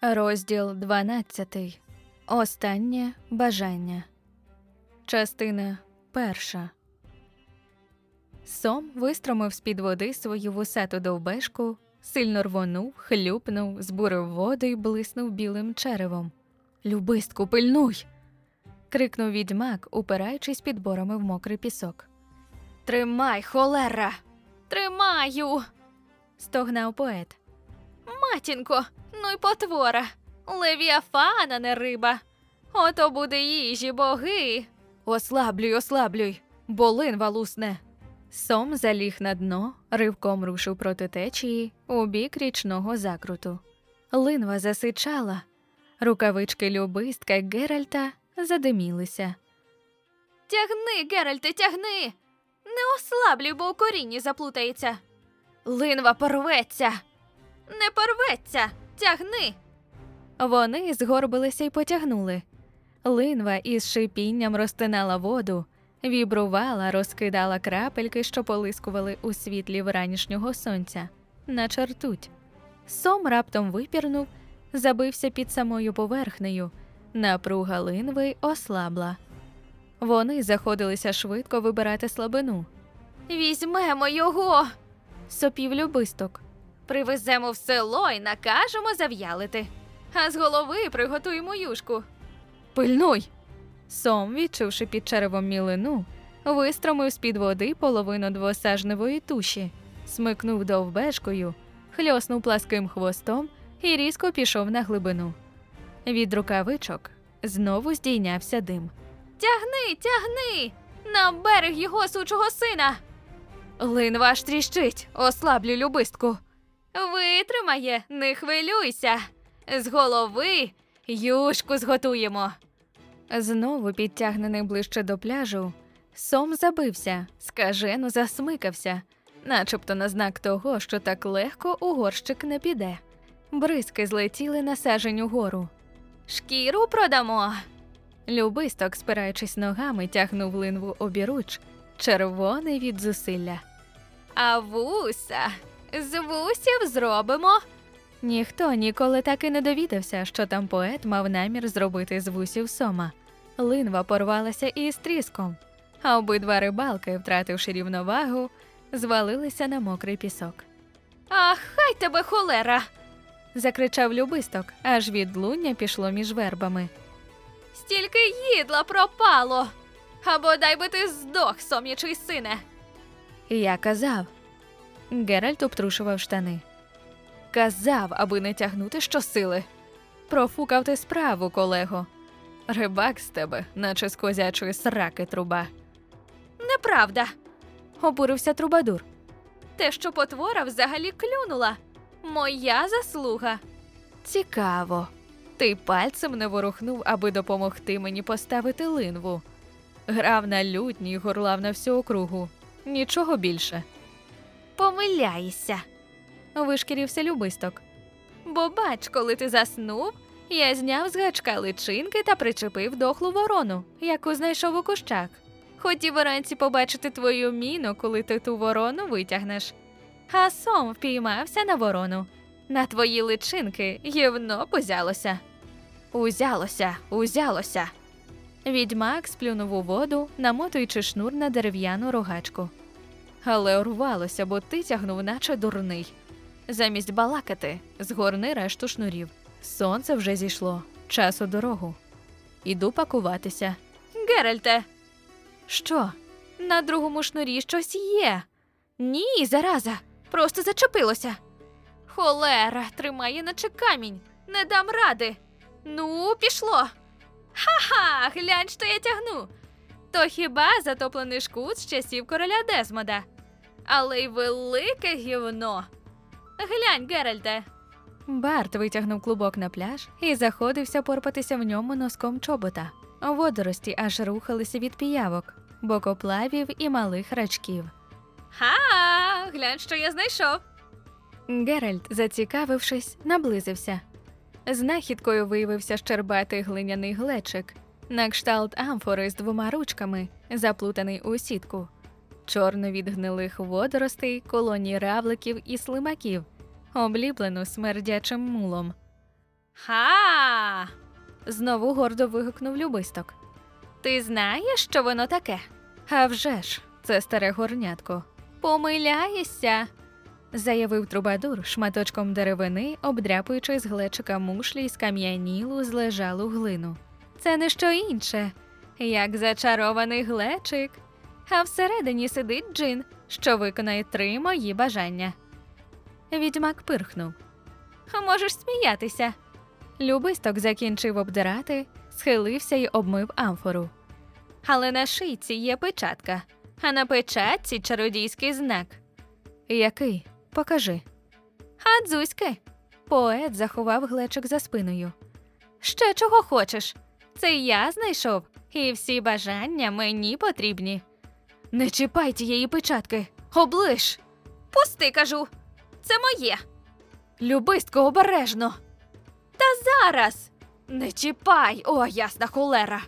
Розділ 12. Останнє бажання. Частина перша. Сом вистромив з-під води свою вусату довбешку, сильно рвонув, хлюпнув, збурив воду і блиснув білим черевом. Любистку, пильнуй. крикнув відьмак, упираючись підборами в мокрий пісок. Тримай, холера! Тримаю. стогнав поет. Матінко, ну й потвора. Левіафана не риба. Ото буде їжі боги. Ослаблюй, ослаблюй, бо линва лусне. Сом заліг на дно, ривком рушив проти течії у бік річного закруту. Линва засичала, рукавички любистка Геральта задимілися. Тягни, Геральте, тягни. Не ослаблюй, бо у корінні заплутається. Линва порветься. Не порветься, тягни. Вони згорбилися й потягнули. Линва із шипінням розтинала воду, вібрувала, розкидала крапельки, що полискували у світлі вранішнього сонця, наче ртуть. Сом раптом випірнув, забився під самою поверхнею. Напруга линви ослабла. Вони заходилися швидко вибирати слабину. Візьмемо його, сопів любисток. Привеземо в село і накажемо зав'ялити. А з голови приготуємо юшку. Пильнуй. Сом, відчувши під черевом мілину, вистромив з-під води половину двосажневої туші, смикнув довбешкою, хльоснув пласким хвостом і різко пішов на глибину. Від рукавичок знову здійнявся дим. Тягни, тягни! На берег його сучого сина. Лин ваш тріщить, ослаблю любистку. Витримає, не хвилюйся. З голови юшку зготуємо. Знову підтягнений ближче до пляжу, сом забився, скажено засмикався, начебто на знак того, що так легко у горщик не піде. Бризки злетіли на сажень угору. Шкіру продамо. Любисток, спираючись ногами, тягнув линву обіруч, червоний від зусилля. А вуса з вусів зробимо. Ніхто ніколи так і не довідався, що там поет мав намір зробити з вусів сома. Линва порвалася із тріском, а обидва рибалки, втративши рівновагу, звалилися на мокрий пісок. А хай тебе холера. закричав любисток, аж відлуння пішло між вербами. Стільки їдла пропало. А бодай би ти здох, сом'ячий сине. Я казав. Геральт обтрушував штани. Казав, аби не тягнути щосили. Профукав ти справу, колего. Рибак з тебе, наче з козячої сраки труба. Неправда, обурився трубадур. Те, що потвора взагалі клюнула. Моя заслуга. Цікаво. Ти пальцем не ворухнув, аби допомогти мені поставити линву. Грав на лютні й горлав на всю округу. Нічого більше. Помиляєшся, вишкірився любисток. Бо бач, коли ти заснув, я зняв з гачка личинки та причепив дохлу ворону, яку знайшов у кущах. Хотів вранці побачити твою міну, коли ти ту ворону витягнеш. А сом впіймався на ворону. На твої личинки гівно позялося. Узялося, узялося. Відьмак сплюнув у воду, намотуючи шнур на дерев'яну рогачку. Але урвалося, бо ти тягнув, наче дурний. Замість балакати, згорни решту шнурів. Сонце вже зійшло, час у дорогу. Іду пакуватися. Геральте. Що? На другому шнурі щось є. Ні, зараза, просто зачепилося. Холера, тримає наче камінь, не дам ради. Ну, пішло. Ха-ха, глянь, що я тягну. То хіба затоплений шкут з часів короля Дезмода. Але й велике гівно. Глянь, Геральте. Барт витягнув клубок на пляж і заходився порпатися в ньому носком чобота. Водорості аж рухалися від піявок, бокоплавів і малих рачків. Ха, глянь, що я знайшов. Геральт, зацікавившись, наблизився. Знахідкою виявився щербатий глиняний глечик, на кшталт амфори з двома ручками, заплутаний у сітку, чорно від гнилих водоростей, колонії равликів і слимаків, обліплену смердячим мулом. Ха. знову гордо вигукнув любисток. Ти знаєш, що воно таке? «А вже ж, це старе горнятко. Помиляєшся, заявив трубадур шматочком деревини, обдряпуючи з глечика мушлі й скам'янілу злежалу глину. Це не що інше, як зачарований глечик, а всередині сидить джин, що виконає три мої бажання. Відьмак пирхнув. Можеш сміятися. Любисток закінчив обдирати, схилився й обмив амфору. Але на шийці є печатка, а на печатці чародійський знак. Який? Покажи. А дзузьки. Поет заховав глечик за спиною. Ще чого хочеш? Це я знайшов, і всі бажання мені потрібні. Не чіпай тієї печатки, облиш. Пусти, кажу. Це моє. Любистко обережно. Та зараз. Не чіпай, о, ясна холера.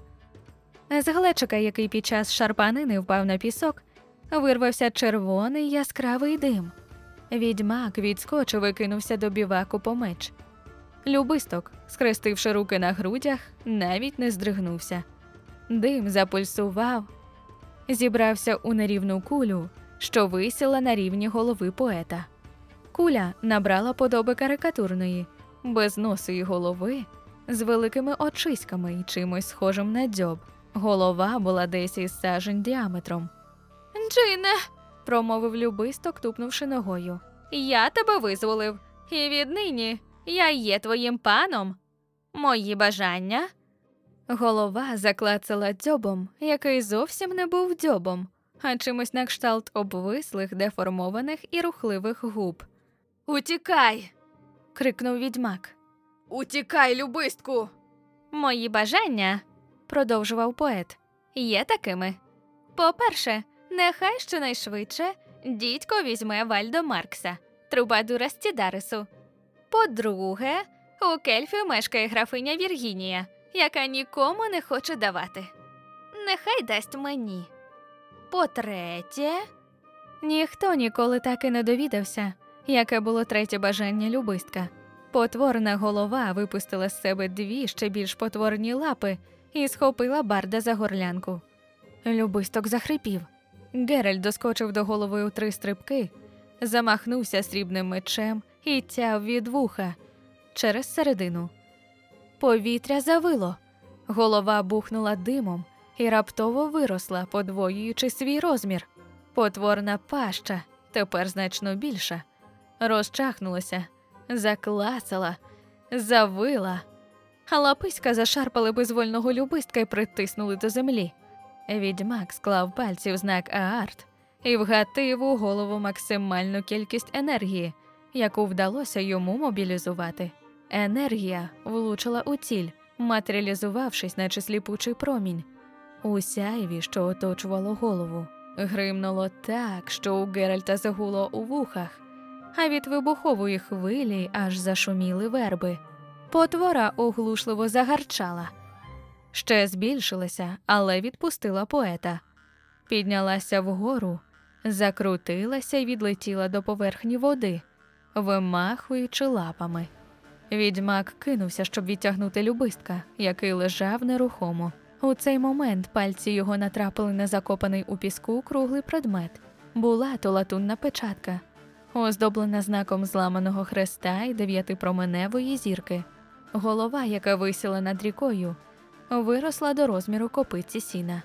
З глечика, який під час шарпанини впав на пісок, вирвався червоний яскравий дим. Відьмак відскочив і кинувся до біваку по меч. Любисток, скрестивши руки на грудях, навіть не здригнувся. Дим запульсував, зібрався у нерівну кулю, що висіла на рівні голови поета. Куля набрала подоби карикатурної, без носу і голови, з великими очиськами і чимось схожим на дзьоб. Голова була десь із сажень діаметром. Джине, промовив любисток, тупнувши ногою. Я тебе визволив, і віднині я є твоїм паном. Мої бажання. Голова заклацала дзьобом, який зовсім не був дзьобом, а чимось на кшталт обвислих, деформованих і рухливих губ. Утікай. крикнув відьмак. Утікай, любистку. Мої бажання, продовжував поет, є такими. По-перше, нехай щонайшвидше дідько візьме Вальдо Маркса, трубадура Стідарису. По-друге, у кельфі мешкає графиня Віргінія, яка нікому не хоче давати. Нехай дасть мені. По-третє, ніхто ніколи так і не довідався, яке було третє бажання любистка. Потворна голова випустила з себе дві ще більш потворні лапи і схопила барда за горлянку. Любисток захрипів. Геральт доскочив до голови у три стрибки, замахнувся срібним мечем і тяв від вуха через середину. Повітря завило, голова бухнула димом і раптово виросла, подвоюючи свій розмір. Потворна паща, тепер значно більша, розчахнулася, заклацала, завила, а лаписька зашарпали безвольного любистка і притиснули до землі. Відьмак склав пальці в знак Аарт і вгатив у голову максимальну кількість енергії, яку вдалося йому мобілізувати. Енергія влучила у ціль, матеріалізувавшись, наче сліпучий промінь. У сяйві, що оточувало голову, гримнуло так, що у Геральта загуло у вухах, а від вибухової хвилі аж зашуміли верби. Потвора оглушливо загарчала, ще збільшилася, але відпустила поета. Піднялася вгору, закрутилася і відлетіла до поверхні води, вимахуючи лапами. Відьмак кинувся, щоб відтягнути любистка, який лежав нерухомо. У цей момент пальці його натрапили на закопаний у піску круглий предмет. Була то латунна печатка, оздоблена знаком зламаного хреста і дев'ятипроменевої зірки. Голова, яка висіла над рікою, виросла до розміру копиці сіна.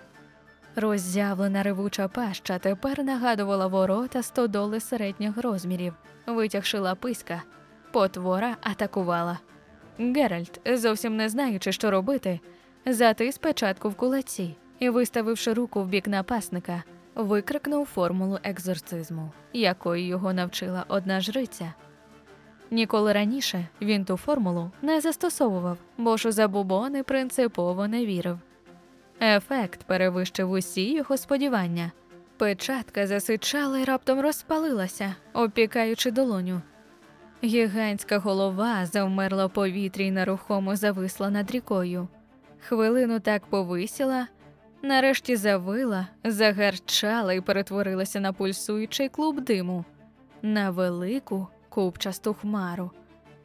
Роззявлена ревуча паща тепер нагадувала ворота стодоли середніх розмірів, витягши лаписька, потвора атакувала. Геральт, зовсім не знаючи, що робити, затис печатку в кулаці і, виставивши руку в бік напасника, викрикнув формулу екзорцизму, якої його навчила одна жриця. Ніколи раніше він ту формулу не застосовував, бо ж у забубони принципово не вірив. Ефект перевищив усі його сподівання. Печатка засичала і раптом розпалилася, опікаючи долоню. Гігантська голова завмерла в повітрі й нерухомо зависла над рікою. Хвилину так повисіла, нарешті завила, загарчала і перетворилася на пульсуючий клуб диму, на велику купчасту хмару.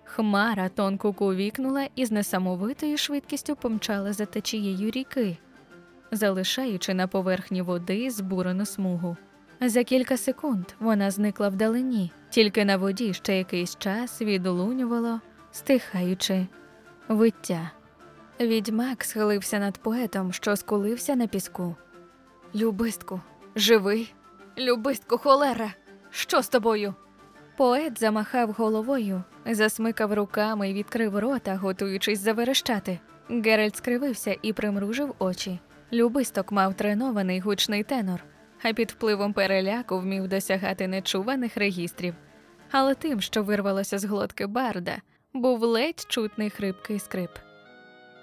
Хмара тонко кувікнула і з несамовитою швидкістю помчала за течією ріки, залишаючи на поверхні води збурену смугу. За кілька секунд вона зникла вдалині, тільки на воді ще якийсь час відлунювало, стихаючи виття. Відьмак схилився над поетом, що скулився на піску. Любистку, живий? Любистку, холера, що з тобою? Поет замахав головою, засмикав руками і відкрив рота, готуючись заверещати. Геральт скривився і примружив очі. Любисток мав тренований гучний тенор, а під впливом переляку вмів досягати нечуваних регістрів. Але тим, що вирвалося з глотки барда, був ледь чутний хрипкий скрип.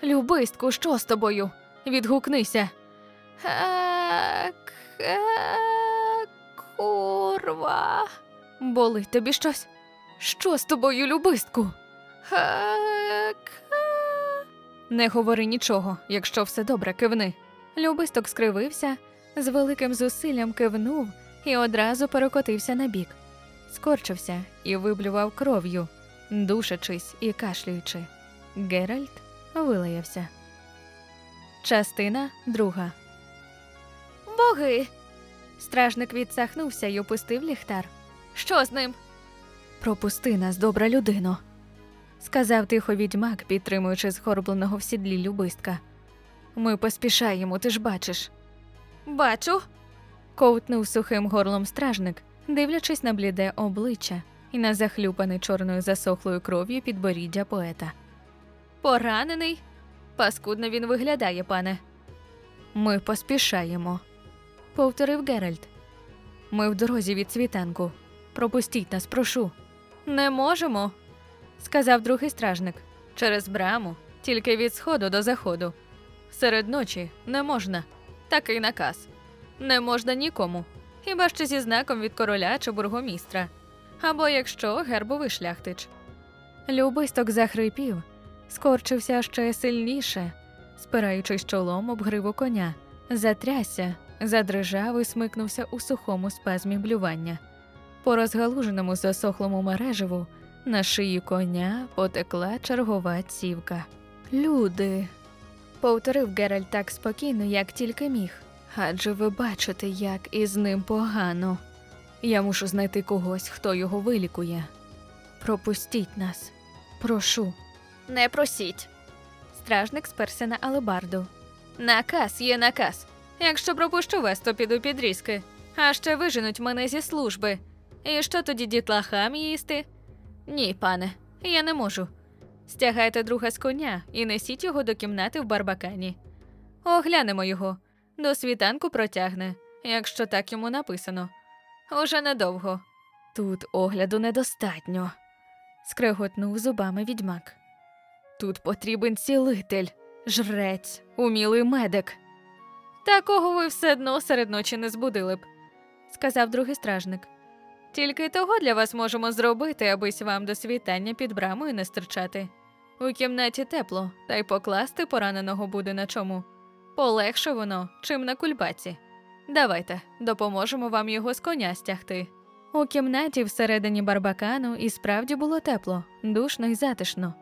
Любистку, що з тобою? Відгукнися. Курва. Болить тобі щось? Що з тобою, любистку? Не говори нічого, якщо все добре, кивни. Любисток скривився, з великим зусиллям кивнув і одразу перекотився на бік. Скорчився і виблював кров'ю, душачись і кашлюючи. Геральт вилаявся. Частина друга. Боги. Стражник відсахнувся й опустив ліхтар. Що з ним? Пропусти нас, добра людино, сказав тихо відьмак, підтримуючи згорбленого в сідлі любистка. Ми поспішаємо, ти ж бачиш. Бачу. ковтнув сухим горлом стражник, дивлячись на бліде обличчя і на захлюпане чорною засохлою кров'ю підборіддя поета. Поранений? Паскудно він виглядає, пане. Ми поспішаємо, повторив Геральт. Ми в дорозі від світанку. Пропустіть нас, прошу. Не можемо, сказав другий стражник. Через браму, тільки від сходу до заходу. Серед ночі не можна. Такий наказ. Не можна нікому. Хіба що зі знаком від короля чи бургомістра. Або якщо гербовий шляхтич. Любисток захрипів, скорчився ще сильніше, спираючись чолом об гриву коня, затрясся, задрижав і смикнувся у сухому спазмі блювання. По розгалуженому засохлому мережеву на шиї коня потекла чергова цівка. Люди. Повторив Геральт так спокійно, як тільки міг. Адже ви бачите, як із ним погано. Я мушу знайти когось, хто його вилікує. Пропустіть нас, прошу. Не просіть. Стражник сперся на алебарду. Наказ є наказ. Якщо пропущу вас, то піду під різки. А ще виженуть мене зі служби. І що тоді дітлахам їсти? Ні, пане, я не можу. Стягайте друга з коня і несіть його до кімнати в барбакані. Оглянемо його. До світанку протягне, якщо так йому написано. Уже недовго. Тут огляду недостатньо, скреготнув зубами відьмак. Тут потрібен цілитель, жрець, умілий медик. Такого ви все одно серед ночі не збудили б, сказав другий стражник. Тільки того для вас можемо зробити, абись вам до світання під брамою не стирчати. У кімнаті тепло, та й покласти пораненого буде на чому. Полегше воно, чим на кульбаці. Давайте, допоможемо вам його з коня стягти. У кімнаті всередині барбакану і справді було тепло, душно й затишно.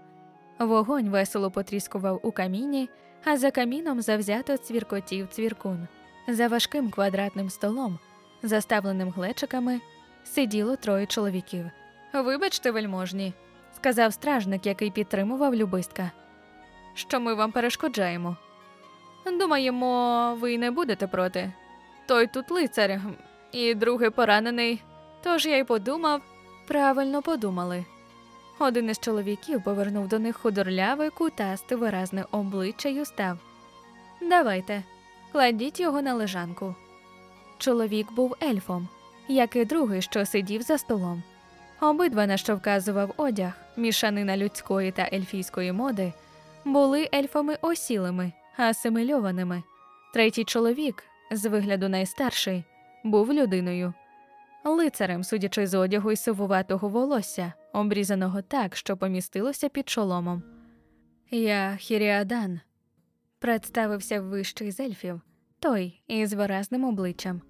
Вогонь весело потріскував у каміні, а за каміном завзято цвіркотів цвіркун. За важким квадратним столом, заставленим глечиками, сиділо троє чоловіків. Вибачте, вельможні, сказав стражник, який підтримував любистка. Що ми вам перешкоджаємо? Думаємо, ви не будете проти. Той тут лицар, і другий поранений. Тож я й подумав, правильно подумали. Один із чоловіків повернув до них худорляве, кутасте, виразне обличчя й устав. Давайте, кладіть його на лежанку. Чоловік був ельфом, як і другий, що сидів за столом. Обидва, на що вказував одяг, мішанина людської та ельфійської моди, були ельфами осілими, асимильованими. Третій чоловік, з вигляду найстарший, був людиною, лицарем, судячи з одягу й сивуватого волосся, обрізаного так, що помістилося під шоломом. Я Хіріадан, представився вищий з ельфів, той із виразним обличчям.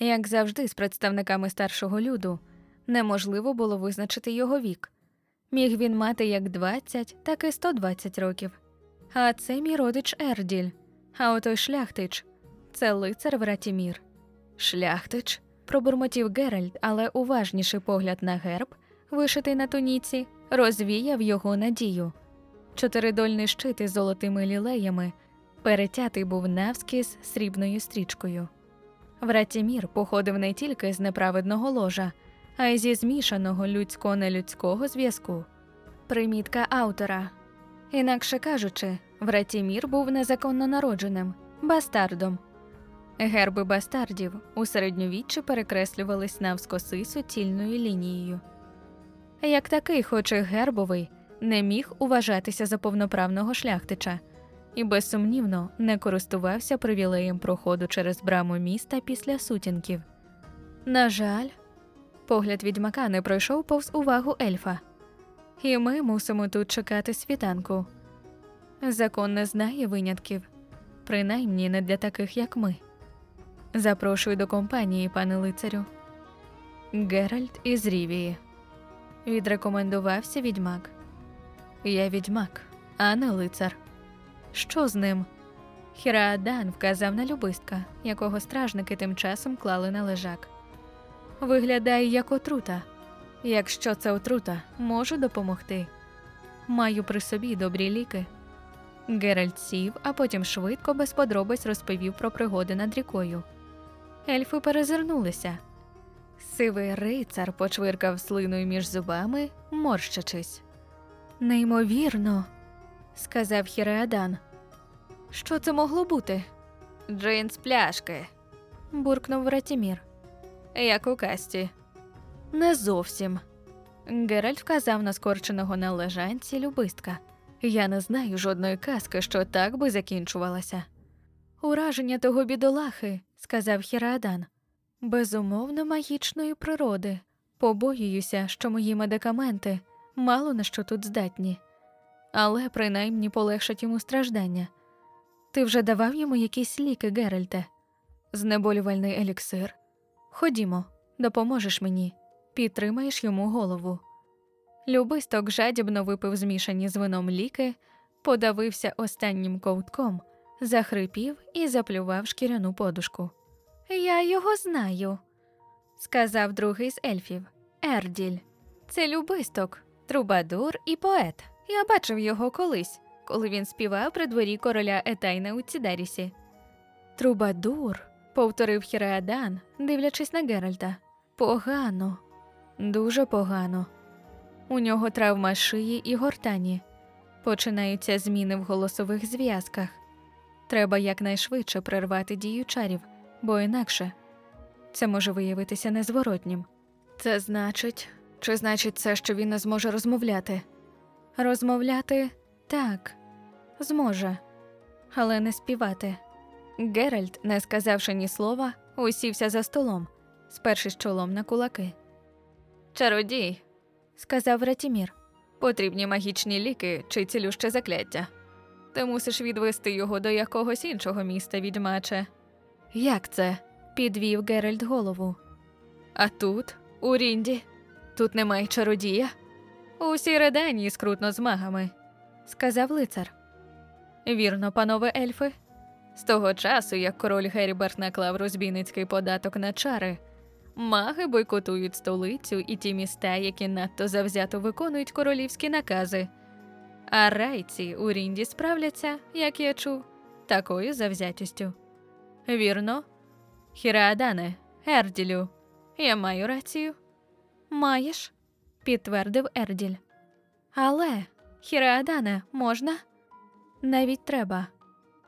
Як завжди, з представниками старшого люду неможливо було визначити його вік. Міг він мати як 20, так і 120 років. А це мій родич Ерділь, а отой шляхтич це лицар Вратімір. Шляхтич, пробурмотів Геральт, але уважніший погляд на герб, вишитий на туніці, розвіяв його надію. Чотиридольний щит із золотими лілеями перетятий був навскіз срібною стрічкою. Вратімір походив не тільки з неправедного ложа, а й зі змішаного людсько-нелюдського зв'язку. Примітка автора. Інакше кажучи, Вратімір був незаконно народженим, бастардом. Герби бастардів у середньовіччі перекреслювались навскоси суцільною лінією. Як такий, хоч і гербовий, не міг уважатися за повноправного шляхтича і безсумнівно не користувався привілеєм проходу через браму міста після сутінків. На жаль, погляд відьмака не пройшов повз увагу ельфа, і ми мусимо тут чекати світанку. Закон не знає винятків, принаймні не для таких, як ми. Запрошую до компанії, пане лицарю. Геральт із Рівії. Відрекомендувався відьмак. Я відьмак, а не лицар. Що з ним? Хіраадан вказав на любистка, якого стражники тим часом клали на лежак. Виглядає як отрута. Якщо це отрута, можу допомогти. Маю при собі добрі ліки. Геральт сів, а потім швидко без подробиць розповів про пригоди над рікою. Ельфи перезирнулися. Сивий рицар почвиркав слиною між зубами, морщачись. Неймовірно, сказав Хіреадан. Що це могло бути? Джин з пляшки, буркнув Ратімір. Як у касті. Не зовсім. Геральт вказав на скорченого на лежанці любистка. Я не знаю жодної казки, що так би закінчувалася. Ураження того бідолахи, сказав Хірадан, безумовно магічної природи. Побоююся, що мої медикаменти мало на що тут здатні, але принаймні полегшать йому страждання. Ти вже давав йому якісь ліки, Геральте? Знеболювальний еліксир. Ходімо, допоможеш мені, підтримаєш йому голову. Любисток жадібно випив змішані з вином ліки, подавився останнім ковтком, захрипів і заплював шкіряну подушку. Я його знаю, сказав другий з ельфів. Ерділь. Це любисток, трубадур і поет. Я бачив його колись, коли він співав при дворі короля Етайна у Цідерісі. Трубадур, повторив Хіреадан, дивлячись на Геральта. Погано, дуже погано. У нього травма шиї і гортані. Починаються зміни в голосових зв'язках. Треба якнайшвидше прервати дію чарів, бо інакше це може виявитися незворотнім. Це значить, чи значить це, що він не зможе розмовляти? Розмовляти так, зможе, але не співати. Геральт, не сказавши ні слова, усівся за столом, спершись чолом на кулаки. Чародій, сказав Ратімір, потрібні магічні ліки чи цілюще закляття. Ти мусиш відвести його до якогось іншого міста, відьмаче. Як це? підвів Геральт голову. А тут, у Рінді, тут немає чародія. Усі реданії скрутно з магами, сказав лицар. Вірно, панове ельфи. З того часу, як король Геріберт наклав розбійницький податок на чари, маги бойкотують столицю і ті міста, які надто завзято виконують королівські накази. А райці у Рінді справляться, як я чув, такою завзятістю. Вірно, Хіраадане, Ерділю, я маю рацію. Маєш, підтвердив Ерділь. Але, Хіраадане, можна? Навіть треба,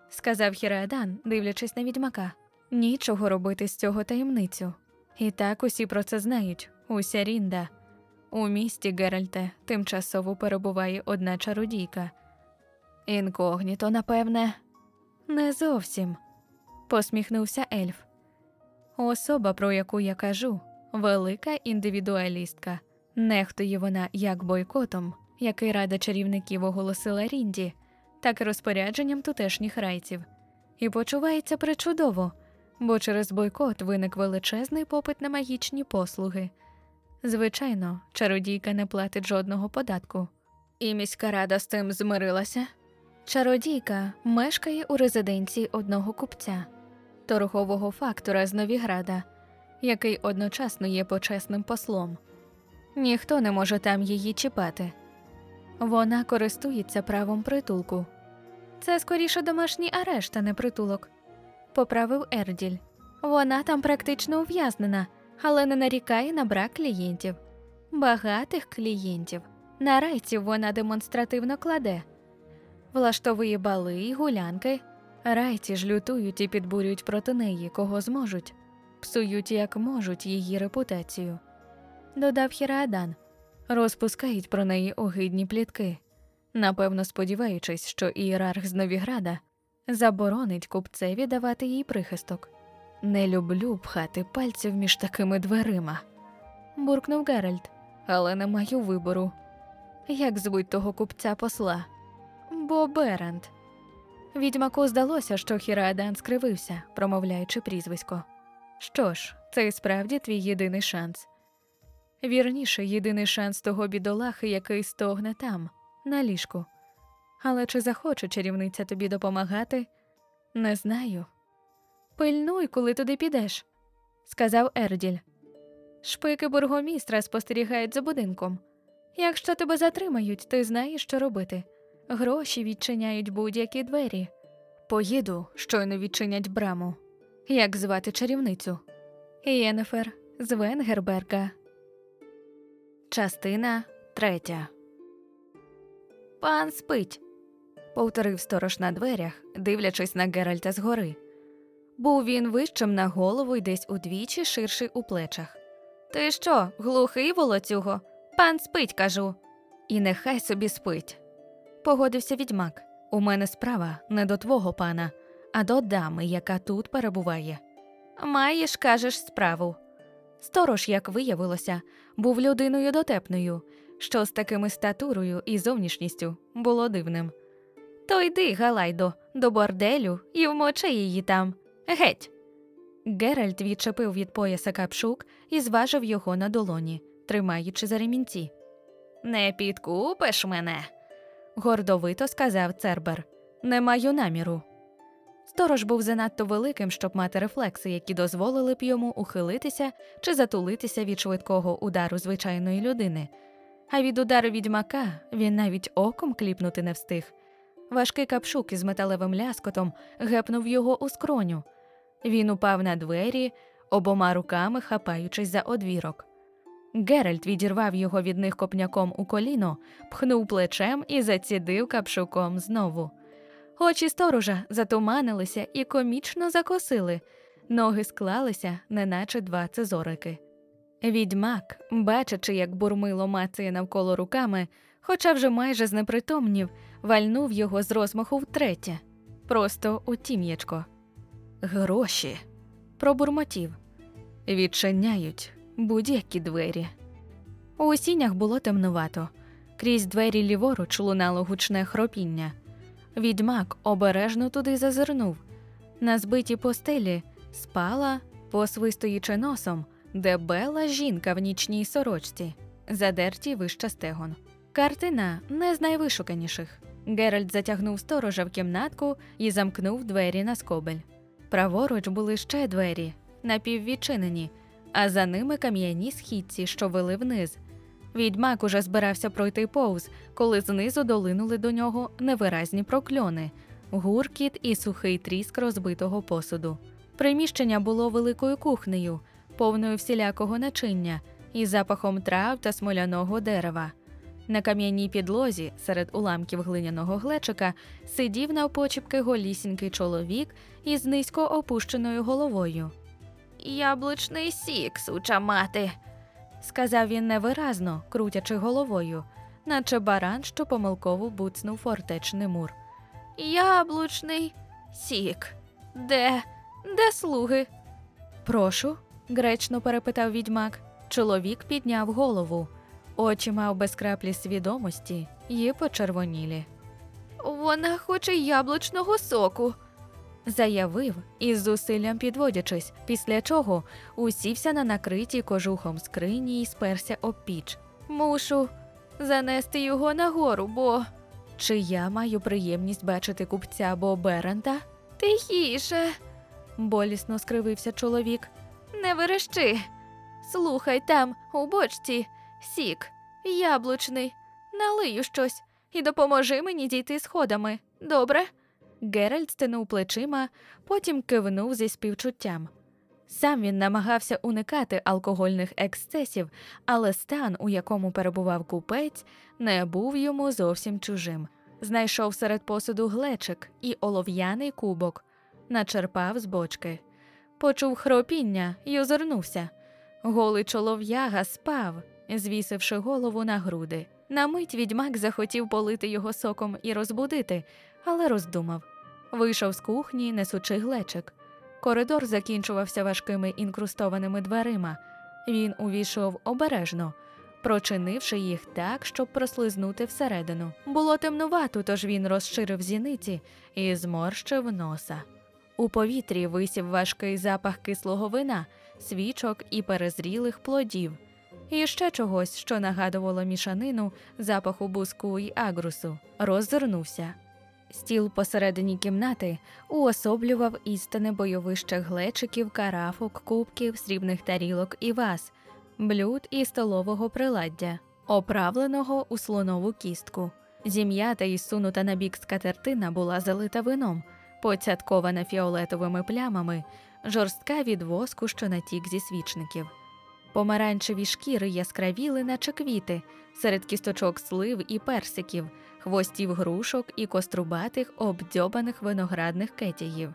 сказав Хіраадан, дивлячись на відьмака. Нічого робити з цього таємницю. І так усі про це знають, уся Рінда. У місті Геральте тимчасово перебуває одна чародійка. Інкогніто, напевне, не зовсім, посміхнувся ельф. Особа, про яку я кажу, велика індивідуалістка. Нехтує вона як бойкотом, який рада чарівників оголосила Рінді, так і розпорядженням тутешніх райців, і почувається причудово, бо через бойкот виник величезний попит на магічні послуги. Звичайно, чародійка не платить жодного податку. І міська рада з цим змирилася. Чародійка мешкає у резиденції одного купця, торгового фактора з Новіграда, який одночасно є почесним послом. Ніхто не може там її чіпати. Вона користується правом притулку. Це скоріше домашній арешт, а не притулок, поправив Ерділь. Вона там практично ув'язнена, але не нарікає на брак клієнтів. Багатих клієнтів. На райців вона демонстративно кладе, влаштовує бали й гулянки. Райці ж лютують і підбурюють проти неї, кого зможуть, псують як можуть її репутацію. Додав Хіраадан, розпускають про неї огидні плітки, напевно, сподіваючись, що ієрарх з Новіграда заборонить купцеві давати їй прихисток. Не люблю пхати пальців між такими дверима, буркнув Геральт, але не маю вибору. Як звуть того купця посла? Бо Беренд. Відьмаку здалося, що Хірадан скривився, промовляючи прізвисько. Що ж, це і справді твій єдиний шанс. Вірніше, єдиний шанс того бідолахи, який стогне там, на ліжку. Але чи захоче чарівниця тобі допомагати? Не знаю. Пильнуй, коли туди підеш, сказав Ерділь. Шпики бургомістра спостерігають за будинком. Якщо тебе затримають, ти знаєш, що робити. Гроші відчиняють будь-які двері. Поїду, щойно відчинять браму. Як звати чарівницю? Єнефер з Венгерберга. Частина третя. Пан спить, повторив сторож на дверях, дивлячись на Геральта згори. Був він вищим на голову й десь удвічі ширший у плечах. Ти що, глухий волоцюго? Пан спить, кажу. І нехай собі спить. Погодився відьмак. У мене справа не до твого пана, а до дами, яка тут перебуває. Маєш, кажеш, справу. Сторож, як виявилося, був людиною дотепною, що з такими статурою і зовнішністю було дивним. То йди, Галайдо, до борделю і вмочи її там. Геть. Геральт відчепив від пояса капшук і зважив його на долоні, тримаючи за ремінці. Не підкупиш мене, гордовито сказав Цербер. Не маю наміру. Сторож був занадто великим, щоб мати рефлекси, які дозволили б йому ухилитися чи затулитися від швидкого удару звичайної людини. А від удару відьмака він навіть оком кліпнути не встиг. Важкий капшук із металевим ляскотом гепнув його у скроню. Він упав на двері, обома руками хапаючись за одвірок. Геральт відірвав його від них копняком у коліно, пхнув плечем і зацідив капшуком знову. Очі сторожа затуманилися і комічно закосили, ноги склалися, неначе два цезорики. Відьмак, бачачи, як бурмило мацає навколо руками, хоча вже майже знепритомнів, вальнув його з розмаху втретє, просто у тім'ячко. Гроші пробурмотів. Відчиняють будь-які двері. У сінях було темнувато. Крізь двері ліворуч лунало гучне хропіння. Відьмак обережно туди зазирнув. На збитій постелі спала, посвистуючи носом, дебела жінка в нічній сорочці, задерті вище стегон. Картина не з найвишуканіших. Геральт затягнув сторожа в кімнатку і замкнув двері на скобель. Праворуч були ще двері, напіввідчинені, а за ними кам'яні східці, що вели вниз. Відьмак уже збирався пройти повз, коли знизу долинули до нього невиразні прокльони, гуркіт і сухий тріск розбитого посуду. Приміщення було великою кухнею, повною всілякого начиння, із запахом трав та смоляного дерева. На кам'яній підлозі, серед уламків глиняного глечика, сидів навпочіпки голісінький чоловік із низько опущеною головою. Яблучний сік, суча мати, сказав він невиразно, крутячи головою, наче баран, що помилково буцнув фортечний мур. Яблучний сік. Де? Де слуги? Прошу, гречно перепитав відьмак. Чоловік підняв голову. Очі мав без краплі свідомості й почервонілі. Вона хоче яблучного соку, заявив, із зусиллям підводячись, після чого усівся на накритій кожухом скрині і сперся об піч. Мушу занести його нагору, бо. Чи я маю приємність бачити купця або Берента? Тихіше. болісно скривився чоловік. Не верещи. Слухай там, у бочці, сік, яблучний, налию щось і допоможи мені дійти сходами. Добре? Геральт стинув плечима, потім кивнув зі співчуттям. Сам він намагався уникати алкогольних ексцесів, але стан, у якому перебував купець, не був йому зовсім чужим. Знайшов серед посуду глечик і олов'яний кубок, начерпав з бочки. Почув хропіння й озирнувся. Голий чолов'яга спав, звісивши голову на груди. На мить відьмак захотів полити його соком і розбудити, але роздумав. Вийшов з кухні, несучи глечик. Коридор закінчувався важкими інкрустованими дверима. Він увійшов обережно, прочинивши їх так, щоб прослизнути всередину. Було темнувато, тож він розширив зіниці і зморщив носа. У повітрі висів важкий запах кислого вина, свічок і перезрілих плодів, і ще чогось, що нагадувало мішанину запаху буску й агрусу. Роззирнувся. Стіл посередині кімнати уособлював істинне бойовище глечиків, карафок, кубків, срібних тарілок і ваз, блюд і столового приладдя, оправленого у слонову кістку. Зім'ята і сунута на бік скатертина була залита вином, поцяткована фіолетовими плямами, жорстка від воску, що натік зі свічників. Помаранчеві шкіри яскравіли, наче квіти, серед кісточок слив і персиків, хвостів грушок і кострубатих обдьобаних виноградних кетягів.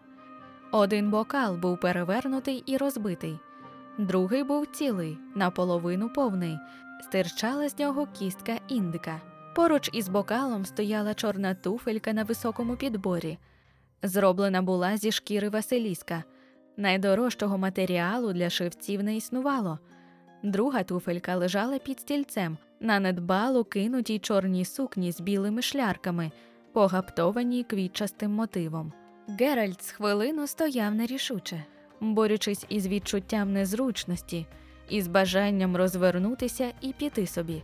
Один бокал був перевернутий і розбитий, другий був цілий, наполовину повний, стирчала з нього кістка індика. Поруч із бокалом стояла чорна туфелька на високому підборі. Зроблена була зі шкіри Василіска. Найдорожчого матеріалу для шивців не існувало. Друга туфелька лежала під стільцем, на недбало кинутій чорній сукні з білими шлярками, погаптованій квітчастим мотивом. Геральт з хвилину стояв нерішуче, борючись із відчуттям незручності, і з бажанням розвернутися і піти собі.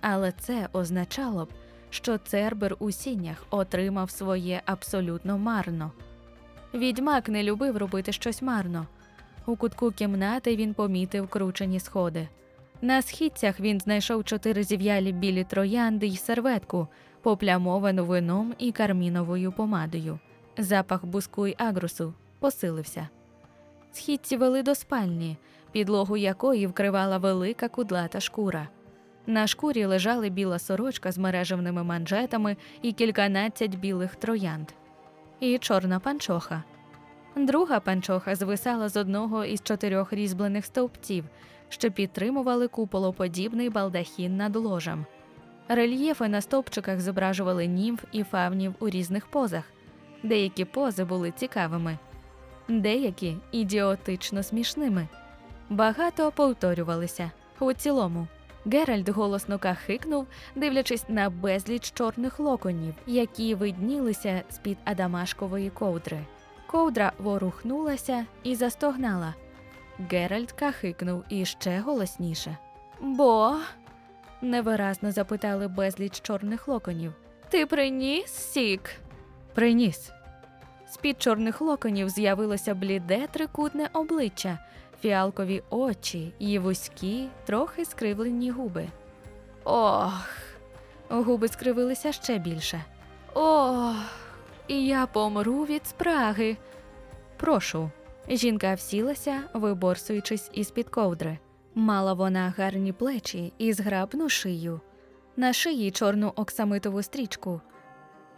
Але це означало б, що Цербер у сінях отримав своє абсолютно марно. Відьмак не любив робити щось марно. У кутку кімнати він помітив кручені сходи. На східцях він знайшов чотири зів'ялі білі троянди й серветку, поплямовану вином і карміновою помадою. Запах буску й агрусу посилився. Східці вели до спальні, підлогу якої вкривала велика кудлата шкура. На шкурі лежали біла сорочка з мережевними манжетами і кільканадцять білих троянд, і чорна панчоха. Друга панчоха звисала з одного із чотирьох різьблених стовпців, що підтримували куполоподібний балдахін над ложем. Рельєфи на стовпчиках зображували німф і фавнів у різних позах. Деякі пози були цікавими, деякі ідіотично смішними. Багато повторювалися у цілому. Геральт голосно кахикнув, дивлячись на безліч чорних локонів, які виднілися з-під адамашкової ковдри. Ковдра ворухнулася і застогнала. Геральт кахикнув іще голосніше. Бо. невиразно запитали безліч чорних локонів. Ти приніс сік? Приніс. З-під чорних локонів з'явилося бліде трикутне обличчя, фіалкові очі і вузькі, трохи скривлені губи. Ох. Губи скривилися ще більше. Ох, і я помру від спраги. Прошу. Жінка всілася, виборсуючись із під ковдри. Мала вона гарні плечі і зграбну шию, на шиї чорну оксамитову стрічку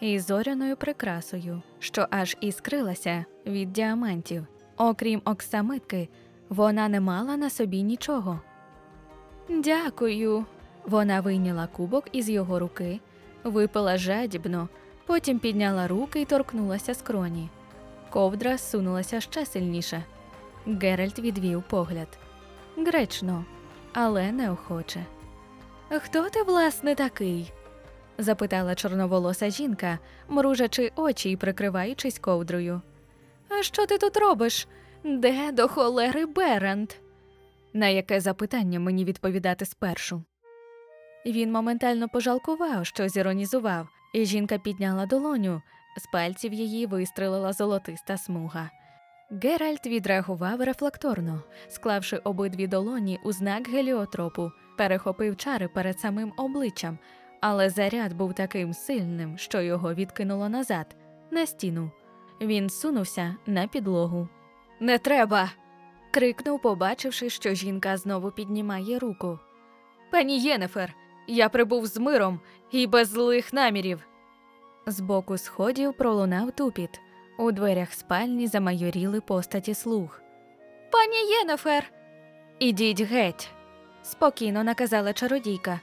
із зоряною прикрасою, що аж іскрилася від діамантів. Окрім оксамитки, вона не мала на собі нічого. Дякую. Вона вийняла кубок із його руки, випила жадібно, потім підняла руки і торкнулася скроні. Ковдра сунулася ще сильніше. Геральт відвів погляд. Гречно, але неохоче. Хто ти, власне, такий? запитала чорноволоса жінка, мружачи очі й прикриваючись ковдрою. А що ти тут робиш? Де до холери Берант? На яке запитання мені відповідати спершу? Він моментально пожалкував, що зіронізував, і жінка підняла долоню, з пальців її вистрелила золотиста смуга. Геральт відреагував рефлекторно, склавши обидві долоні у знак геліотропу, перехопив чари перед самим обличчям, але заряд був таким сильним, що його відкинуло назад, на стіну. Він сунувся на підлогу. Не треба. крикнув, побачивши, що жінка знову піднімає руку. Пані Єнефер, я прибув з миром і без злих намірів. З боку сходів пролунав тупіт. У дверях спальні замайоріли постаті слуг. Пані Єнефер. Ідіть геть, спокійно наказала чародійка.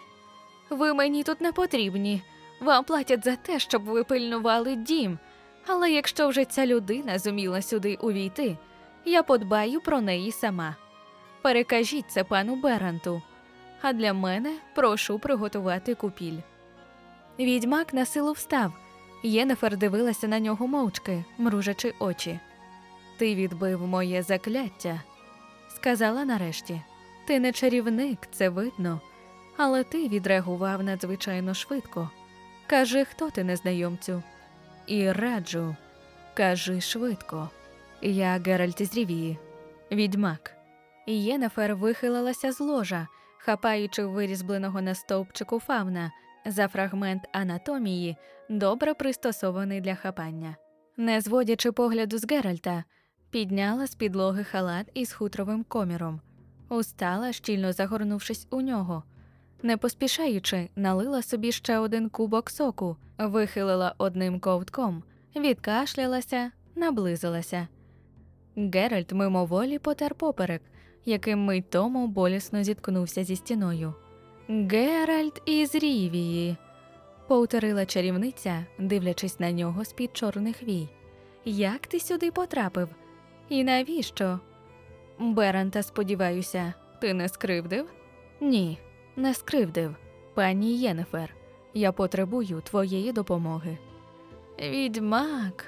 Ви мені тут не потрібні. Вам платять за те, щоб ви пильнували дім. Але якщо вже ця людина зуміла сюди увійти, я подбаю про неї сама. Перекажіть це пану Беранту, а для мене прошу приготувати купіль. Відьмак на силу встав. Єнефер дивилася на нього мовчки, мружачи очі. Ти відбив моє закляття, сказала нарешті. Ти не чарівник, це видно, але ти відреагував надзвичайно швидко. Кажи, хто ти незнайомцю. І раджу, кажи швидко. Я Геральт із Рівії, відьмак. Єнефер вихилилася з ложа, хапаючи вирізбленого на стовпчику фавна за фрагмент анатомії, добре пристосований для хапання. Не зводячи погляду з Геральта, підняла з підлоги халат із хутровим коміром, устала, щільно загорнувшись у нього. Не поспішаючи, налила собі ще один кубок соку, вихилила одним ковтком, відкашлялася, наблизилася. Геральт мимоволі потер поперек, яким мить тому болісно зіткнувся зі стіною. Геральт із Рівії, повторила чарівниця, дивлячись на нього з під чорних вій. Як ти сюди потрапив? І навіщо? Беранта, сподіваюся, ти не скривдив? Ні, не скривдив. Пані Єнефер, я потребую твоєї допомоги. Відьмак,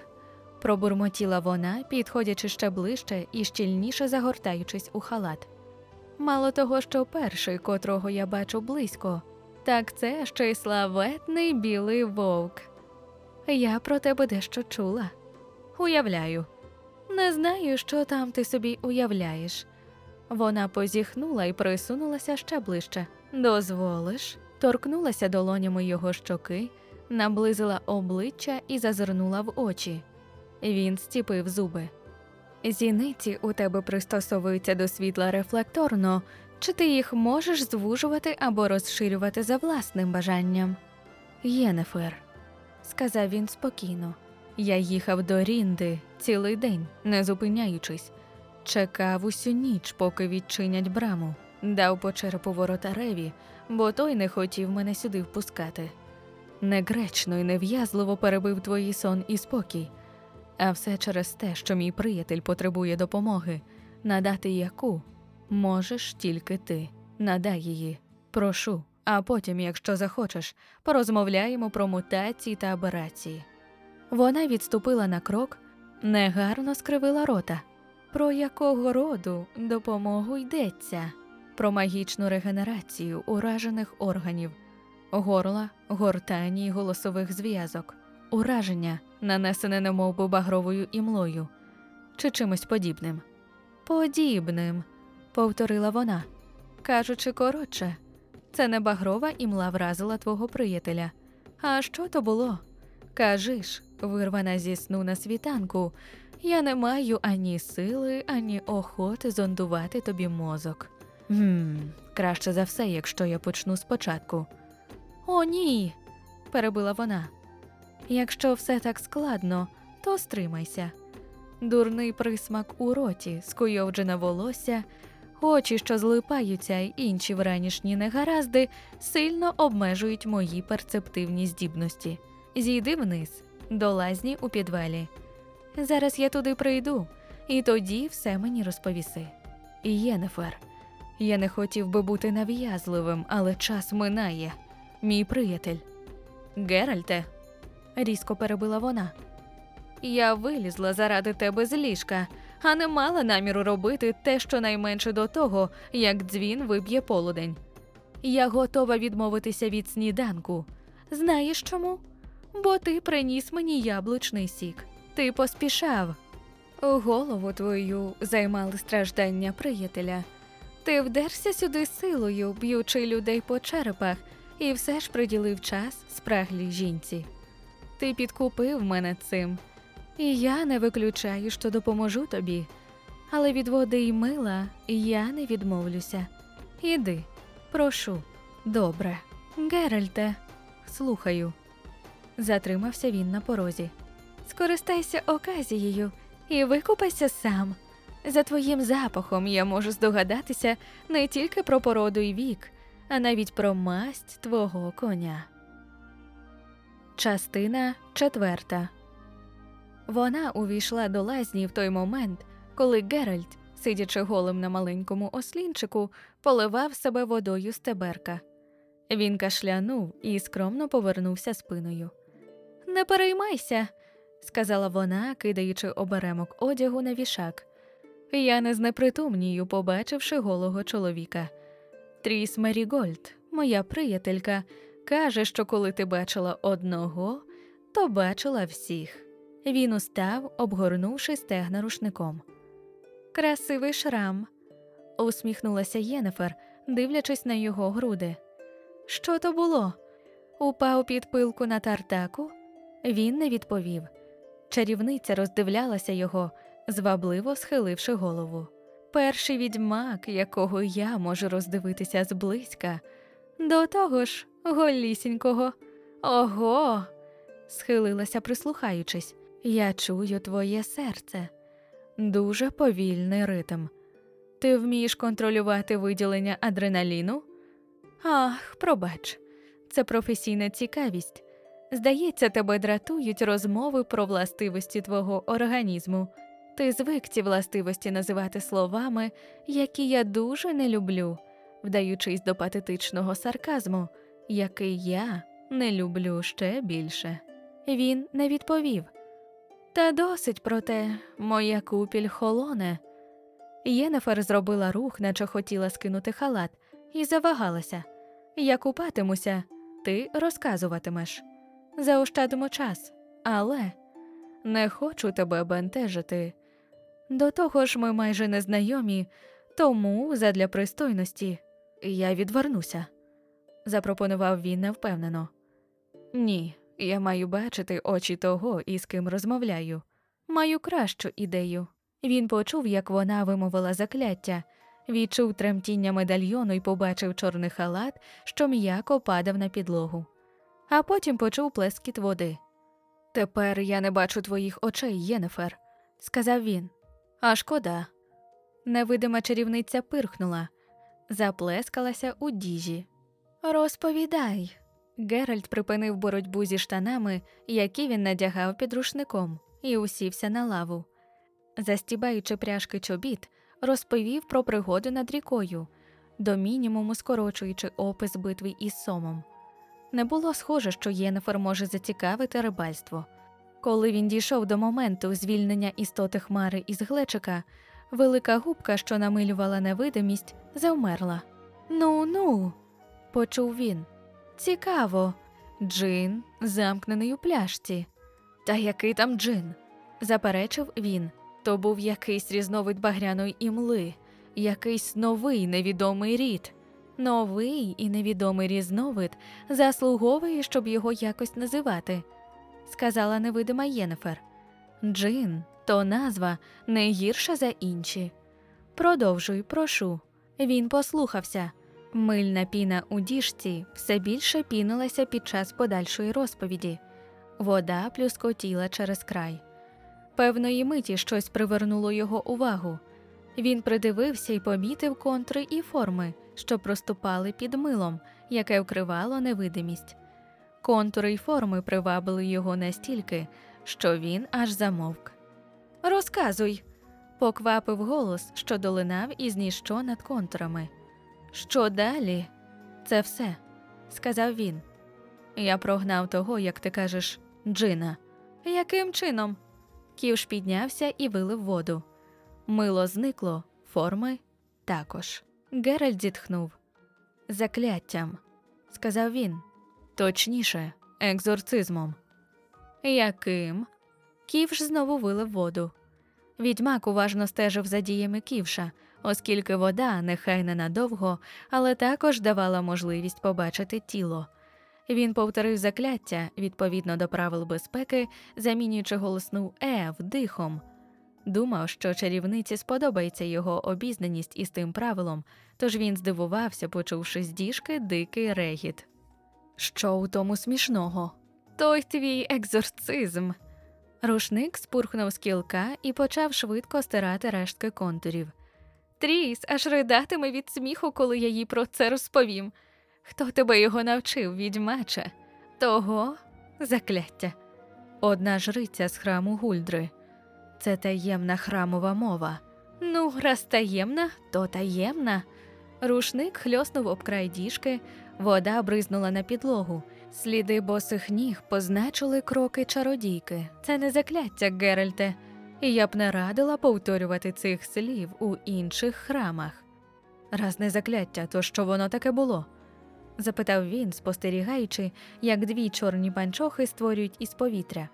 пробурмотіла вона, підходячи ще ближче і щільніше загортаючись у халат. Мало того, що перший, котрого я бачу близько, так це ще й славетний білий вовк. Я про тебе дещо чула. Уявляю. Не знаю, що там ти собі уявляєш. Вона позіхнула і присунулася ще ближче. Дозволиш, торкнулася долонями його щоки, наблизила обличчя і зазирнула в очі. Він стіпив зуби. Зіниці у тебе пристосовуються до світла рефлекторно, чи ти їх можеш звужувати або розширювати за власним бажанням? Єнефер, сказав він спокійно. Я їхав до Рінди цілий день, не зупиняючись, чекав усю ніч, поки відчинять браму, дав по черепу воротареві, бо той не хотів мене сюди впускати. Негречно і нев'язливо перебив твої сон і спокій. А все через те, що мій приятель потребує допомоги, надати яку можеш тільки ти. Надай її, прошу, а потім, якщо захочеш, порозмовляємо про мутації та аберації. Вона відступила на крок, негарно скривила рота. Про якого роду допомогу йдеться? Про магічну регенерацію уражених органів, горла, гортані й голосових зв'язок, ураження, нанесене немовби багровою імлою чи чимось подібним. Подібним, повторила вона, кажучи коротше, це не багрова імла вразила твого приятеля. А що то було? Кажи ж, вирвана зі сну на світанку, я не маю ані сили, ані охоти зондувати тобі мозок. Гм, краще за все, якщо я почну спочатку. О, ні, перебила вона. Якщо все так складно, то стримайся. Дурний присмак у роті, скуйовджене волосся, очі, що злипаються, й інші вранішні негаразди сильно обмежують мої перцептивні здібності. Зійди вниз, до лазні у підвалі. Зараз я туди прийду, і тоді все мені розповіси. Єнефер, я не хотів би бути нав'язливим, але час минає. Мій приятель. Геральте, різко перебила вона. Я вилізла заради тебе з ліжка, а не мала наміру робити те, що найменше до того, як дзвін виб'є полудень. Я готова відмовитися від сніданку. Знаєш чому? Бо ти приніс мені яблучний сік. Ти поспішав. Голову твою займали страждання приятеля. Ти вдерся сюди силою, б'ючи людей по черепах, і все ж приділив час спраглій жінці. Ти підкупив мене цим, і я не виключаю, що допоможу тобі. Але від води й мила я не відмовлюся. Іди, прошу, добре. Геральте, слухаю. Затримався він на порозі. Скористайся оказією і викупайся сам. За твоїм запахом я можу здогадатися не тільки про породу і вік, а навіть про масть твого коня. Частина четверта. Вона увійшла до лазні в той момент, коли Геральт, сидячи голим на маленькому ослінчику, поливав себе водою з теберка. Він кашлянув і скромно повернувся спиною. Не переймайся, сказала вона, кидаючи оберемок одягу на вішак. Я не знепритомнію, побачивши голого чоловіка. Тріс Мерігольд, моя приятелька, каже, що коли ти бачила одного, то бачила всіх. Він устав, обгорнувши стегна рушником. Красивий шрам, усміхнулася Єнефер, дивлячись на його груди. Що то було? Упав під пилку на тартаку? Він не відповів. Чарівниця роздивлялася його, звабливо схиливши голову. Перший відьмак, якого я можу роздивитися зблизька, до того ж, голісінького. Ого. схилилася, прислухаючись. Я чую твоє серце. Дуже повільний ритм. Ти вмієш контролювати виділення адреналіну? Ах, пробач, це професійна цікавість. Здається, тебе дратують розмови про властивості твого організму. Ти звик ці властивості називати словами, які я дуже не люблю, вдаючись до патетичного сарказму, який я не люблю ще більше. Він не відповів. Та досить про те, моя купіль холоне. Єнефер зробила рух, наче хотіла скинути халат, і завагалася. Я купатимуся, ти розказуватимеш. Заощадимо час, але не хочу тебе бентежити. До того ж, ми майже незнайомі, тому, задля пристойності, я відвернуся, запропонував він невпевнено. Ні, я маю бачити очі того, із ким розмовляю. Маю кращу ідею. Він почув, як вона вимовила закляття, відчув тремтіння медальйону і побачив чорний халат, що м'яко падав на підлогу, а потім почув плескіт води. Тепер я не бачу твоїх очей, Єнефер, сказав він. А шкода. Невидима чарівниця пирхнула, заплескалася у діжі. Розповідай. Геральт припинив боротьбу зі штанами, які він надягав під рушником, і усівся на лаву. Застібаючи пряжки чобіт, розповів про пригоду над рікою, до мінімуму скорочуючи опис битви із сомом. Не було схоже, що Єнефер може зацікавити рибальство. Коли він дійшов до моменту звільнення істоти хмари із глечика, велика губка, що намилювала невидимість, завмерла. Ну ну, почув він. Цікаво. Джин замкнений у пляшці. Та який там джин? заперечив він. То був якийсь різновид багряної імли, якийсь новий невідомий рід. Новий і невідомий різновид заслуговує, щоб його якось називати, сказала невидима Єнефер. Джин то назва не гірша за інші. Продовжуй, прошу. Він послухався. Мильна піна у діжці все більше пінилася під час подальшої розповіді. Вода плюскотіла через край. Певної миті щось привернуло його увагу. Він придивився і помітив контури і форми, що проступали під милом, яке вкривало невидимість. Контури й форми привабили його настільки, що він аж замовк. Розказуй, поквапив голос, що долинав із ніщо над контурами. Що далі? Це все, сказав він. Я прогнав того, як ти кажеш, Джина. Яким чином? Ківш піднявся і вилив воду. Мило зникло, форми також. Геральт зітхнув. Закляттям, сказав він. Точніше, екзорцизмом. Яким? Ківш знову вилив воду. Відьмак уважно стежив за діями ківша, оскільки вода, нехай ненадовго, але також давала можливість побачити тіло. Він повторив закляття відповідно до правил безпеки, замінюючи голосну е вдихом. Думав, що чарівниці сподобається його обізнаність із тим правилом, тож він здивувався, почувши з діжки дикий регіт. Що у тому смішного? Той твій екзорцизм. Рушник спурхнув з кілка і почав швидко стирати рештки контурів. Тріс аж ридатиме від сміху, коли я їй про це розповім. Хто тебе його навчив, відьмаче? Того закляття. Одна жриця з храму Гульдри. Це таємна храмова мова. Ну, раз таємна, то таємна. Рушник хльоснув об край діжки, вода бризнула на підлогу. Сліди босих ніг позначили кроки чародійки. Це не закляття, Геральте, і я б не радила повторювати цих слів у інших храмах. Раз не закляття, то що воно таке було? запитав він, спостерігаючи, як дві чорні панчохи створюють із повітря,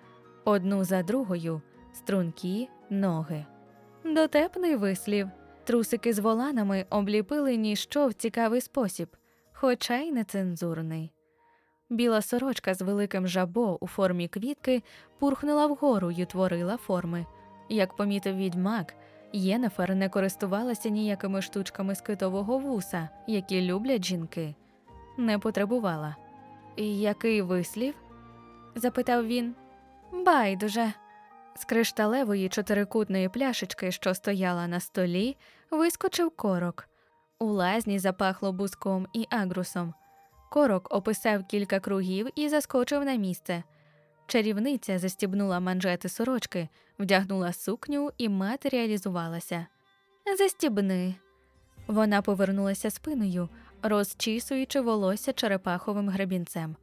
одну за другою стрункі ноги. Дотепний вислів. Трусики з воланами обліпили ніщо в цікавий спосіб, хоча й нецензурний. Біла сорочка з великим жабо у формі квітки пурхнула вгору й утворила форми. Як помітив відьмак, Єнефер не користувалася ніякими штучками з китового вуса, які люблять жінки, не потребувала. Який вислів? запитав він. Байдуже. З кришталевої чотирикутної пляшечки, що стояла на столі, вискочив корок. У лазні запахло буском і агрусом. Корок описав кілька кругів і заскочив на місце. Чарівниця застібнула манжети сорочки, вдягнула сукню і матеріалізувалася. Застібни. Вона повернулася спиною, розчісуючи волосся черепаховим гребінцем.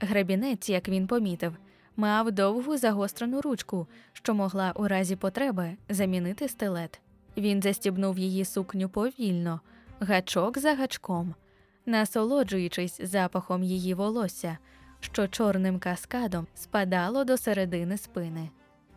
Гребінець, як він помітив, мав довгу загострену ручку, що могла у разі потреби замінити стилет. Він застібнув її сукню повільно, гачок за гачком, насолоджуючись запахом її волосся, що чорним каскадом спадало до середини спини.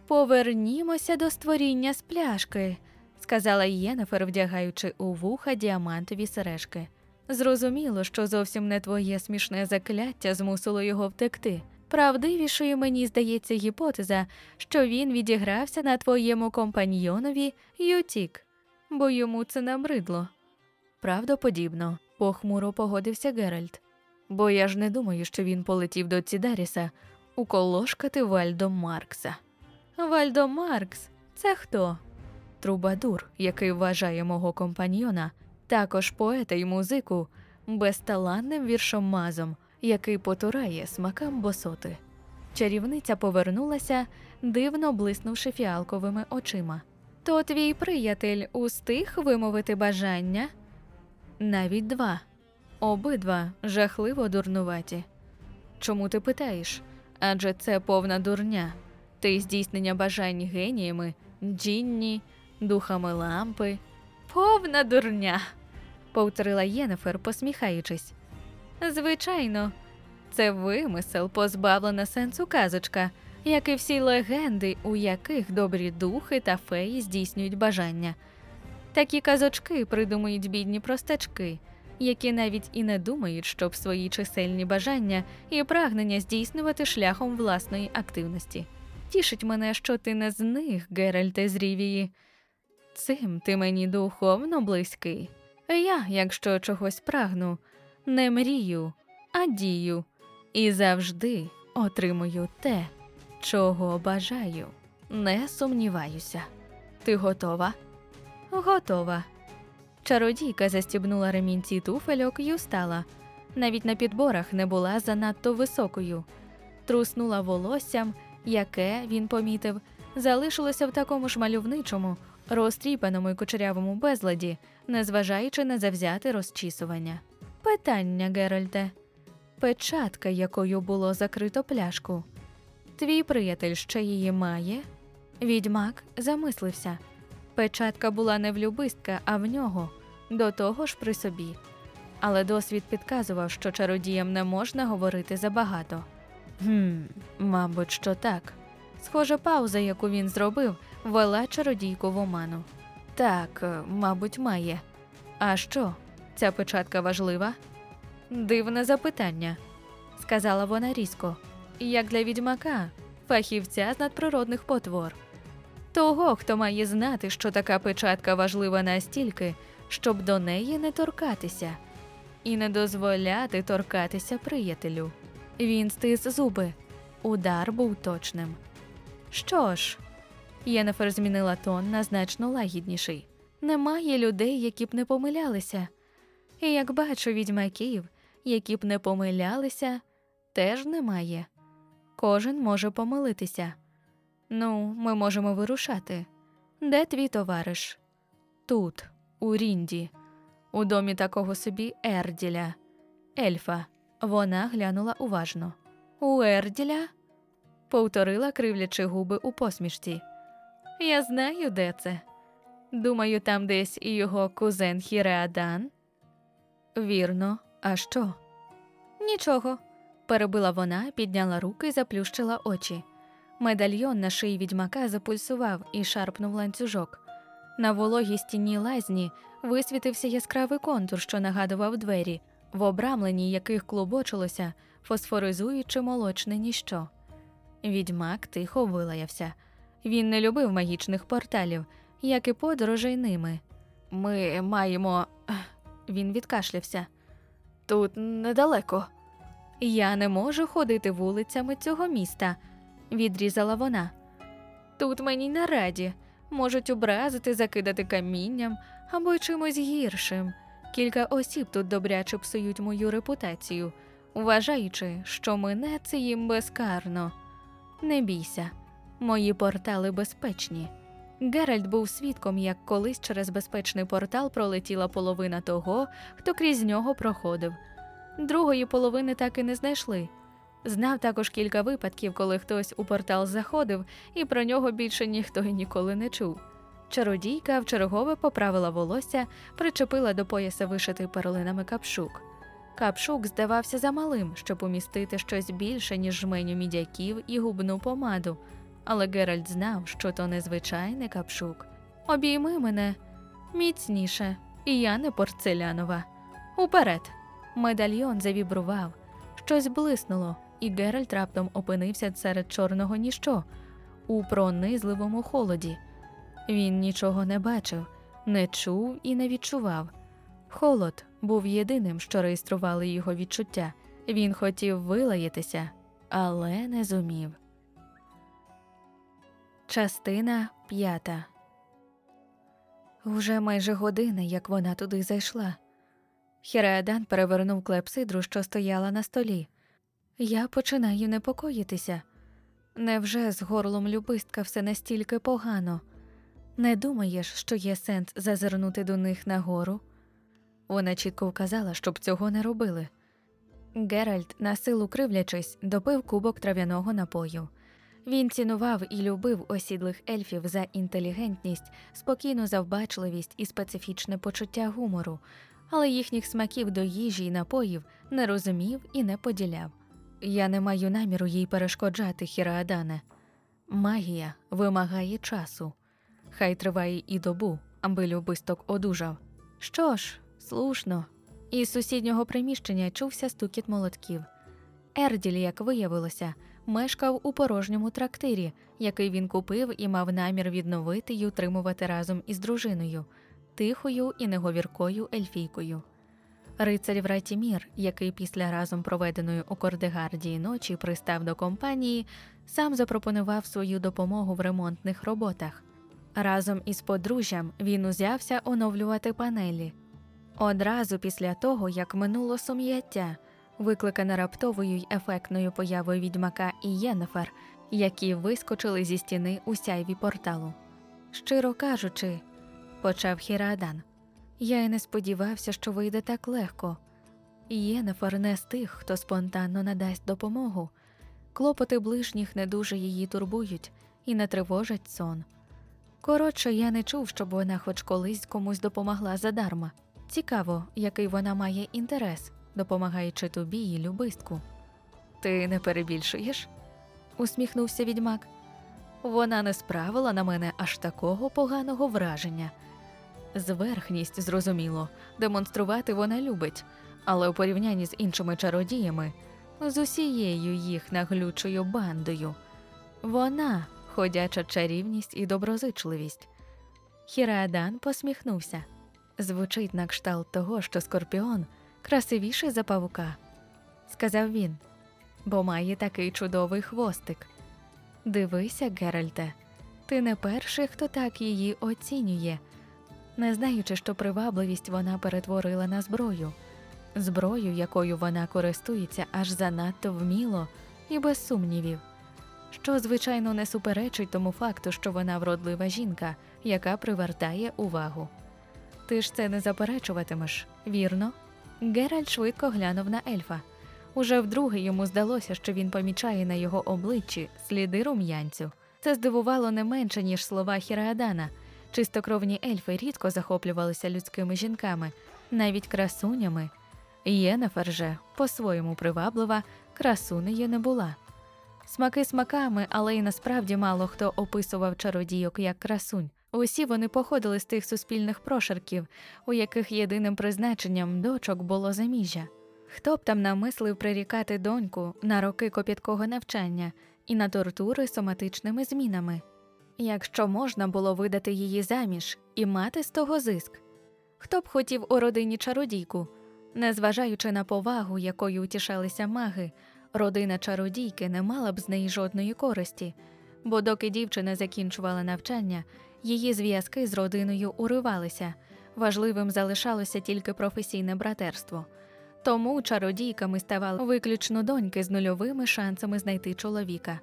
Повернімося до створіння з пляшки, сказала Єнефер, вдягаючи у вуха діамантові сережки. Зрозуміло, що зовсім не твоє смішне закляття змусило його втекти. Правдивішою мені здається гіпотеза, що він відігрався на твоєму компаньйонові й утік, бо йому це набридло. Правдоподібно, похмуро погодився Геральт. Бо я ж не думаю, що він полетів до Цідаріса уколошкати Вальдо Маркса. Вальдо Маркс це хто? Трубадур, який вважає мого компаньйона, також поета й музику, безталанним віршомазом, який потурає смакам босоти. Чарівниця повернулася, дивно блиснувши фіалковими очима. То твій приятель устиг вимовити бажання? Навіть два. Обидва жахливо дурнуваті. Чому ти питаєш? Адже це повна дурня. Ти здійснення бажань геніями, джінні, духами лампи. Повна дурня, повторила Єнефер, посміхаючись. Звичайно, це вимисел, позбавлена сенсу казочка, як і всі легенди, у яких добрі духи та феї здійснюють бажання. Такі казочки придумують бідні простачки, які навіть і не думають, щоб свої чисельні бажання і прагнення здійснювати шляхом власної активності. Тішить мене, що ти не з них, Геральте з Рівії. Цим ти мені духовно близький. Я, якщо чогось прагну, не мрію, а дію, і завжди отримую те, чого бажаю. Не сумніваюся. Ти готова? Готова. Чародійка застібнула ремінці туфельок і устала. Навіть на підборах не була занадто високою. Труснула волоссям, яке, він помітив, залишилося в такому ж мальовничому, розтріпаному й кучерявому безладі, незважаючи на завзяте розчісування. Питання, Геральте, печатка, якою було закрито пляшку. Твій приятель ще її має? Відьмак замислився. Печатка була не в любистка, а в нього, до того ж при собі. Але досвід підказував, що чародіям не можна говорити забагато. Гм, мабуть, що так. Схоже, пауза, яку він зробив, вела чародійку в оману. Так, е, мабуть, має. А що? Ця печатка важлива? Дивне запитання, сказала вона різко, як для відьмака, фахівця з надприродних потвор. Того, хто має знати, що така печатка важлива настільки, щоб до неї не торкатися, і не дозволяти торкатися приятелю. Він стис зуби. Удар був точним. Що ж, Єнефер змінила тон на значно лагідніший. Немає людей, які б не помилялися. І як бачу відьмаків, які б не помилялися, теж немає. Кожен може помилитися. Ну, ми можемо вирушати. Де твій товариш? Тут, у Рінді, у домі такого собі Ерділя, ельфа. Вона глянула уважно. У Ерділя? повторила, кривлячи губи у посмішці. Я знаю, де це. Думаю, там десь і його кузен Хіреадан. Вірно, а що? Нічого, перебила вона, підняла руки і заплющила очі. Медальйон на шиї відьмака запульсував і шарпнув ланцюжок. На вологій стіні лазні висвітився яскравий контур, що нагадував двері, в обрамленні яких клубочилося, фосфоризуючи молочне ніщо. Відьмак тихо вилаявся. Він не любив магічних порталів, як і подорожей ними. Ми маємо. Він відкашлявся. Тут недалеко. Я не можу ходити вулицями цього міста, відрізала вона. Тут мені не раді. Можуть образити, закидати камінням або чимось гіршим. Кілька осіб тут добряче псують мою репутацію, вважаючи, що мене це їм безкарно. Не бійся, мої портали безпечні. Геральт був свідком, як колись через безпечний портал пролетіла половина того, хто крізь нього проходив. Другої половини так і не знайшли. Знав також кілька випадків, коли хтось у портал заходив, і про нього більше ніхто й ніколи не чув. Чародійка вчергове поправила волосся, причепила до пояса вишитий перлинами капшук. Капшук здавався замалим, щоб умістити щось більше, ніж жменю мідяків і губну помаду, але Геральт знав, що то незвичайний капшук. Обійми мене міцніше, і я не порцелянова. Уперед. Медальйон завібрував, щось блиснуло, і Геральт раптом опинився серед чорного ніщо у пронизливому холоді. Він нічого не бачив, не чув і не відчував. Холод був єдиним, що реєстрували його відчуття. Він хотів вилаятися, але не зумів. Частина п'ята. Уже майже година, як вона туди зайшла. Хіреадан перевернув клепсидру, що стояла на столі. Я починаю непокоїтися. Невже з горлом любистка все настільки погано? Не думаєш, що є сенс зазирнути до них нагору? Вона чітко вказала, щоб цього не робили. Геральт, на силу кривлячись, допив кубок трав'яного напою. Він цінував і любив осідлих ельфів за інтелігентність, спокійну завбачливість і специфічне почуття гумору, але їхніх смаків до їжі й напоїв не розумів і не поділяв. Я не маю наміру їй перешкоджати, Хіраадане. Магія вимагає часу. Хай триває і добу, аби любисток одужав. Що ж, слушно. Із сусіднього приміщення чувся стукіт молотків. Ерділь, як виявилося, мешкав у порожньому трактирі, який він купив і мав намір відновити й утримувати разом із дружиною, тихою і неговіркою ельфійкою. Рицарь Вратімір, який після разом проведеної у Кордегардії ночі пристав до компанії, сам запропонував свою допомогу в ремонтних роботах. Разом із подружжям він узявся оновлювати панелі. Одразу після того, як минуло сум'яття, викликане раптовою й ефектною появою відьмака і Єнефер, які вискочили зі стіни у сяйві порталу. Щиро кажучи, почав Хірадан, я й не сподівався, що вийде так легко. Єнефер не з тих, хто спонтанно надасть допомогу. Клопоти ближніх не дуже її турбують, і не тривожать сон. Коротше, я не чув, щоб вона хоч колись комусь допомогла задарма. Цікаво, який вона має інтерес, допомагаючи тобі і любистку. Ти не перебільшуєш? усміхнувся відьмак. Вона не справила на мене аж такого поганого враження. Зверхність, зрозуміло, демонструвати вона любить, але у порівнянні з іншими чародіями, з усією їх наглючою бандою, вона ходяча чарівність і доброзичливість. Хірадан посміхнувся. Звучить на кшталт того, що скорпіон красивіший за павука, сказав він, бо має такий чудовий хвостик. Дивися, Геральте, ти не перший, хто так її оцінює, не знаючи, що привабливість вона перетворила на зброю, зброю, якою вона користується аж занадто вміло і без сумнівів, що, звичайно, не суперечить тому факту, що вона вродлива жінка, яка привертає увагу. Ти ж це не заперечуватимеш, вірно? Геральт швидко глянув на ельфа. Уже вдруге йому здалося, що він помічає на його обличчі сліди рум'янцю. Це здивувало не менше, ніж слова Хіраадана. Чистокровні ельфи рідко захоплювалися людськими жінками, навіть красунями. Єнефер же, по-своєму приваблива, красунею не була. Смаки смаками, але й насправді мало хто описував чародійок як красунь. Усі вони походили з тих суспільних прошарків, у яких єдиним призначенням дочок було заміжжя. Хто б там намислив прирікати доньку на роки копіткого навчання і на тортури соматичними змінами, якщо можна було видати її заміж і мати з того зиск? Хто б хотів у родині чародійку, незважаючи на повагу, якою утішалися маги, родина чародійки не мала б з неї жодної користі, бо доки дівчина закінчувала навчання, її зв'язки з родиною уривалися, важливим залишалося тільки професійне братерство. Тому чародійками ставали виключно доньки з нульовими шансами знайти чоловіка.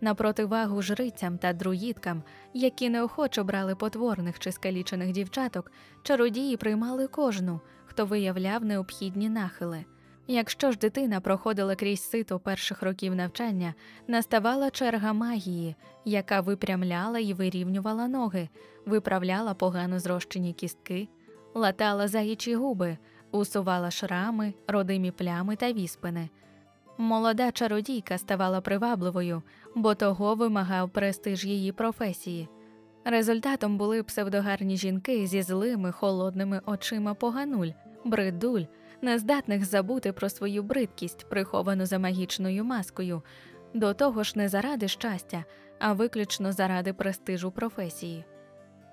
На противагу жрицям та друїдкам, які неохоче брали потворних чи скалічених дівчаток, чародії приймали кожну, хто виявляв необхідні нахили. Якщо ж дитина проходила крізь сито перших років навчання, наставала черга магії, яка випрямляла і вирівнювала ноги, виправляла погано зрощені кістки, латала заячі губи, усувала шрами, родимі плями та віспини. Молода чародійка ставала привабливою, бо того вимагав престиж її професії. Результатом були псевдогарні жінки зі злими холодними очима погануль, бридуль, нездатних забути про свою бридкість, приховану за магічною маскою, до того ж не заради щастя, а виключно заради престижу професії.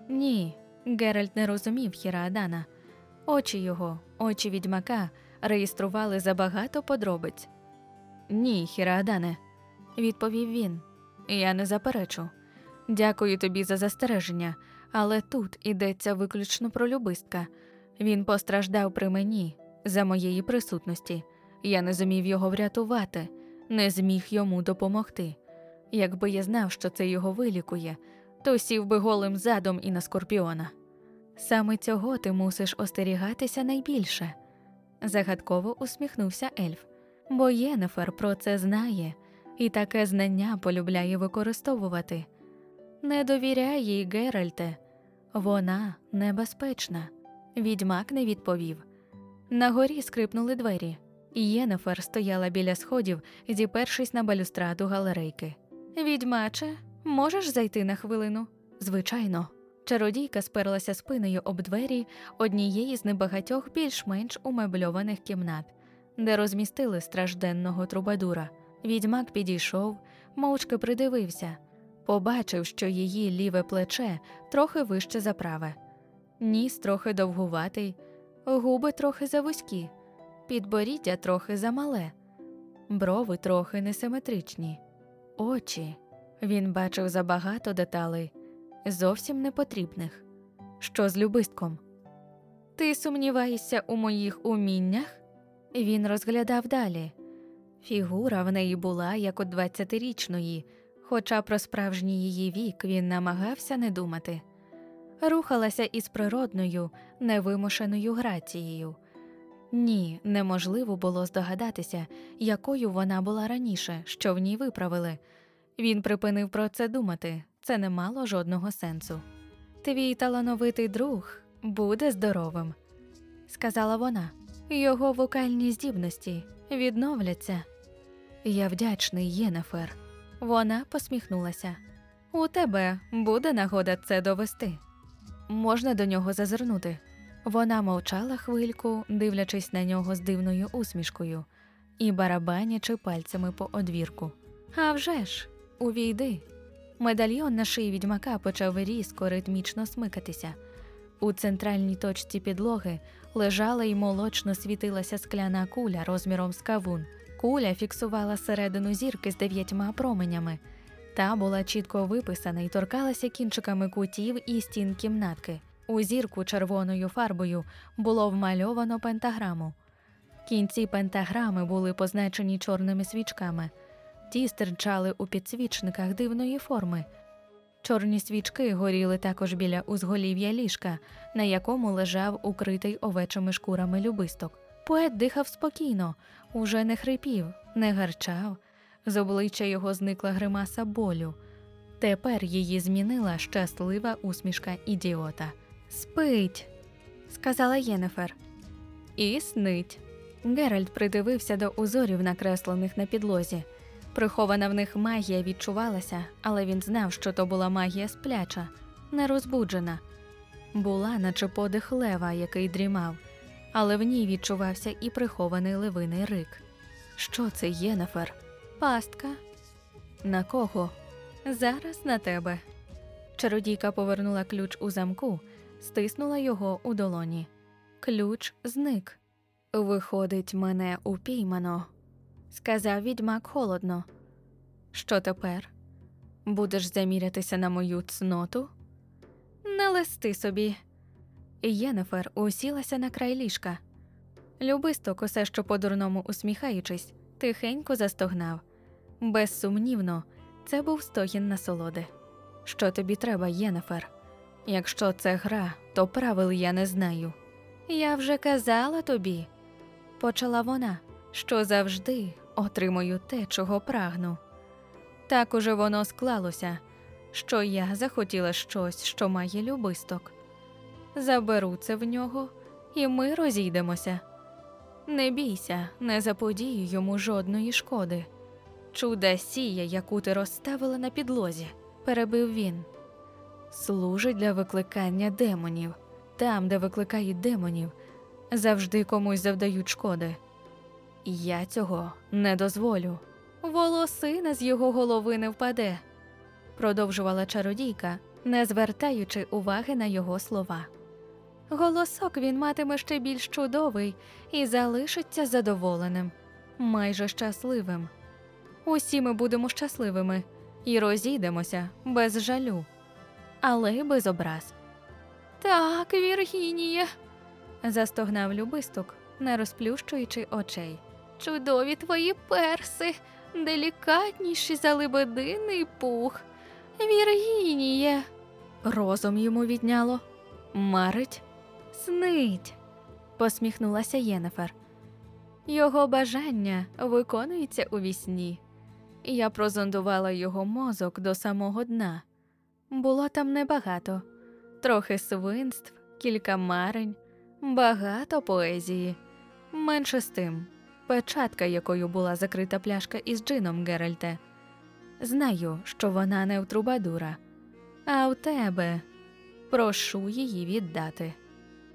Ні, Геральт не розумів Хіраадана. Очі його, очі відьмака, реєстрували забагато подробиць. Ні, Хіраадане, відповів він. Я не заперечу. Дякую тобі за застереження, але тут ідеться виключно про любистка. Він постраждав при мені за моєї присутності. Я не зумів його врятувати, не зміг йому допомогти. Якби я знав, що це його вилікує, то сів би голим задом і на скорпіона. Саме цього ти мусиш остерігатися найбільше, загадково усміхнувся ельф, бо Єнефер про це знає і таке знання полюбляє використовувати. Не довіряй їй, Геральте, вона небезпечна. Відьмак не відповів. На горі скрипнули двері, і Єнефер стояла біля сходів, зіпершись на балюстраду галерейки. Відьмаче, можеш зайти на хвилину? Звичайно. Чародійка сперлася спиною об двері однієї з небагатьох більш-менш умебльованих кімнат, де розмістили стражденного трубадура. Відьмак підійшов, мовчки придивився, побачив, що її ліве плече трохи вище за праве, ніс трохи довгуватий, губи трохи завузькі, підборіддя трохи замале, брови трохи несиметричні, очі. Він бачив забагато деталей зовсім непотрібних. Що з любистком? Ти сумніваєшся у моїх уміннях? Він розглядав далі. Фігура в неї була як у двадцятирічної, хоча про справжній її вік він намагався не думати. Рухалася із природною, невимушеною грацією. Ні, неможливо було здогадатися, якою вона була раніше, що в ній виправили. Він припинив про це думати, це не мало жодного сенсу. Твій талановитий друг буде здоровим, сказала вона. Його вокальні здібності відновляться. Я вдячний, Єнефер. Вона посміхнулася. У тебе буде нагода це довести. Можна до нього зазирнути. Вона мовчала хвильку, дивлячись на нього з дивною усмішкою і барабанячи пальцями по одвірку. «А вже ж, увійди. Медальйон на шиї відьмака почав різко ритмічно смикатися. У центральній точці підлоги лежала і молочно світилася скляна куля розміром з кавун. Куля фіксувала середину зірки з дев'ятьма променями. Та була чітко виписана і торкалася кінчиками кутів і стін кімнатки. У зірку червоною фарбою було вмальовано пентаграму. Кінці пентаграми були позначені чорними свічками. Ті стирчали у підсвічниках дивної форми. Чорні свічки горіли також біля узголів'я ліжка, на якому лежав укритий овечими шкурами любисток. Поет дихав спокійно, уже не хрипів, не гарчав. З обличчя його зникла гримаса болю. Тепер її змінила щаслива усмішка ідіота. Спить, сказала Єнефер. І снить. Геральт придивився до узорів, накреслених на підлозі. Прихована в них магія відчувалася, але він знав, що то була магія спляча, нерозбуджена. Була, наче подих лева, який дрімав, але в ній відчувався і прихований левиний рик. Що це, Єнефер? Пастка. На кого? Зараз на тебе. Чародійка повернула ключ у замку, стиснула його у долоні. Ключ зник. Виходить, мене упіймано, сказав відьмак холодно. Що тепер? Будеш замірятися на мою цноту? Не собі. Єнефер усілася на край ліжка. Любисток, усе що по-дурному усміхаючись, тихенько застогнав. Безсумнівно, це був стогін насолоди. Що тобі треба, Єнефер? Якщо це гра, то правил я не знаю. Я вже казала тобі, почала вона, що завжди отримую те, чого прагну. Так уже воно склалося, що я захотіла щось, що має любисток. Заберу це в нього, і ми розійдемося. Не бійся, не заподію йому жодної шкоди. Чуда сія, яку ти розставила на підлозі, перебив він. Служить для викликання демонів. Там, де викликають демонів, завжди комусь завдають шкоди. Я цього не дозволю. Волосина з його голови не впаде, продовжувала чародійка, не звертаючи уваги на його слова. Голосок він матиме ще більш чудовий і залишиться задоволеним, майже щасливим. Усі ми будемо щасливими і розійдемося без жалю, але й без образ. Так, Віргінія, застогнав любисток, не розплющуючи очей. Чудові твої перси, делікатніші за лебединий пух. Віргінія. Розум йому відняло. Марить, снить, посміхнулася Єнефер. Його бажання виконується у вісні. Я прозондувала його мозок до самого дна. Було там небагато, трохи свинств, кілька марень, багато поезії. Менше з тим, печатка, якою була закрита пляшка із джином Геральте. Знаю, що вона не в трубадура, а в тебе прошу її віддати.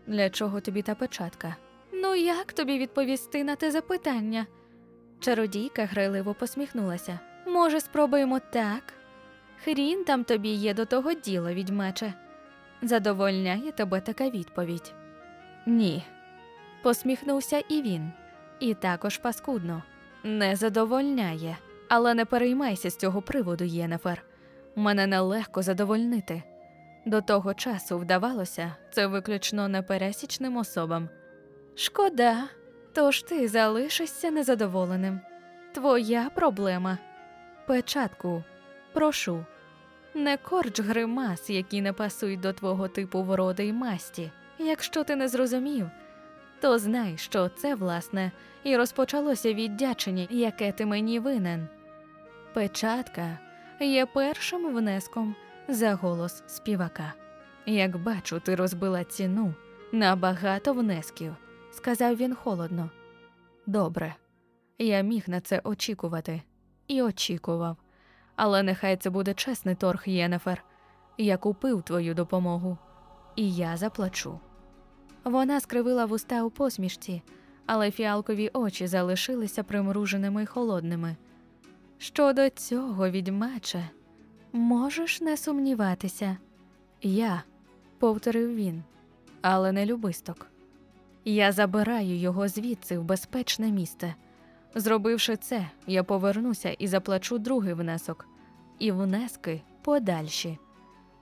Для чого тобі та печатка? Ну, як тобі відповісти на те запитання? Чародійка грайливо посміхнулася. Може, спробуємо так? Хрін там тобі є до того діла, відьмаче. Задовольняє тебе така відповідь? Ні. Посміхнувся і він, і також паскудно. Не задовольняє, але не переймайся з цього приводу, Єнефер. Мене нелегко задовольнити. До того часу вдавалося це виключно непересічним особам. Шкода, тож ти залишишся незадоволеним. Твоя проблема. Печатку, прошу, не корч гримас, які не пасують до твого типу вроди й масті. Якщо ти не зрозумів, то знай, що це, власне, і розпочалося віддячення, яке ти мені винен. Печатка є першим внеском за голос співака. Як бачу, ти розбила ціну на багато внесків, сказав він холодно. Добре, я міг на це очікувати і очікував. Але нехай це буде чесний торг, Єнефер. Я купив твою допомогу, і я заплачу. Вона скривила вуста у посмішці, але фіалкові очі залишилися примруженими й холодними. Щодо цього, відьмаче, можеш не сумніватися. Я, повторив він, але не любисток. Я забираю його звідси в безпечне місце. Зробивши це, я повернуся і заплачу другий внесок, і внески подальші.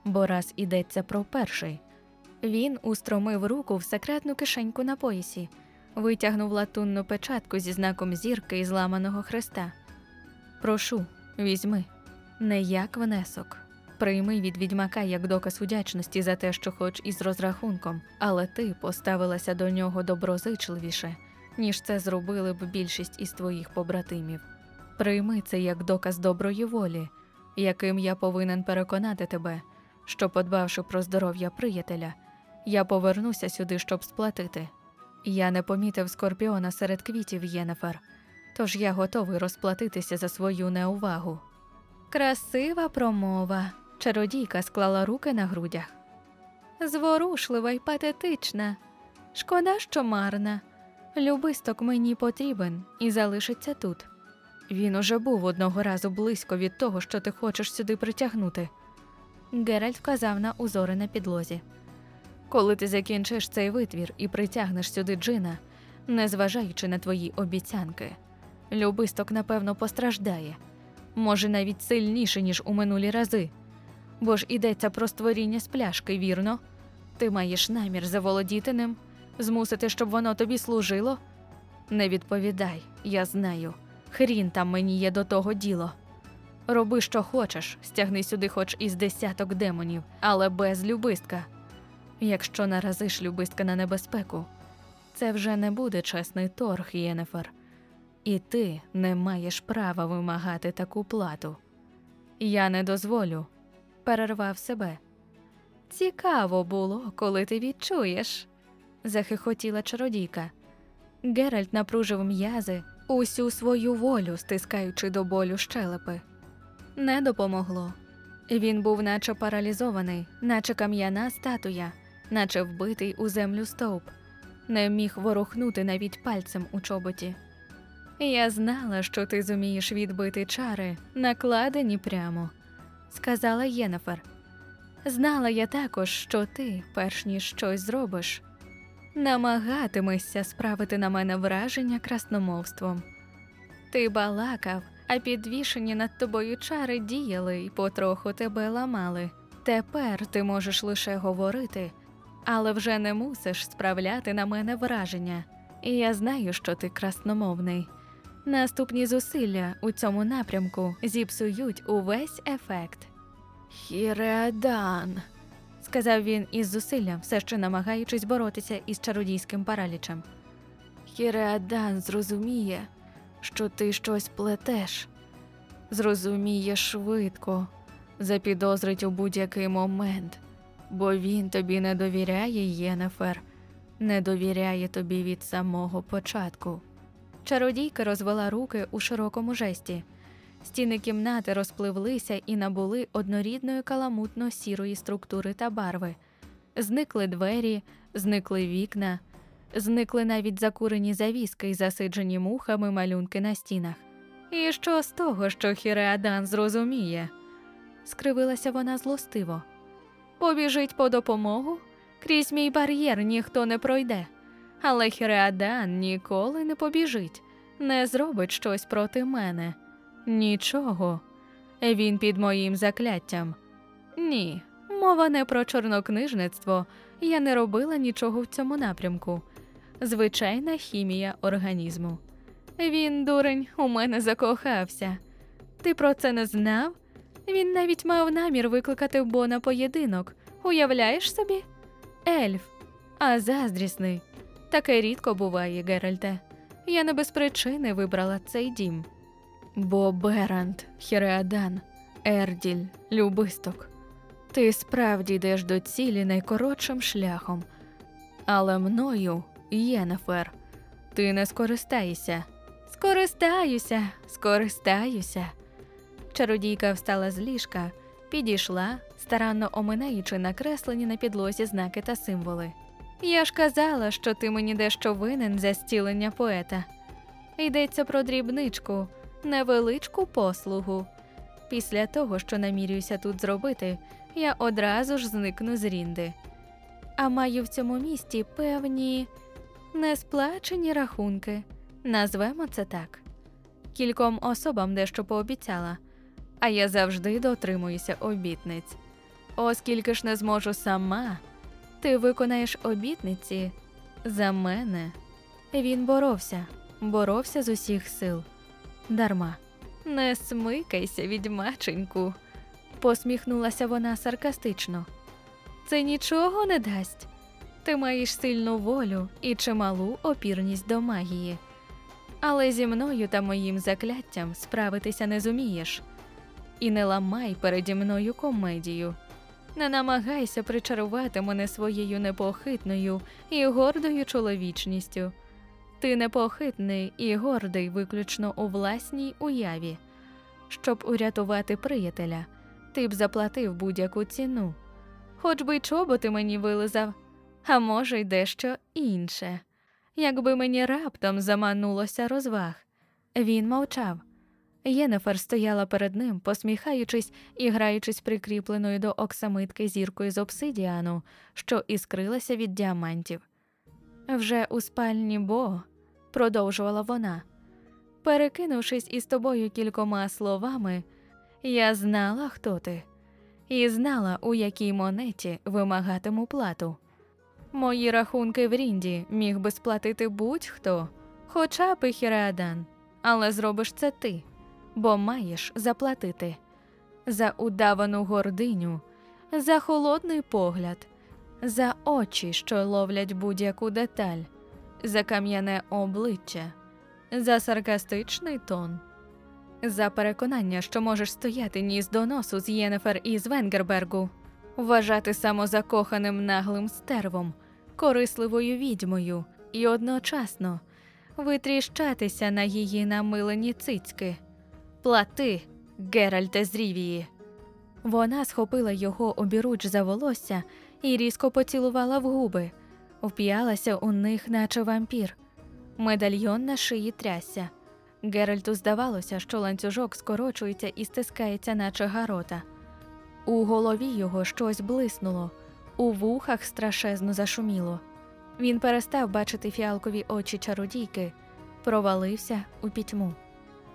Бо раз ідеться про перший. Він устромив руку в секретну кишеньку на поясі, витягнув латунну печатку зі знаком зірки і зламаного хреста. Прошу, візьми, не як внесок. Прийми від відьмака як доказ удячності за те, що хоч із розрахунком, але ти поставилася до нього доброзичливіше, ніж це зробили б більшість із твоїх побратимів. Прийми це як доказ доброї волі, яким я повинен переконати тебе, що, подбавши про здоров'я приятеля, я повернуся сюди, щоб сплатити. Я не помітив скорпіона серед квітів Єнефер, тож я готовий розплатитися за свою неувагу. Красива промова. Чародійка склала руки на грудях. Зворушлива й патетична. Шкода, що марна. Любисток мені потрібен і залишиться тут. Він уже був одного разу близько від того, що ти хочеш сюди притягнути. Геральт вказав на узори на підлозі. Коли ти закінчиш цей витвір і притягнеш сюди джина, незважаючи на твої обіцянки, любисток, напевно, постраждає, може, навіть сильніше, ніж у минулі рази. Бо ж ідеться про створіння з пляшки, вірно? Ти маєш намір заволодіти ним, змусити, щоб воно тобі служило? Не відповідай, я знаю. Хрін там мені є до того діло. Роби, що хочеш, стягни сюди хоч із десяток демонів, але без любистка. Якщо наразиш любистка на небезпеку, це вже не буде чесний торг, Єнефер. І ти не маєш права вимагати таку плату. Я не дозволю, перервав себе. Цікаво було, коли ти відчуєш, захихотіла чародійка. Геральт напружив м'язи усю свою волю, стискаючи до болю щелепи. Не допомогло. Він був наче паралізований, наче кам'яна статуя, наче вбитий у землю стовп, не міг ворухнути навіть пальцем у чоботі. Я знала, що ти зумієш відбити чари, накладені прямо, сказала Єнефер. Знала я також, що ти, перш ніж щось зробиш, намагатимешся справити на мене враження красномовством. Ти балакав, а підвішені над тобою чари діяли і потроху тебе ламали. Тепер ти можеш лише говорити, але вже не мусиш справляти на мене враження. І я знаю, що ти красномовний. Наступні зусилля у цьому напрямку зіпсують увесь ефект. Хіреадан, сказав він із зусиллям, все ще намагаючись боротися із чародійським паралічем. Хіреадан зрозуміє, що ти щось плетеш, зрозуміє швидко, запідозрить у будь-який момент, бо він тобі не довіряє, Єнефер, не довіряє тобі від самого початку. Чародійка розвела руки у широкому жесті. Стіни кімнати розпливлися і набули однорідної каламутно сірої структури та барви. Зникли двері, зникли вікна, зникли навіть закурені завіски й засиджені мухами малюнки на стінах. І що з того, що Хіреадан зрозуміє? скривилася вона злостиво. Побіжить по допомогу? Крізь мій бар'єр ніхто не пройде. Але Хіреадан ніколи не побіжить, не зробить щось проти мене. Нічого. Він під моїм закляттям. Ні, мова не про чорнокнижництво. Я не робила нічого в цьому напрямку. Звичайна хімія організму. Він, дурень, у мене закохався. Ти про це не знав? Він навіть мав намір викликати Бо на поєдинок. Уявляєш собі? Ельф, а заздрісний. Таке рідко буває, Геральте. Я не без причини вибрала цей дім. Бо Берант, Хіреадан, Ерділь, любисток, ти справді йдеш до цілі найкоротшим шляхом, але мною, Єнефер, ти не скористаєшся. Скористаюся, скористаюся. Чародійка встала з ліжка, підійшла, старанно оминаючи накреслені на підлозі знаки та символи. Я ж казала, що ти мені дещо винен за стілення поета. Йдеться про дрібничку, невеличку послугу. Після того, що намірююся тут зробити, я одразу ж зникну з Рінди. А маю в цьому місті певні несплачені рахунки, назвемо це так. Кільком особам дещо пообіцяла, а я завжди дотримуюся обітниць. Оскільки ж не зможу сама, ти виконаєш обітниці за мене. Він боровся, боровся з усіх сил. Дарма. Не смикайся, відьмаченьку, посміхнулася вона саркастично. Це нічого не дасть. Ти маєш сильну волю і чималу опірність до магії. Але зі мною та моїм закляттям справитися не зумієш. І не ламай переді мною комедію. Не намагайся причарувати мене своєю непохитною і гордою чоловічністю. Ти непохитний і гордий виключно у власній уяві. Щоб урятувати приятеля, ти б заплатив будь-яку ціну, хоч би й чоботи мені вилизав, а може, й дещо інше. Якби мені раптом заманулося розваг. Він мовчав. Єнефер стояла перед ним, посміхаючись і граючись прикріпленою до оксамитки зіркою з обсидіану, що іскрилася від діамантів. Вже у спальні Бо, продовжувала вона. Перекинувшись із тобою кількома словами, я знала, хто ти, і знала, у якій монеті вимагатиму плату. Мої рахунки в Рінді міг би сплатити будь-хто, хоча б і Хіреадан, але зробиш це ти, бо маєш заплатити за удавану гординю, за холодний погляд, за очі, що ловлять будь-яку деталь, за кам'яне обличчя, за саркастичний тон, за переконання, що можеш стояти ніс до носу з Єнефер і з Венгербергу, вважати самозакоханим наглим стервом, корисливою відьмою і одночасно витріщатися на її намилені цицьки. Плати, Геральте з Рівії. Вона схопила його обіруч за волосся і різко поцілувала в губи, вп'ялася у них, наче вампір. Медальйон на шиї трясся. Геральту здавалося, що ланцюжок скорочується і стискається, наче гарота. У голові його щось блиснуло, у вухах страшезно зашуміло. Він перестав бачити фіалкові очі чародійки, провалився у пітьму.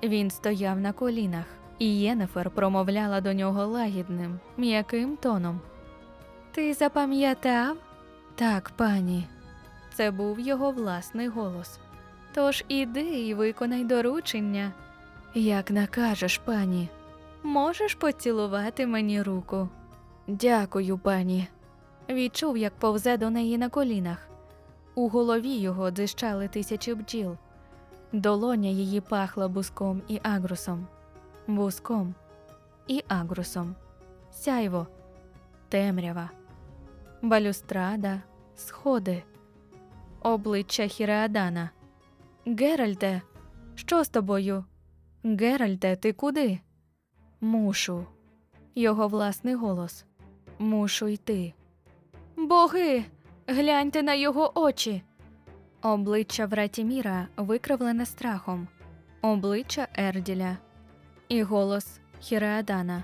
Він стояв на колінах, і Єнефер промовляла до нього лагідним, м'яким тоном. Ти запам'ятав? Так, пані. Це був його власний голос. Тож іди і виконай доручення. Як накажеш, пані, можеш поцілувати мені руку. Дякую, пані. Відчув, як повзе до неї на колінах. У голові його дищали тисячі бджіл. Долоня її пахла буском і агрусом, буском і агрусом, сяйво, темрява, балюстрада, сходи, обличчя Хіреадана. Геральте, що з тобою? Геральте, ти куди? Мушу. Його власний голос. Мушу йти. Боги, гляньте на його очі. Обличчя Вратіміра викривлене страхом, обличчя Ерділя. І голос Хіреадана.